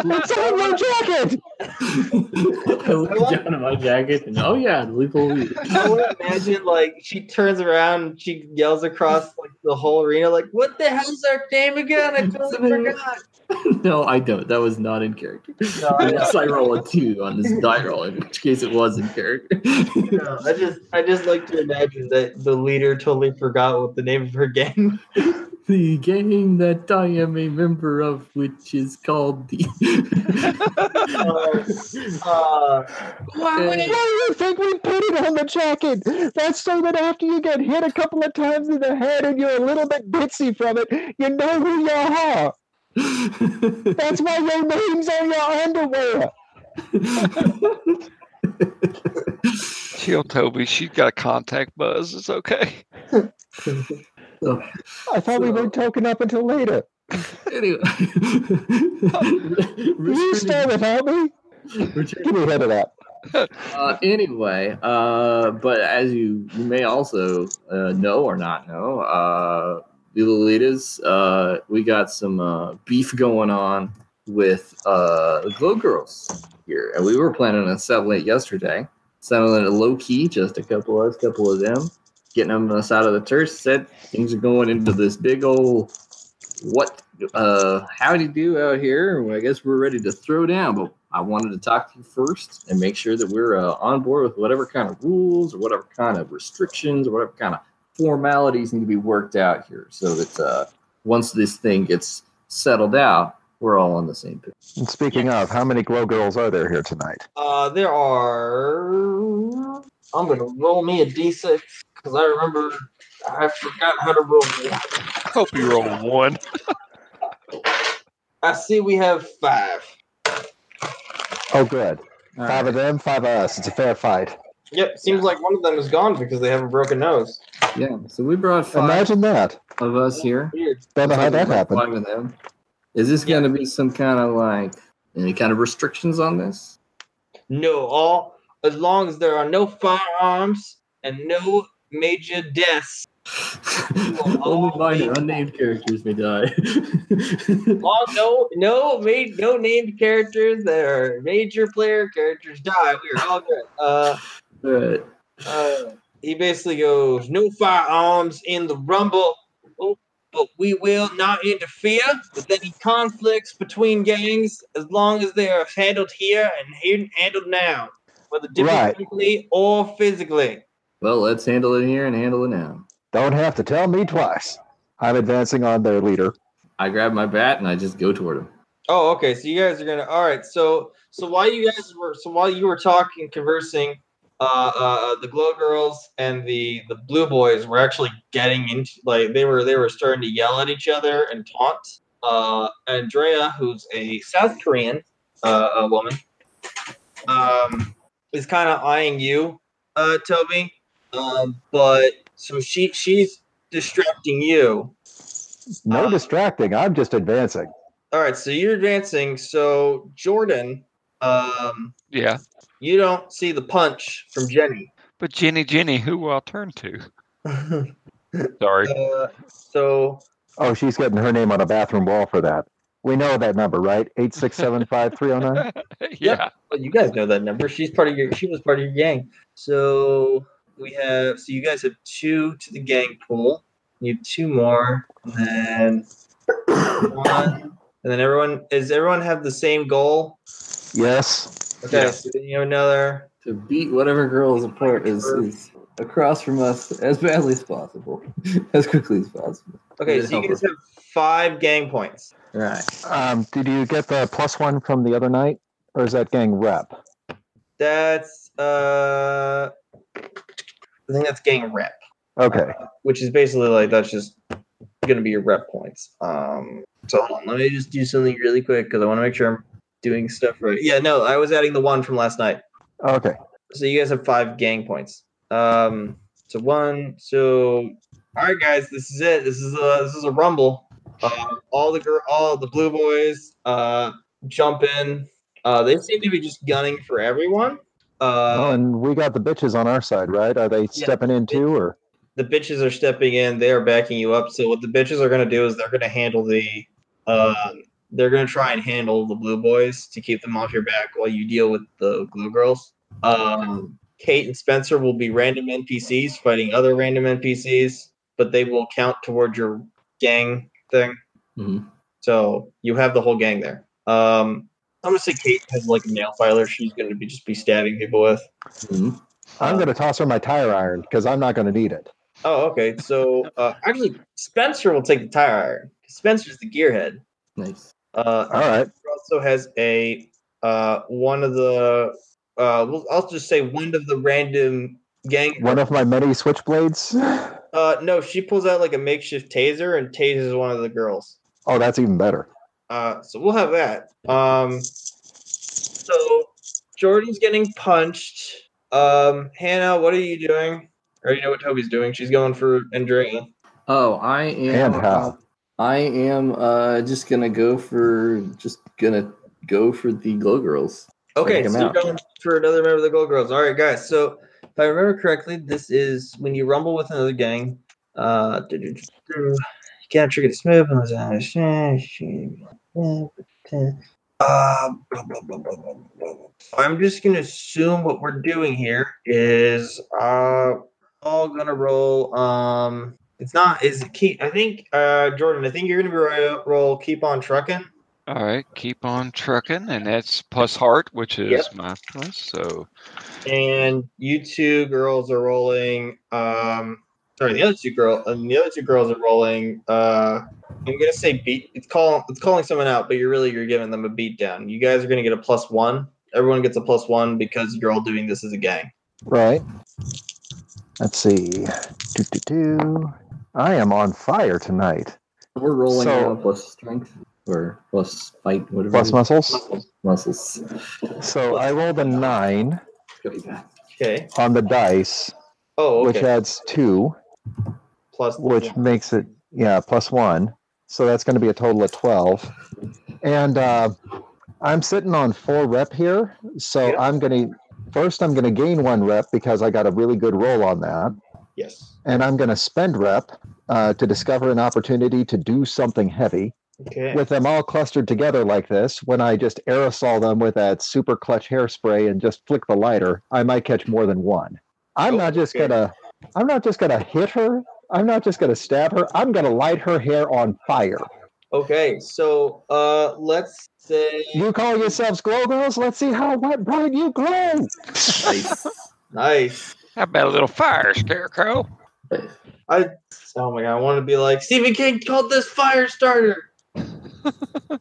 It's on your jacket. I look down at my jacket and oh yeah, the lethal leader. I would imagine like she turns around and she yells across like the whole arena, like, "What the hell's our name again? I totally forgot." no, I don't. That was not in character. No, I, Unless I roll a two on this die roll, in which case it was in character. no, I just, I just like to imagine that the leader totally forgot what the name of her gang. The gang that I am a member of, which is called the. Uh, Why do you think we put it on the jacket? That's so that after you get hit a couple of times in the head and you're a little bit bitsy from it, you know who you are. That's why your name's on your underwear. Chill, Tobi. She's got a contact buzz. It's okay. I thought we weren't token up until later. anyway, You stay without me? Give me rid of that. uh, anyway, uh, but as you, you may also uh, know or not know, uh, the Lolitas, uh, we got some uh, beef going on with uh, the Glow Girls here, and we were planning on settling it yesterday, settling it low key, just a couple of us, couple of them, getting them on the side of the turf Said things are going into this big old what uh how do you do out here Well, i guess we're ready to throw down but i wanted to talk to you first and make sure that we're uh, on board with whatever kind of rules or whatever kind of restrictions or whatever kind of formalities need to be worked out here so that uh once this thing gets settled out we're all on the same page And speaking of, how many glow girls are there here tonight? uh, there are. I'm gonna roll me a d6 because I remember I forgot how to roll. I hope you roll one. I see we have five. Oh, good. All Five of them, five of us. It's a fair fight. Yep, seems like one of them is gone because they have a broken nose. yeah so we brought five Imagine that. of us here Weird. Don't know how that Five happened. of them. is this going to be some kind of like any kind of restrictions on this No, all as long as there are no firearms and no major deaths. Only minor unnamed characters may die. Long, no, no, made no named characters that are major player characters die. We are all good. Uh, Alright. uh, he basically goes, "No firearms in the rumble, oh, but we will not interfere with any conflicts between gangs as long as they are handled here and handled now, whether Right. diplomatically or physically." Well, let's handle it here and handle it now. Don't have to tell me twice. I'm advancing on their leader. I grab my bat and I just go toward him. Oh, okay. So you guys are gonna. All right. So so while you guys were so while you were talking, conversing, uh, uh, the glow girls and the the blue boys were actually getting into like they were they were starting to yell at each other and taunt. Uh, Andrea, who's a South Korean uh, a woman, um, is kind of eyeing you, uh, Tobi. Um, but so she she's distracting you. No Uh, distracting. I'm just advancing. All right, so you're advancing. So Jordan, um, Yeah. you don't see the punch from Jenny. But Jenny, Jenny, who will I turn to? Sorry. uh, so Oh, she's getting her name on a bathroom wall for that. We know that number, right? Eight six seven five three zero nine. yeah. well, you guys know that number. She's part of your. She was part of your gang. So we have. So you guys have two to the gang pool. You have two more, and then one, and then everyone. Does everyone have the same goal? Yes. Okay, Yeah. so then you have another. To beat whatever girl is apart is, is across from us as badly as possible, as quickly as possible. Okay, so you help guys have five gang points. All right. Um, did you get the plus one from the other night, or is that gang rep? That's uh, I think that's gang rep, Okay. which is basically like that's just gonna be your rep points. Um, so hold on, let me just do something really quick because I want to make sure I'm doing stuff right. Yeah, no, I was adding the one from last night. Okay. So you guys have five gang points. Um, so one, so all right, guys, this is it. This is a this is a rumble. Uh, all the girl, all the blue boys, uh, jump in. Uh, they seem to be just gunning for everyone. Uh, oh, and we got the bitches on our side, right? Are they stepping in too, or? the bitches are stepping in. They are backing you up. So what the bitches are going to do is they're going to handle the. Um, they're going to try and handle the blue boys to keep them off your back while you deal with the blue girls. Um, Kate and Spencer will be random NPCs fighting other random NPCs, but they will count toward your gang thing. Mhm. So you have the whole gang there. Um, I'm gonna say Kate has like a nail filer. She's gonna be just be stabbing people with. Mhm. I'm Uh, going to toss her my tire iron because I'm not going to need it. Oh, okay. So uh, actually, Spencer will take the tire iron. Spencer's the gearhead. Nice. Uh, All right. also has a uh, one of the. Uh, well, I'll just say one of the random gang. One of my many switchblades. Uh, no, she pulls out like a makeshift taser and tases one of the girls. Oh, that's even better. Uh, so we'll have that. Um, so Jordan's getting punched. Um, Hannah, what are you doing? Or you know what Tobi's doing? She's going for Andrea. Oh, I am. And how? I am uh, just gonna go for just gonna go for the glow girls. Okay, Take 'em so you're going for another member of the Glow Girls. All right, guys. So if I remember correctly, this is when you rumble with another gang. Uh. You can't trigger the smooth unless uh, blah, blah, blah, blah, blah, blah. I'm just gonna assume what we're doing here is uh all gonna roll. Um, it's not is it keep. I think uh Jordan. I think you're gonna be ro- roll keep on trucking. All right. Keep on trucking, and that's plus heart, which is Yep. my plus. So and you two girls are rolling. Um, sorry, the other two girl and the other two girls are rolling. Uh, I'm gonna say beat. It's calling. It's calling someone out, but you're really you're giving them a beat down. You guys are gonna get a plus one. Everyone gets a plus one because you're all doing this as a gang. Right. Let's see. Do, do, do. I am on fire tonight. We're rolling So- plus strength or plus fight, whatever. Plus muscles. muscles. So I rolled a nine Okay. on the dice, Oh, which adds two, plus which makes it yeah plus one. So that's going to be a total of twelve. And uh, I'm sitting on four rep here, so Yeah. I'm going to first I'm going to gain one rep because I got a really good roll on that. yes. and I'm going to spend rep uh, to discover an opportunity to do something heavy. Okay. With them all clustered together like this, when I just aerosol them with that super clutch hairspray and just flick the lighter, I might catch more than one. I'm Oh, not just okay. gonna, I'm not just gonna hit her. I'm not just gonna stab her. I'm gonna light her hair on fire. Okay. So uh, let's say You call yourselves glow girls? Let's see how wet bright you glow. Nice. nice. How about a little fire, Scarecrow? I oh my god, I want to be like Stephen King called this fire starter.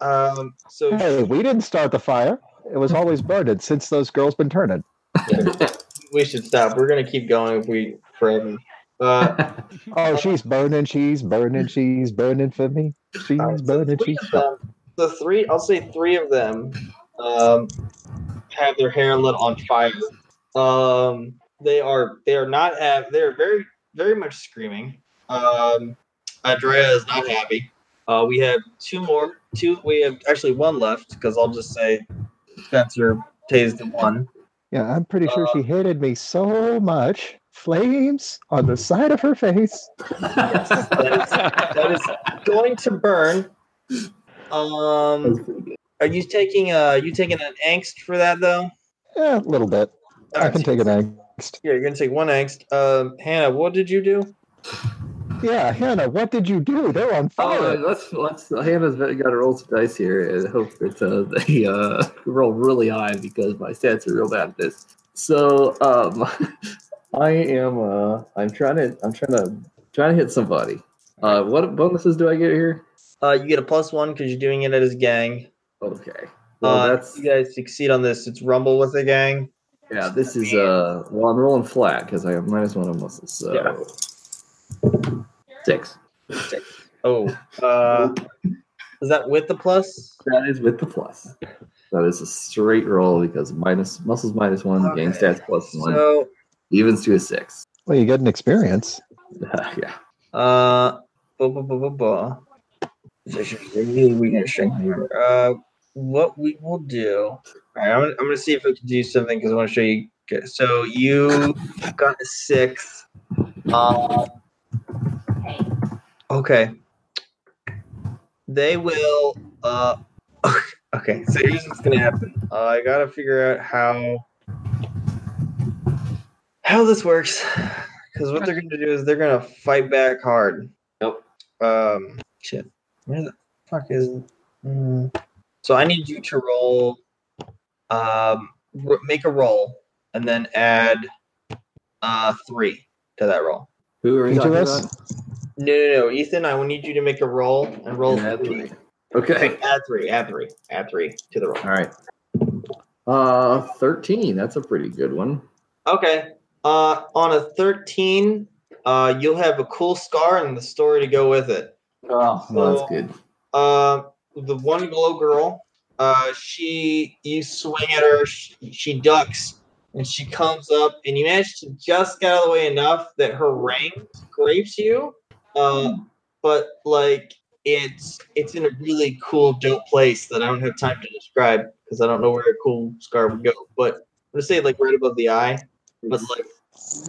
um. So Hey, we didn't start the fire. It was always burning since those girls been turning. We should stop. We're gonna keep going if we forever. Uh, Oh, she's burning, she's burning, she's burning for me. She's Alright, so burning, she's the three, I'll say three of them, um, have their hair lit on fire. Um, they are they are not have they're very very much screaming. Um, Andrea is not happy. Uh, we have two more. Two. We have actually one left because I'll just say Spencer tased the one. Yeah, I'm pretty sure Uh, she hated me so much. Flames on the side of her face. Yes, that is, that is going to burn. Um, are you taking uh you taking an angst for that though? Yeah, a little bit. I can take an angst. Yeah, you're gonna take one angst. Um, Hannah, what did you do? Yeah, Hannah, what did you do? They're on Oh, fire. let's let's. Hannah's got to roll some dice here and hope that uh, they uh, roll really high because my stats are real bad at this. So um, I am. Uh, I'm trying to. I'm trying to trying to hit somebody. Uh, what bonuses do I get here? Uh, you get a plus one because you're doing it as a gang. Okay. Well, Uh, that's you guys succeed on this. It's rumble with a gang. yeah. This is uh. Well, I'm rolling flat because I have minus one on muscles. So six. Oh, uh, is that with the plus? That is with the plus. That is a straight roll because minus muscles minus one, gang Okay. stats plus one, So, evens to a six. Well, you get an experience. yeah. uh, blah, blah, blah, blah, blah. We can shrink here. Uh, what we will do. All right, I'm, gonna- I'm gonna see if we can do something because I want to show you. So you got a six. Um, okay. They will. Uh, okay. So here's what's gonna happen. Uh, I gotta figure out how how this works because what they're gonna do is they're gonna fight back hard. Nope. Um. Shit. Where the fuck is? Mm. So I need you to roll. Um. r- Make a roll and then add uh three to that roll. Who are we Each of talking us? about? No, no, no, Ethan. I will need you to make a roll and roll Add three. three. Okay. Add three. Add three. Add three to the roll. All right. Uh, thirteen. That's a pretty good one. Okay. Uh, on a thirteen, uh, you'll have a cool scar and the story to go with it. Oh, well, that's good. Uh, the one glow girl, uh, she you swing at her, she, she ducks, and she comes up, and you manage to just get out of the way enough that her ring scrapes you. Uh, but like it's it's in a really cool, dope place that I don't have time to describe because I don't know where a cool scar would go. But I'm gonna say like right above the eye, but like.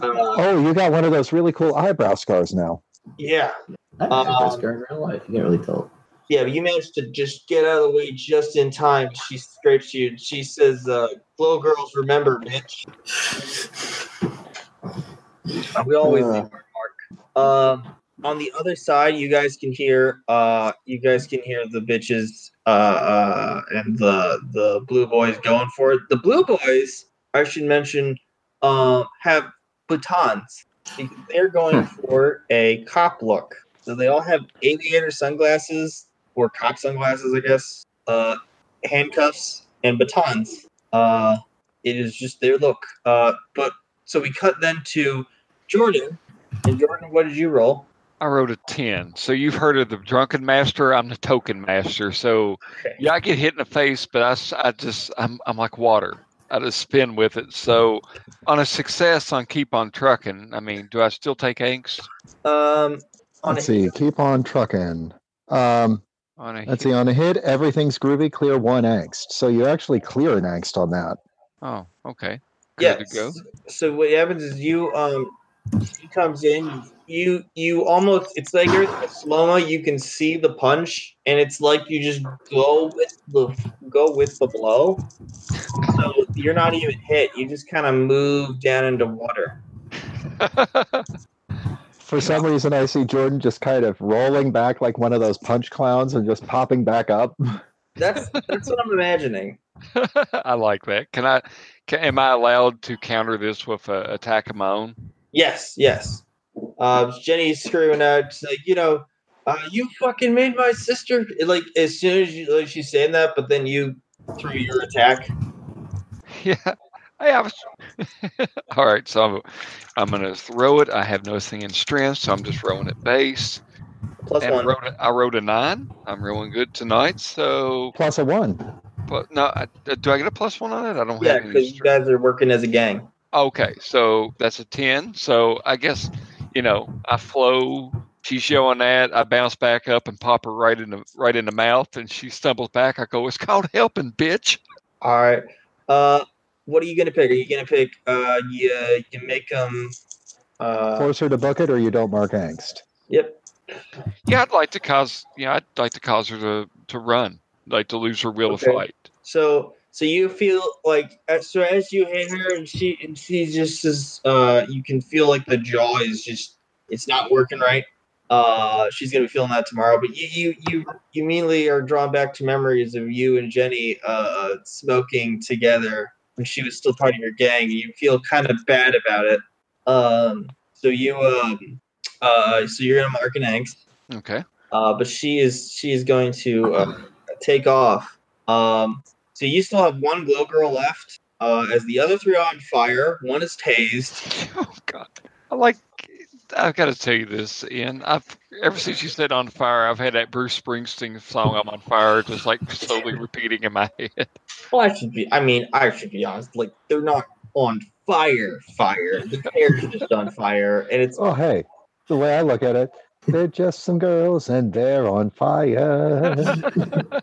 Uh, Oh, you got one of those really cool eyebrow scars now. yeah, I haven't had Um, that scar in real life. You can't really tell. Yeah, but you managed to just get out of the way just in time. She scrapes you. She says, uh, "Glow girls, remember, bitch." We always Uh. leave our mark. Um, on the other side, you guys can hear. Uh, you guys can hear the bitches uh, uh, and the the blue boys going for it. The blue boys, I should mention, um, have batons. because They're going for a cop look. So they all have aviator sunglasses or cop sunglasses, I guess. Uh, handcuffs and batons. Uh, it is just their look. Uh, but so we cut then to Jordan. And Jordan, what did you roll? I wrote a 10. So you've heard of the drunken master. I'm the token master. So Okay. yeah, I get hit in the face, but I, I just, I'm, I'm like water. I just spin with it. So on a success on keep on trucking, I mean, do I still take angst? Um, on Let's a- see. Keep on trucking. Um, On a let's hit- see. On a hit, everything's groovy. Clear one angst. So you actually clear an angst on that. Oh, okay. Good Yeah. to go. So what happens is you um he comes in, you you almost it's like you're in slow mo, you can see the punch, and it's like you just go with the go with the blow. So you're not even hit, you just kind of move down into water. For some reason, I see Jordan just kind of rolling back like one of those punch clowns and just popping back up. That's that's what I'm imagining. I like that. Can I? Can, am I allowed to counter this with an attack of my own? Yes, yes. Uh, Jenny's screaming out, like, you know, uh, you fucking made my sister. Like as soon as you, like she's saying that, but then you through your attack. Yeah. Hey, I was. All right, so I'm, I'm going to throw it. I have nothing in strength, so I'm just rolling at base. Plus And I one. wrote, a, I wrote a nine. I'm rolling good tonight. So, Plus a one. but no, I, do I get a plus one on it? I don't Yeah, have any because you guys are working as a gang. Okay, so that's a ten. So I guess you know I flow. She's yelling that. I bounce back up and pop her right in the right in the mouth, and she stumbles back. I go, "It's called helping, bitch." All right. Uh, what are you gonna pick? Are you gonna pick? Uh, you you make them. Uh, Closer to bucket, or you don't mark angst. yep. Yeah, I'd like to cause. Yeah, I'd like to cause her to to run, like to lose her will Okay. to fight. So so you feel like so as you hit her and she and she just is uh you can feel like the jaw is just it's not working right. Uh she's gonna be feeling that tomorrow. But you you you, you immediately are drawn back to memories of you and Jenny uh smoking together when she was still part of your gang and you feel kind of bad about it. Um so you um uh so you're gonna mark an angst. Okay. Uh, but she is she is going to uh, take off. Um, so you still have one glow girl left. Uh, as the other three are on fire, one is tased. Oh God, I like. I've got to tell you this, Ian. I've ever since you said on fire, I've had that Bruce Springsteen song "I'm on fire" just like slowly repeating in my head. Well, I should be. I mean, I should be honest. Like they're not on fire, fire. The hair's just on fire, and it's Oh, hey, the way I look at it, they're just some girls and they're on fire,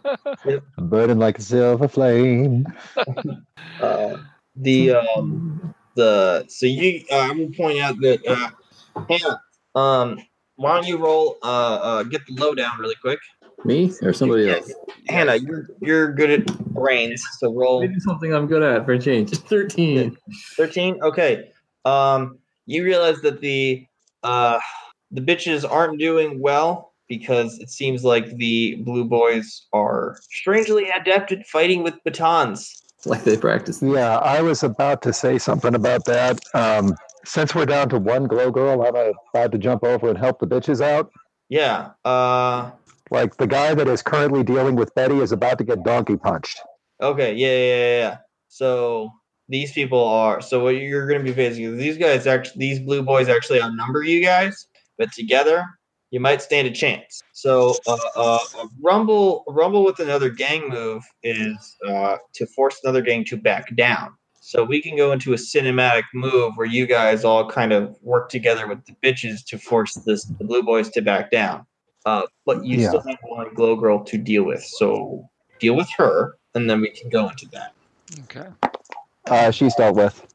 burning like a silver flame. uh, the um the so you. Uh, I'm gonna point out that uh, Hannah. Um, why don't you roll? Uh, uh, get the lowdown really quick. Me or somebody Yeah. else? Hannah, you're you're good at brains, so roll Maybe something I'm good at for a change. Thirteen. thirteen. Okay. Um, you realize that the uh the bitches aren't doing well because it seems like the blue boys are strangely adept at fighting with batons. Like they practice. Yeah, I was about to say something about that. Um, since we're down to one glow girl, I'm about to jump over and help the bitches out. Yeah. Uh. Like the guy that is currently dealing with Betty is about to get donkey punched. Okay. Yeah. Yeah. Yeah. yeah. So these people are. So what you're going to be facing is these guys actually. These blue boys actually outnumber you guys, but together you might stand a chance. So uh, uh, a rumble, a rumble with another gang move is uh, to force another gang to back down. So we can go into a cinematic move where you guys all kind of work together with the bitches to force this the blue boys to back down. Uh, but you Yeah. still have one glow girl to deal with. So deal with her, and then we can go into that. okay. Uh, she's dealt with.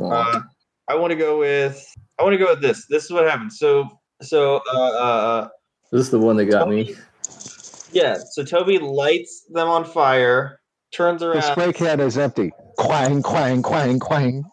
Uh, I want to go with. I want to go with this. This is what happens. So so uh, uh, This is the one that got me. yeah. So Tobi lights them on fire, turns around. The around. spray can is empty. Quang, quang, quang, quang.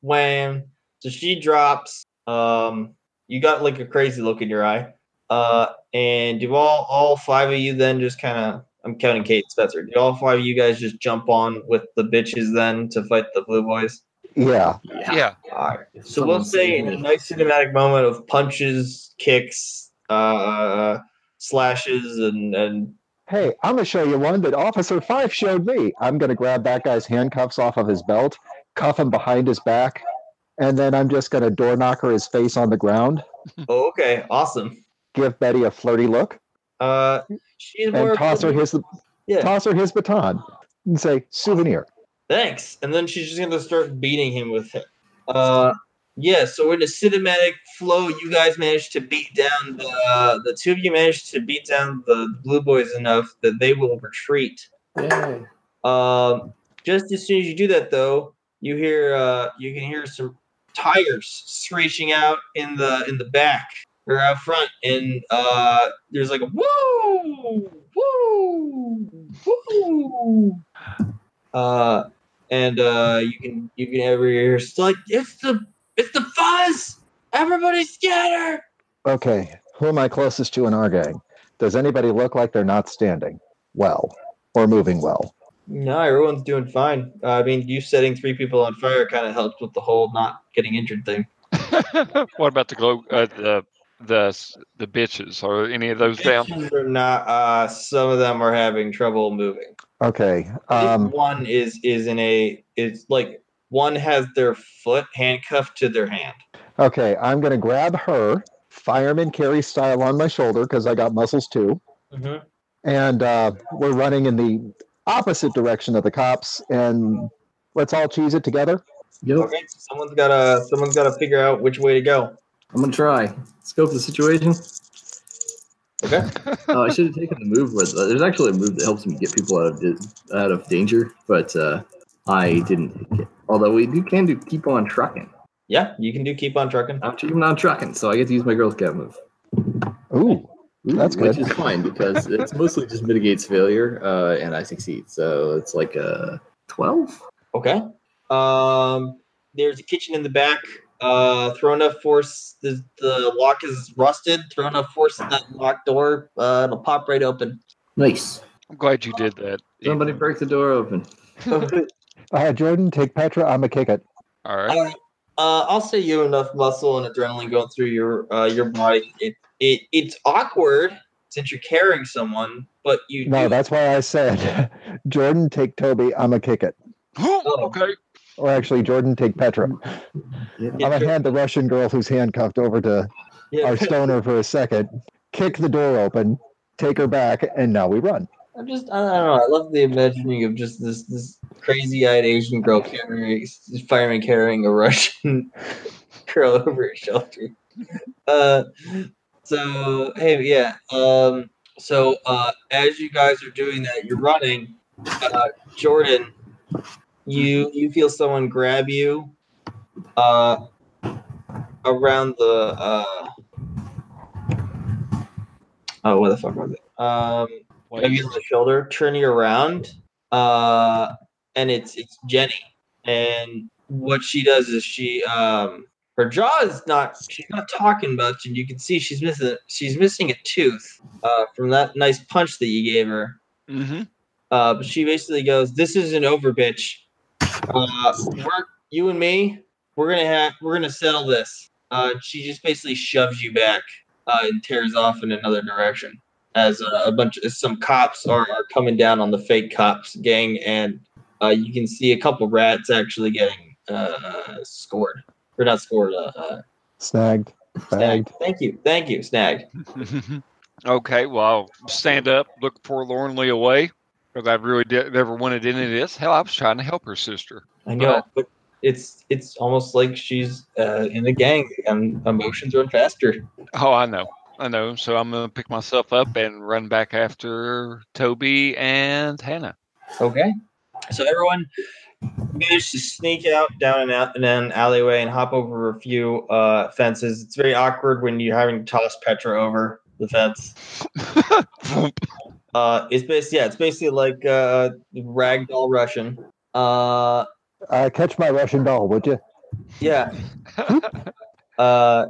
when so she drops um you got like a crazy look in your eye uh and do all all five of you then just kind of i'm counting kate spencer do all five of you guys just jump on with the bitches then to fight the blue boys Yeah. Yeah. all right so we'll say in a nice cinematic moment of punches kicks uh slashes and and Hey, I'm gonna show you one that Officer Five showed me. I'm gonna grab that guy's handcuffs off of his belt, cuff him behind his back, and then I'm just gonna door knocker his face on the ground, oh okay awesome give Betty a flirty look, uh she's more and toss her his yeah toss her his baton, and say souvenir. Thanks. And then she's just gonna start beating him with it. Uh yeah, so in a cinematic flow, you guys managed to beat down the uh, the two of you managed to beat down the blue boys enough that they will retreat. Yay. Um just as soon as you do that though, you hear uh you can hear some tires screeching out in the in the back or out front and uh there's like a woo woo woo uh and uh you can you can ever hear it's like it's the it's the fuzz everybody scatter Okay, who am I closest to in our gang? Does anybody look like they're not standing? well or moving well. No, everyone's doing fine. Uh, I mean, you setting three people on fire kind of helped with the whole not getting injured thing. what about the glow? Uh, the the the bitches? Are any of those down? Bitches are not. Uh, some of them are having trouble moving. Okay. Um, one is is in a. It's like one has their foot handcuffed to their hand. okay. I'm going to grab her, fireman carry style on my shoulder because I got muscles too. Mm-hmm. And uh, we're running in the opposite direction of the cops. And let's all cheese it together. Yep. Okay, someone's gotta someone's gotta figure out which way to go. I'm gonna try. Scope the situation. Okay. Oh, I should have taken the move with. Uh, there's actually a move that helps me get people out of di- out of danger, but uh, I didn't take it. Although we do can do keep on trucking. Yeah, you can do keep on trucking. I'm keeping on trucking, so I get to use my Girl Scout move. Ooh. Ooh, That's which good. is fine because it's mostly just mitigates failure, uh, and I succeed. So it's like a twelve. Okay. Um, there's a kitchen in the back. Uh, throw enough force. The the lock is rusted. Throw enough force in that locked door. Uh, it'll pop right open. Nice. I'm glad you did that. Somebody break the door open. Uh, Jordan, take Petra. I'm going to kick it. All right. All right. Uh, I'll say you have enough muscle and adrenaline going through your uh, your body. It, it it's awkward since you're carrying someone, but you No, do. that's why I said, Jordan, take Tobi. I'm going to kick it. okay. Or actually, Jordan, take Petra. Yeah. I'm going to hand the Russian girl who's handcuffed over to yeah. our stoner for a second, kick the door open, take her back, and now we run. I'm just I don't know. I love the imagining of just this this crazy eyed Asian girl carrying fireman carrying a Russian girl over her shoulder. Uh, so hey, yeah. Um, so uh, as you guys are doing that, you're running. Uh, Jordan, you you feel someone grab you uh, around the. Uh, oh, what the fuck was it? Um, you on the shoulder, turn you around, uh, and it's it's Jenny. And what she does is she um her jaw is not she's not talking much, and you can see she's missing she's missing a tooth uh, from that nice punch that you gave her. Mm-hmm. Uh, but she basically goes, "This isn't over, bitch. Uh, we're you and me. We're gonna have we're gonna settle this." Uh, she just basically shoves you back uh, and tears off in another direction as a, a bunch of some cops are, are coming down on the fake cops gang, and uh, you can see a couple rats actually getting uh, scored or not scored. Uh, uh, Snagged, snagged. Thank you, thank you, snagged. okay. Well, I'll stand up, look forlornly away because I really did, never wanted any of this. Hell, I was trying to help her sister. I know, but it's it's almost like she's uh, in the gang and emotions run faster. Oh, I know. I know. So I'm going to pick myself up and run back after Tobi and Hannah. Okay. So everyone managed to sneak out down an, out in an alleyway and hop over a few uh, fences. It's very awkward when you're having to toss Petra over the fence. Uh, it's basically yeah, it's basically like uh, ragdoll Russian. Uh, Uh, catch my Russian doll, would you? yeah. Uh,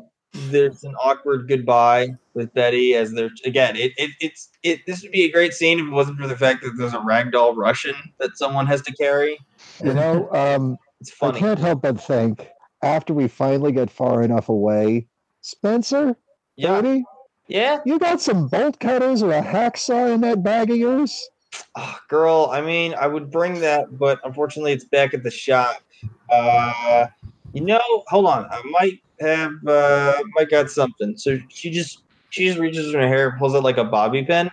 there's an awkward goodbye with Betty as they're again. It, it it's it. This would be a great scene if it wasn't for the fact that there's a ragdoll Russian that someone has to carry. You know, um, It's I can't help but think after we finally get far enough away, Spencer, Yeah, Bertie, yeah. you got some bolt cutters or a hacksaw in that bag of yours? Ah, girl, I mean, I would bring that, but unfortunately, it's back at the shop. Uh, you know, hold on, I might have, uh, might got something. So she just, she just reaches in her hair, pulls out like a bobby pin.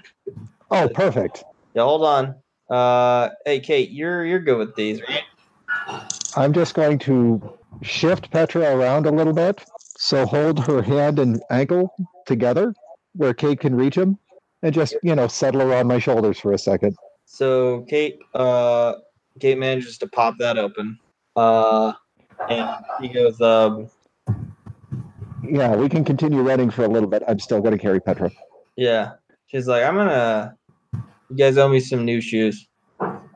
Oh, perfect. Yeah, hold on. Uh, hey, Kate, you're you're good with these, right? I'm just going to shift Petra around a little bit. So hold her hand and ankle together where Kate can reach him and just, you know, settle her on my shoulders for a second. So Kate, uh, Kate manages to pop that open. Uh, and he goes, um, Yeah, we can continue running for a little bit. I'm still going to carry Petra. yeah. She's like, I'm gonna. You guys owe me some new shoes.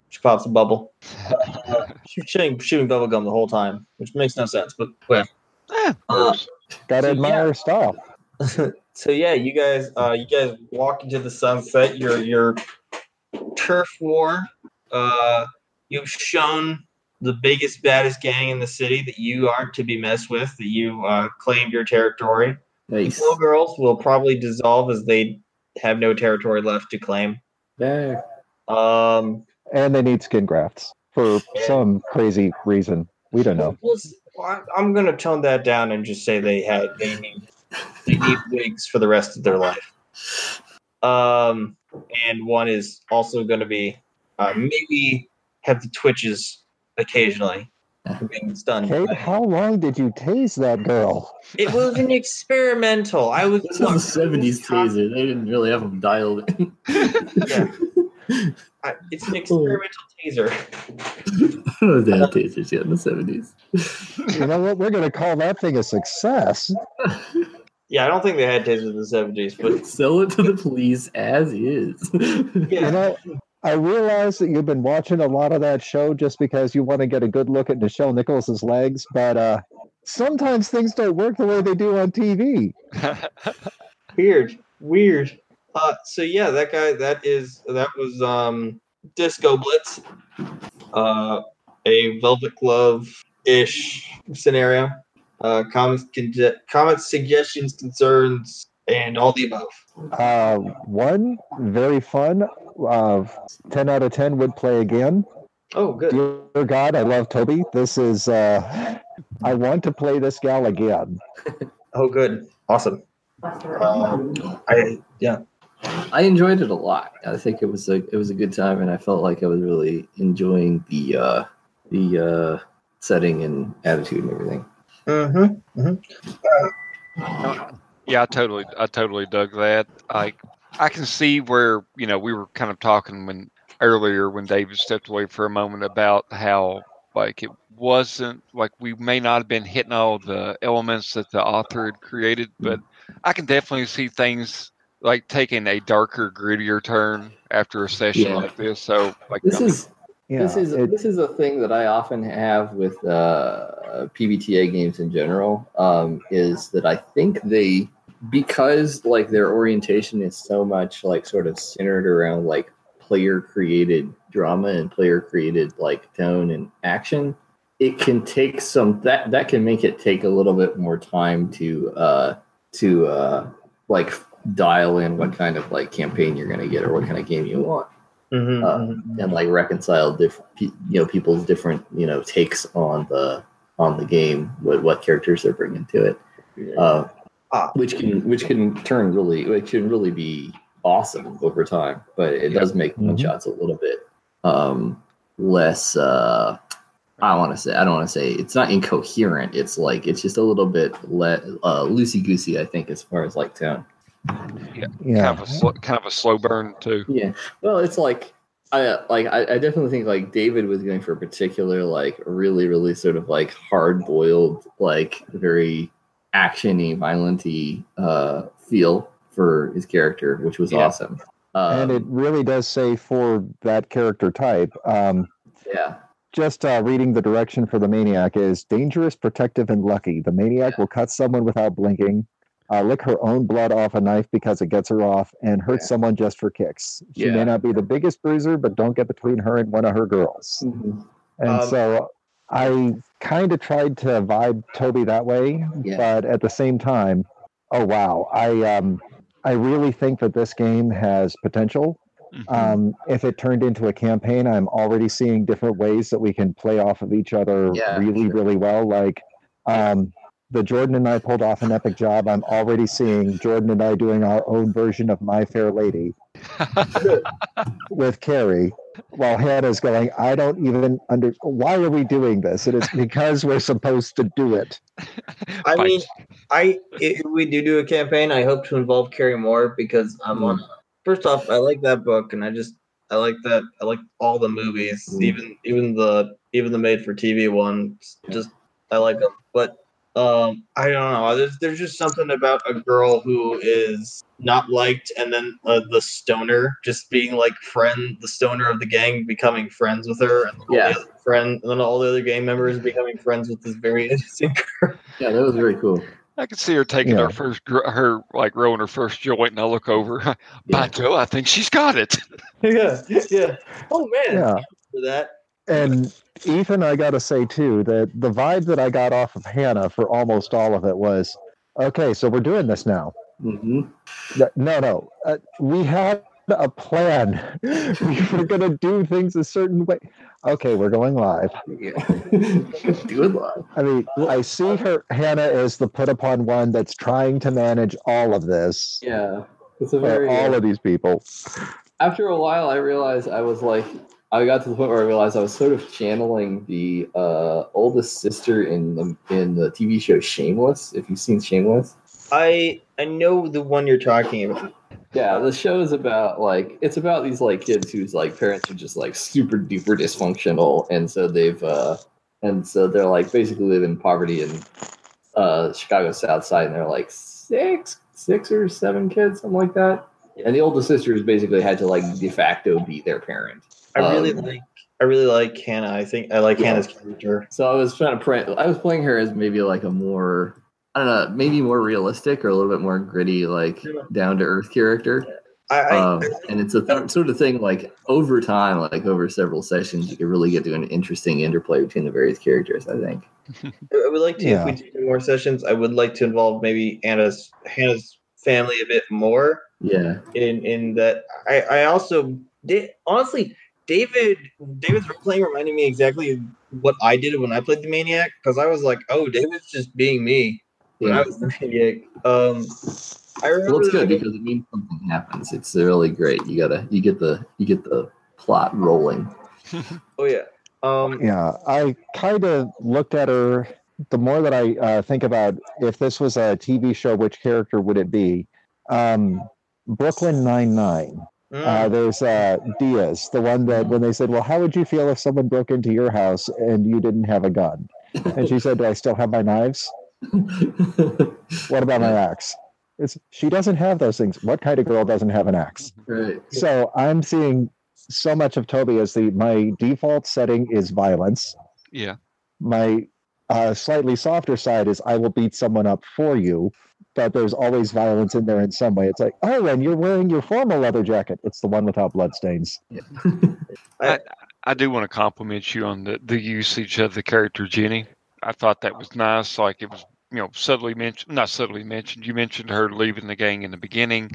She pops a bubble. Uh, she's shooting, shooting bubble gum the whole time, which makes no sense. But well, Eh, uh, Got to So, admire yeah. her style. so yeah, you guys, uh, you guys walk into the sunset. You're you're turf war. Uh, you've shown the biggest, baddest gang in the city that you aren't to be messed with. That you uh, claimed your territory. Nice. Glow girls will probably dissolve as they have no territory left to claim. Yeah. Um, And they need skin grafts for some crazy reason. We don't know. Well, s- I- I'm going to tone that down and just say they had they need they need wigs for the rest of their life. Um, and one is also going to be uh, maybe have the twitches occasionally from being stunned. Kate, how long did you tase that girl? It was an experimental. I was This was the 70s taser. They didn't really have them dialed in. Yeah. I, it's an experimental taser. they had tasers yet in the 70s. You know what? We're going to call that thing a success. Yeah, I don't think they had tasers in the seventies, but Sell it to the police as is. You yeah, know, I realize that you've been watching a lot of that show just because you want to get a good look at Nichelle Nicholas's legs, but uh, sometimes things don't work the way they do on TV. weird, weird. Uh, so yeah, that guy, that is, that was um, Disco Blitz, uh, a Velvet Glove ish scenario. Uh, comments, conge- comments, suggestions, concerns, and all the above. Uh, one, very fun. Uh, 10 out of 10 would play again. Oh, good. Dear God, I love Tobi. This is, uh, I want to play this gal again. Oh, good. Awesome. Um, I yeah. I enjoyed it a lot. I think it was a it was a good time, and I felt like I was really enjoying the uh, the uh, setting and attitude and everything. Mm-hmm. Yeah, I totally, I totally dug that. Like, I can see where you know we were kind of talking when earlier when David stepped away for a moment about how like it wasn't like we may not have been hitting all the elements that the author had created, but I can definitely see things like taking a darker, grittier turn after a session Yeah. like this. So, like, This is This is it- this is a thing that I often have with uh, PBTA games in general. Um, is that I think they because like their orientation is so much like sort of centered around like player created drama and player created like tone and action. It can take some that that can make it take a little bit more time to uh, to uh, like dial in what kind of like campaign you're going to get or what kind of game you want Mm-hmm. uh, and like reconcile different you know people's different you know takes on the on the game what what characters they're bringing to it uh, Ah. which can which can turn really which can really be awesome over time but it Yeah. does make one Mhm. shots a little bit um less uh I want to say I don't want to say it's not incoherent. It's like it's just a little bit le- uh, loosey goosey. I think as far as like tone. Yeah. kind of a sl- kind of a slow burn too. Yeah. Well, it's like I like I, I definitely think like David was going for a particular like really really sort of like hard boiled like very actiony violenty uh feel for his character, which was Yeah. awesome. Um, and it really does say for that character type. Um, yeah. just uh, reading the direction for the maniac is dangerous, protective, and lucky. The maniac will cut someone without blinking, uh, lick her own blood off a knife because it gets her off, and hurt Yeah. someone just for kicks. She Yeah. may not be the biggest bruiser, but don't get between her and one of her girls. And Um, so I kind of tried to vibe Tobi that way, Yeah. but at the same time, oh wow, I um, I really think that this game has potential. Mhm. Um, if it turned into a campaign, I'm already seeing different ways that we can play off of each other Yeah, really, sure. really well. Like um, the Jordan and I pulled off an epic job. I'm already seeing Jordan and I doing our own version of My Fair Lady with Carrie, while Hannah's going, I don't even under. Why are we doing this? It is because we're supposed to do it. I Fight. mean, I if we do do a campaign, I hope to involve Carrie more because I'm on. First off, I like that book, and I just I like that I like all the movies, Mm. even even the even the made for TV ones. Just I like them, but um, I don't know. There's there's just something about a girl who is not liked, and then uh, the stoner just being like friend, the stoner of the gang becoming friends with her, and all Yeah. the other friend, and then all the other gang members becoming friends with this very interesting girl. Yeah, that was very cool. I could see her taking Yeah. her first, her like rolling her first joint, and I look over. By Yeah. Joe, I think she's got it. yeah, yeah. Oh man, Yeah. for that. And Ethan, I got to say too that the vibe that I got off of Hannah for almost all of it was, okay, so we're doing this now. hmm No, no, uh, we had a plan. we were going to do things a certain way. Okay, we're going live. Yeah. Do it live. I mean, I see her Hannah as the put upon one that's trying to manage all of this. Yeah. It's a very all of these people. after a while, I realized I was like, I got to the point where I realized I was sort of channeling the uh, oldest sister in the in the TV show Shameless. If you've seen Shameless, I I know the one you're talking about. yeah, the show is about like it's about these like kids whose like parents are just like super duper dysfunctional, and so they've uh, and so they're like basically live in poverty in uh, Chicago South Side, and they're like six six or seven kids, something like that. And the oldest sister has basically had to like de facto be their parent. I really Um, like I really like Hannah. I think I like Yeah. Hannah's character. So I was trying to play. I was playing her as maybe like a more, I don't know, maybe more realistic or a little bit more gritty, like Yeah. down to earth character. I, I Um, and it's a th- sort of thing like over time, like over several sessions, you can really get to an interesting interplay between the various characters. I think. I would like to Yeah. if we do more sessions. I would like to involve maybe Anna's Hannah's family a bit more Yeah. in in that. I I also did honestly. David David's role playing reminded me exactly what I did when I played the maniac because I was like, oh, David's just being me when I Yeah. was the maniac. Um, I remember Well, it's good because it means something happens. It's really great. You gotta, you get the, you get the plot rolling. Oh yeah. Um, Yeah, I kind of looked at her. The more that I uh, think about if this was a TV show, which character would it be? Um, Brooklyn Nine Nine. Mm, Uh, there's uh, Diaz, the one that when they said, "Well, how would you feel if someone broke into your house and you didn't have a gun?" and she said, "Do I still have my knives? What about my axe?" It's she doesn't have those things. What kind of girl doesn't have an axe? right. So I'm seeing so much of Tobi as the my default setting is violence. Yeah. My uh, slightly softer side is I will beat someone up for you, but there's always violence in there in some way. It's like, oh, and you're wearing your formal leather jacket. It's the one without bloodstains. I do want to compliment you on the, the usage of the character Jenny. I thought that was nice. Like it was, you know, subtly mentioned, not subtly mentioned. You mentioned her leaving the gang in the beginning.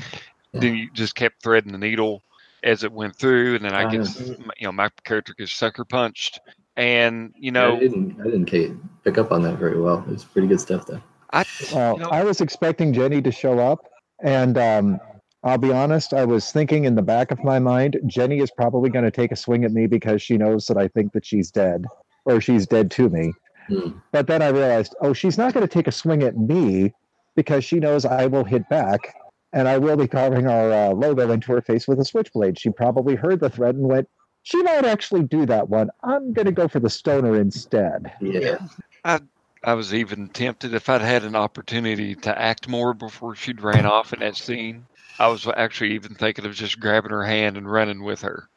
Then you just kept threading the needle as it went through, and then I Uh, get, you know, my character gets sucker punched, and you know, I know, didn't, I didn't ca- pick up on that very well. It was pretty good stuff though. I, Well, you know, I was expecting Jenny to show up, and um, I'll be honest, I was thinking in the back of my mind, Jenny is probably going to take a swing at me because she knows that I think that she's dead, or she's dead to me. Hmm. But then I realized, oh, she's not going to take a swing at me because she knows I will hit back, and I will be carving our uh, logo into her face with a switchblade. She probably heard the threat and went, she might actually do that one. I'm going to go for the stoner instead. Yeah. I was even tempted if I'd had an opportunity to act more before she'd ran off in that scene. I was actually even thinking of just grabbing her hand and running with her.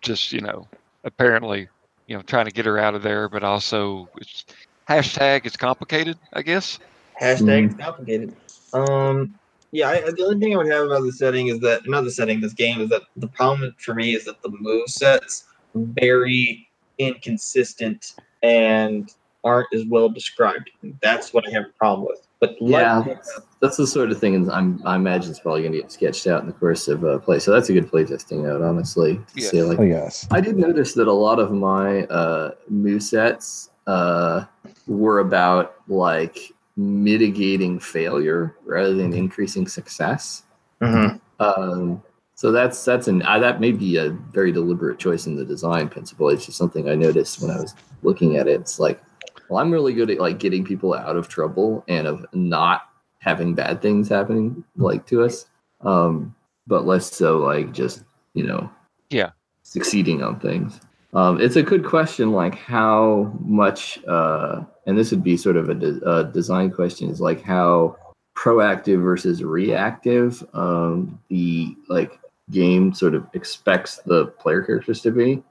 Just, you know, apparently, you know, trying to get her out of there, but also it's hashtag it's complicated, I guess. Hashtag it's complicated. Um, yeah, I, the only thing I would have about the setting is that not the setting, this game is that the problem for me is that the move sets very inconsistent and aren't as well described. That's what I have a problem with. But Yeah, like, that's, that's the sort of thing I'm, I imagine it's probably going to get sketched out in the course of a play. So that's a good playtesting note, honestly. to Yeah. say, like, Oh, yes. I did notice that a lot of my uh, move sets uh, were about like mitigating failure rather than increasing success. Mhm. Um, so that's that's an uh, that may be a very deliberate choice in the design principle. It's just something I noticed when I was looking at it. It's like, well, I'm really good at like getting people out of trouble and of not having bad things happening like to us, um, but less so like just you know, Yeah. succeeding on things. Um, it's a good question, like how much, uh, and this would be sort of a, de- a design question, is like how proactive versus reactive um, the like game sort of expects the player characters to be.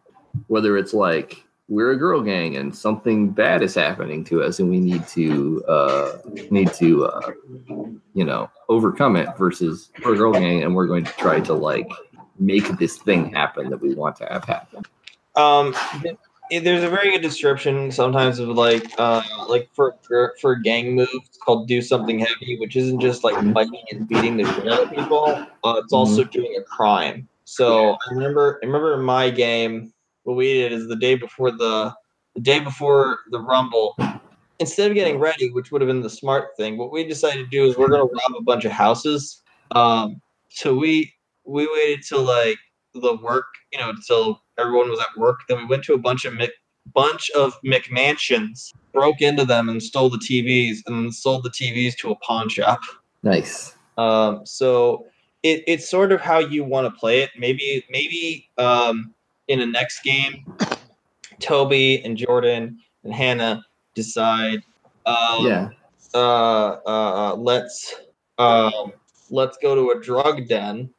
Whether it's like we're a girl gang and something bad is happening to us and we need to uh need to uh you know overcome it versus we're a girl gang and we're going to try to like make this thing happen that we want to have happen Um, there's a very good description sometimes of like, uh, like for for, gang move it's called do something heavy, which isn't just like fighting and beating the shit out of people. Uh, it's also doing a crime. So I remember, I remember in my game, what we did is the day before the the day before the rumble. Instead of getting ready, which would have been the smart thing, what we decided to do is we're gonna rob a bunch of houses. Um, so we we waited till like the work, you know, until everyone was at work. Then we went to a bunch of Mc, bunch of McMansions, broke into them and stole the TVs, and sold the TVs to a pawn shop. nice Um, so it, it's sort of how you want to play it. Maybe maybe um, in the next game, Tobi and Jordan and Hannah decide. Um, yeah uh, uh, uh, let's um, let's go to a drug den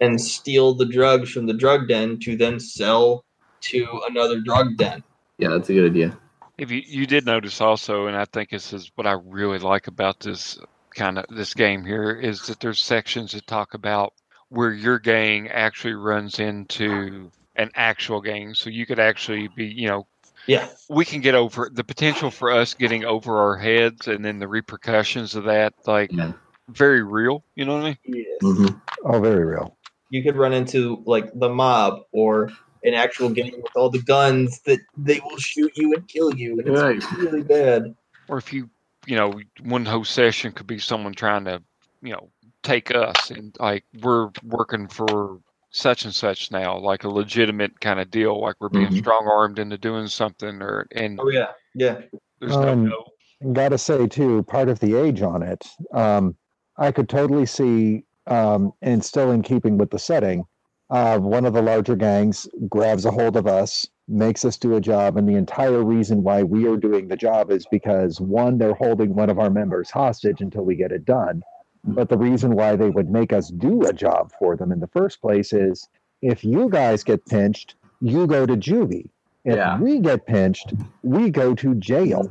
and steal the drugs from the drug den to then sell to another drug den. yeah that's a good idea If you, you did notice also, and I think this is what I really like about this kind of this game here, is that there's sections that talk about where your gang actually runs into an actual game. So you could actually be, you know, Yeah, we can get over the potential for us getting over our heads and then the repercussions of that, like yeah very real. You know what I mean? Mhm. Oh, very real. you could run into like the mob or an actual game with all the guns that they will shoot you and kill you, and it's Right. really bad. Or if you, you know, one whole session could be someone trying to, you know, take us and like we're working for such and such now, like a legitimate kind of deal, like we're being Mhm. strong armed into doing something, or and Oh yeah, yeah. there's no Um, no. Gotta say too, part of the age on it, um, I could totally see, um, and still in keeping with the setting, uh, one of the larger gangs grabs a hold of us, makes us do a job, and the entire reason why we are doing the job is because one, they're holding one of our members hostage until we get it done. But the reason why they would make us do a job for them in the first place is if you guys get pinched, you go to juvie. If Yeah. we get pinched, we go to jail.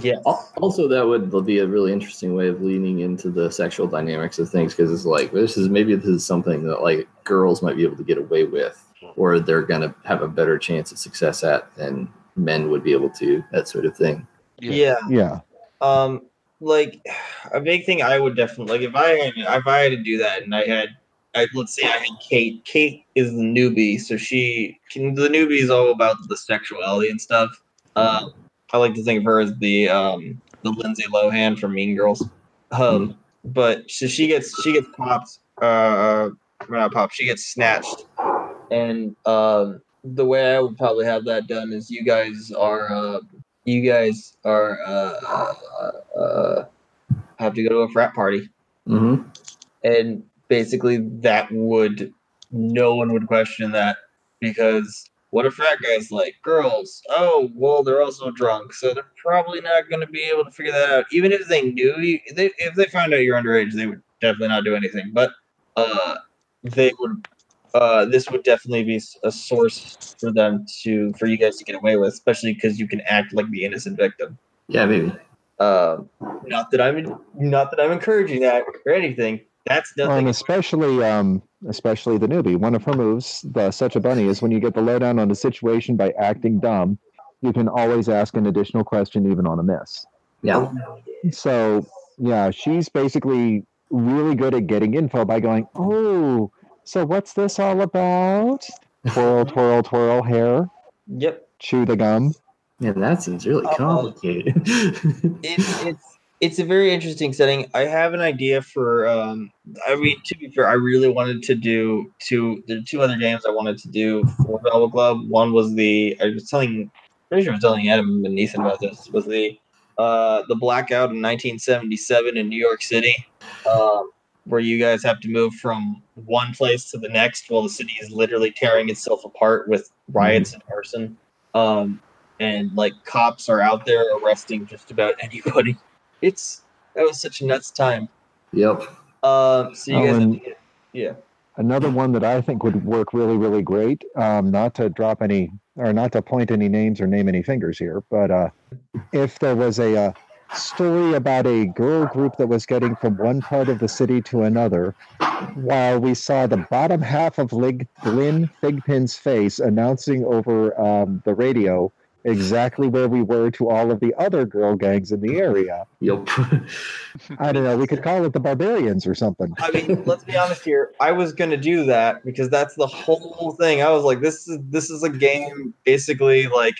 Yeah. Also, that would be a really interesting way of leaning into the sexual dynamics of things because it's like this is maybe this is something that like girls might be able to get away with, or they're gonna have a better chance of success at than men would be able to. That sort of thing. yeah. Yeah. Um, like a big thing I would definitely like if I had if I had to do that and I had I, let's say I had Kate. Kate is the newbie, so she can, the newbie is all about the sexuality and stuff. Uh, I like to think of her as the um, the Lindsay Lohan from Mean Girls. Um, but so she gets she gets popped. Uh, or not popped. She gets snatched, and um, the way I would probably have that done is you guys are uh, you guys are uh, uh, uh, have to go to a frat party, Mm-hmm. and basically that would no one would question that because what a frat guy's like girls? Oh well they're also drunk so they're probably not going to be able to figure that out. Even if they knew you they, if they found out you're underage they would definitely not do anything. But uh they would uh this would definitely be a source for them to for you guys to get away with especially because you can act like the innocent victim Yeah, maybe. um not that i'm not that i'm encouraging that or anything that's Well, nothing and especially, um, especially the newbie. One of her moves, the such a bunny, is when you get the lowdown on the situation by acting dumb, you can always ask an additional question even on a miss. Yeah. So yeah, she's basically really good at getting info by going, "Oh, so what's this all about?" Twirl, twirl, twirl, hair, yep chew the gum. Man, that seems really Uh, complicated. it's it's it's a very interesting setting. I have an idea for. Um, I mean, to be fair, I really wanted to do two. There are two other games I wanted to do for Velvet Glove. One was the I was telling, pretty sure I was telling Adam and Ethan about this. Was the uh, the blackout in 1977 in New York City, um, where you guys have to move from one place to the next while the city is literally tearing itself apart with riots and arson. Um, and like cops are out there arresting just about anybody. It's that was such a nuts time. yep. Um, so you Oh, guys, have and- to get, yeah, Another one that I think would work really, really great. Um, not to drop any or not to point any names or name any fingers here, but uh, if there was a uh, story about a girl group that was getting from one part of the city to another, while we saw the bottom half of Lynn Thigpen's face announcing over um, the radio exactly where we were to all of the other girl gangs in the area. Yep. I don't know. We could call it the Barbarians or something. I mean, let's be honest here. I was gonna do that because that's the whole thing. I was like, this is this is a game basically like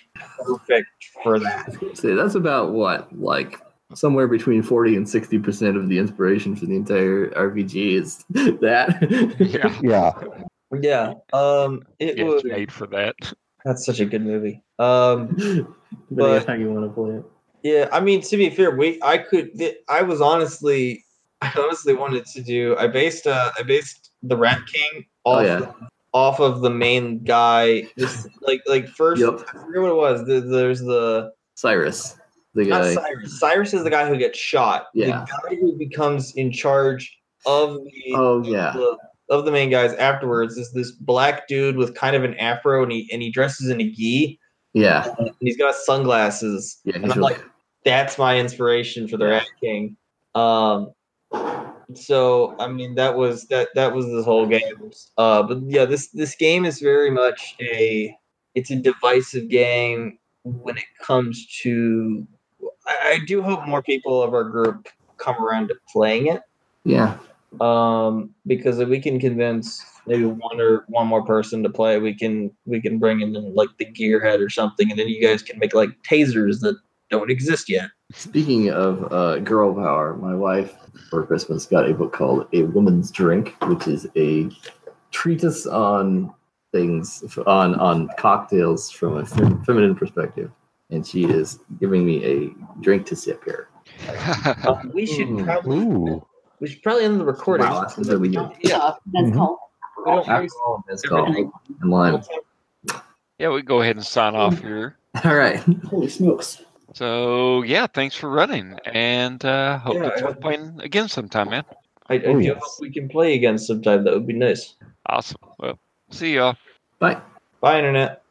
perfect for that. See, that's about what, like somewhere between forty and sixty percent of the inspiration for the entire RPG is that. Yeah, Yeah. Yeah. Um. It yeah, was. made for that. That's such a good movie. Um. But- how you want to play it. Yeah, I mean to be fair, we I could I was honestly I honestly wanted to do I based uh I based the Rat King Oh, off yeah. off of the main guy. just like like first Yep. I forget what it was. The, there's the Cyrus, the not guy. Cyrus. Cyrus is the guy who gets shot. Yeah. The guy who becomes in charge of the Oh yeah. the, of the main guys afterwards is this black dude with kind of an afro and he and he dresses in a gi Yeah. and he's got sunglasses. Yeah. And I'm really, like, that's my inspiration for the Rat King. Um, so I mean, that was that that was this whole game. Uh, but yeah, this this game is very much a it's a divisive game when it comes to. I, I do hope more people of our group come around to playing it yeah. um, because if we can convince maybe one or one more person to play, we can we can bring in like the gearhead or something, and then you guys can make like tasers that don't exist yet. Speaking of uh, girl power, my wife for Christmas got a book called A Woman's Drink, which is a treatise on things on on cocktails from a fem- feminine perspective, and she is giving me a drink to sip here. Uh, we should probably Ooh. we should probably end the recording. Wow, that's what we do. Yeah, that's Mhm. called. We don't waste Alcohol, mezcal, and lime. yeah, we can go ahead and sign off here. All right. Holy smokes. So yeah, thanks for running, and uh, hope Yeah, it's I- playing again sometime, man. I, I Oh, do yes. hope we can play again sometime. That would be nice. Awesome. Well, see y'all. Bye. Bye, internet.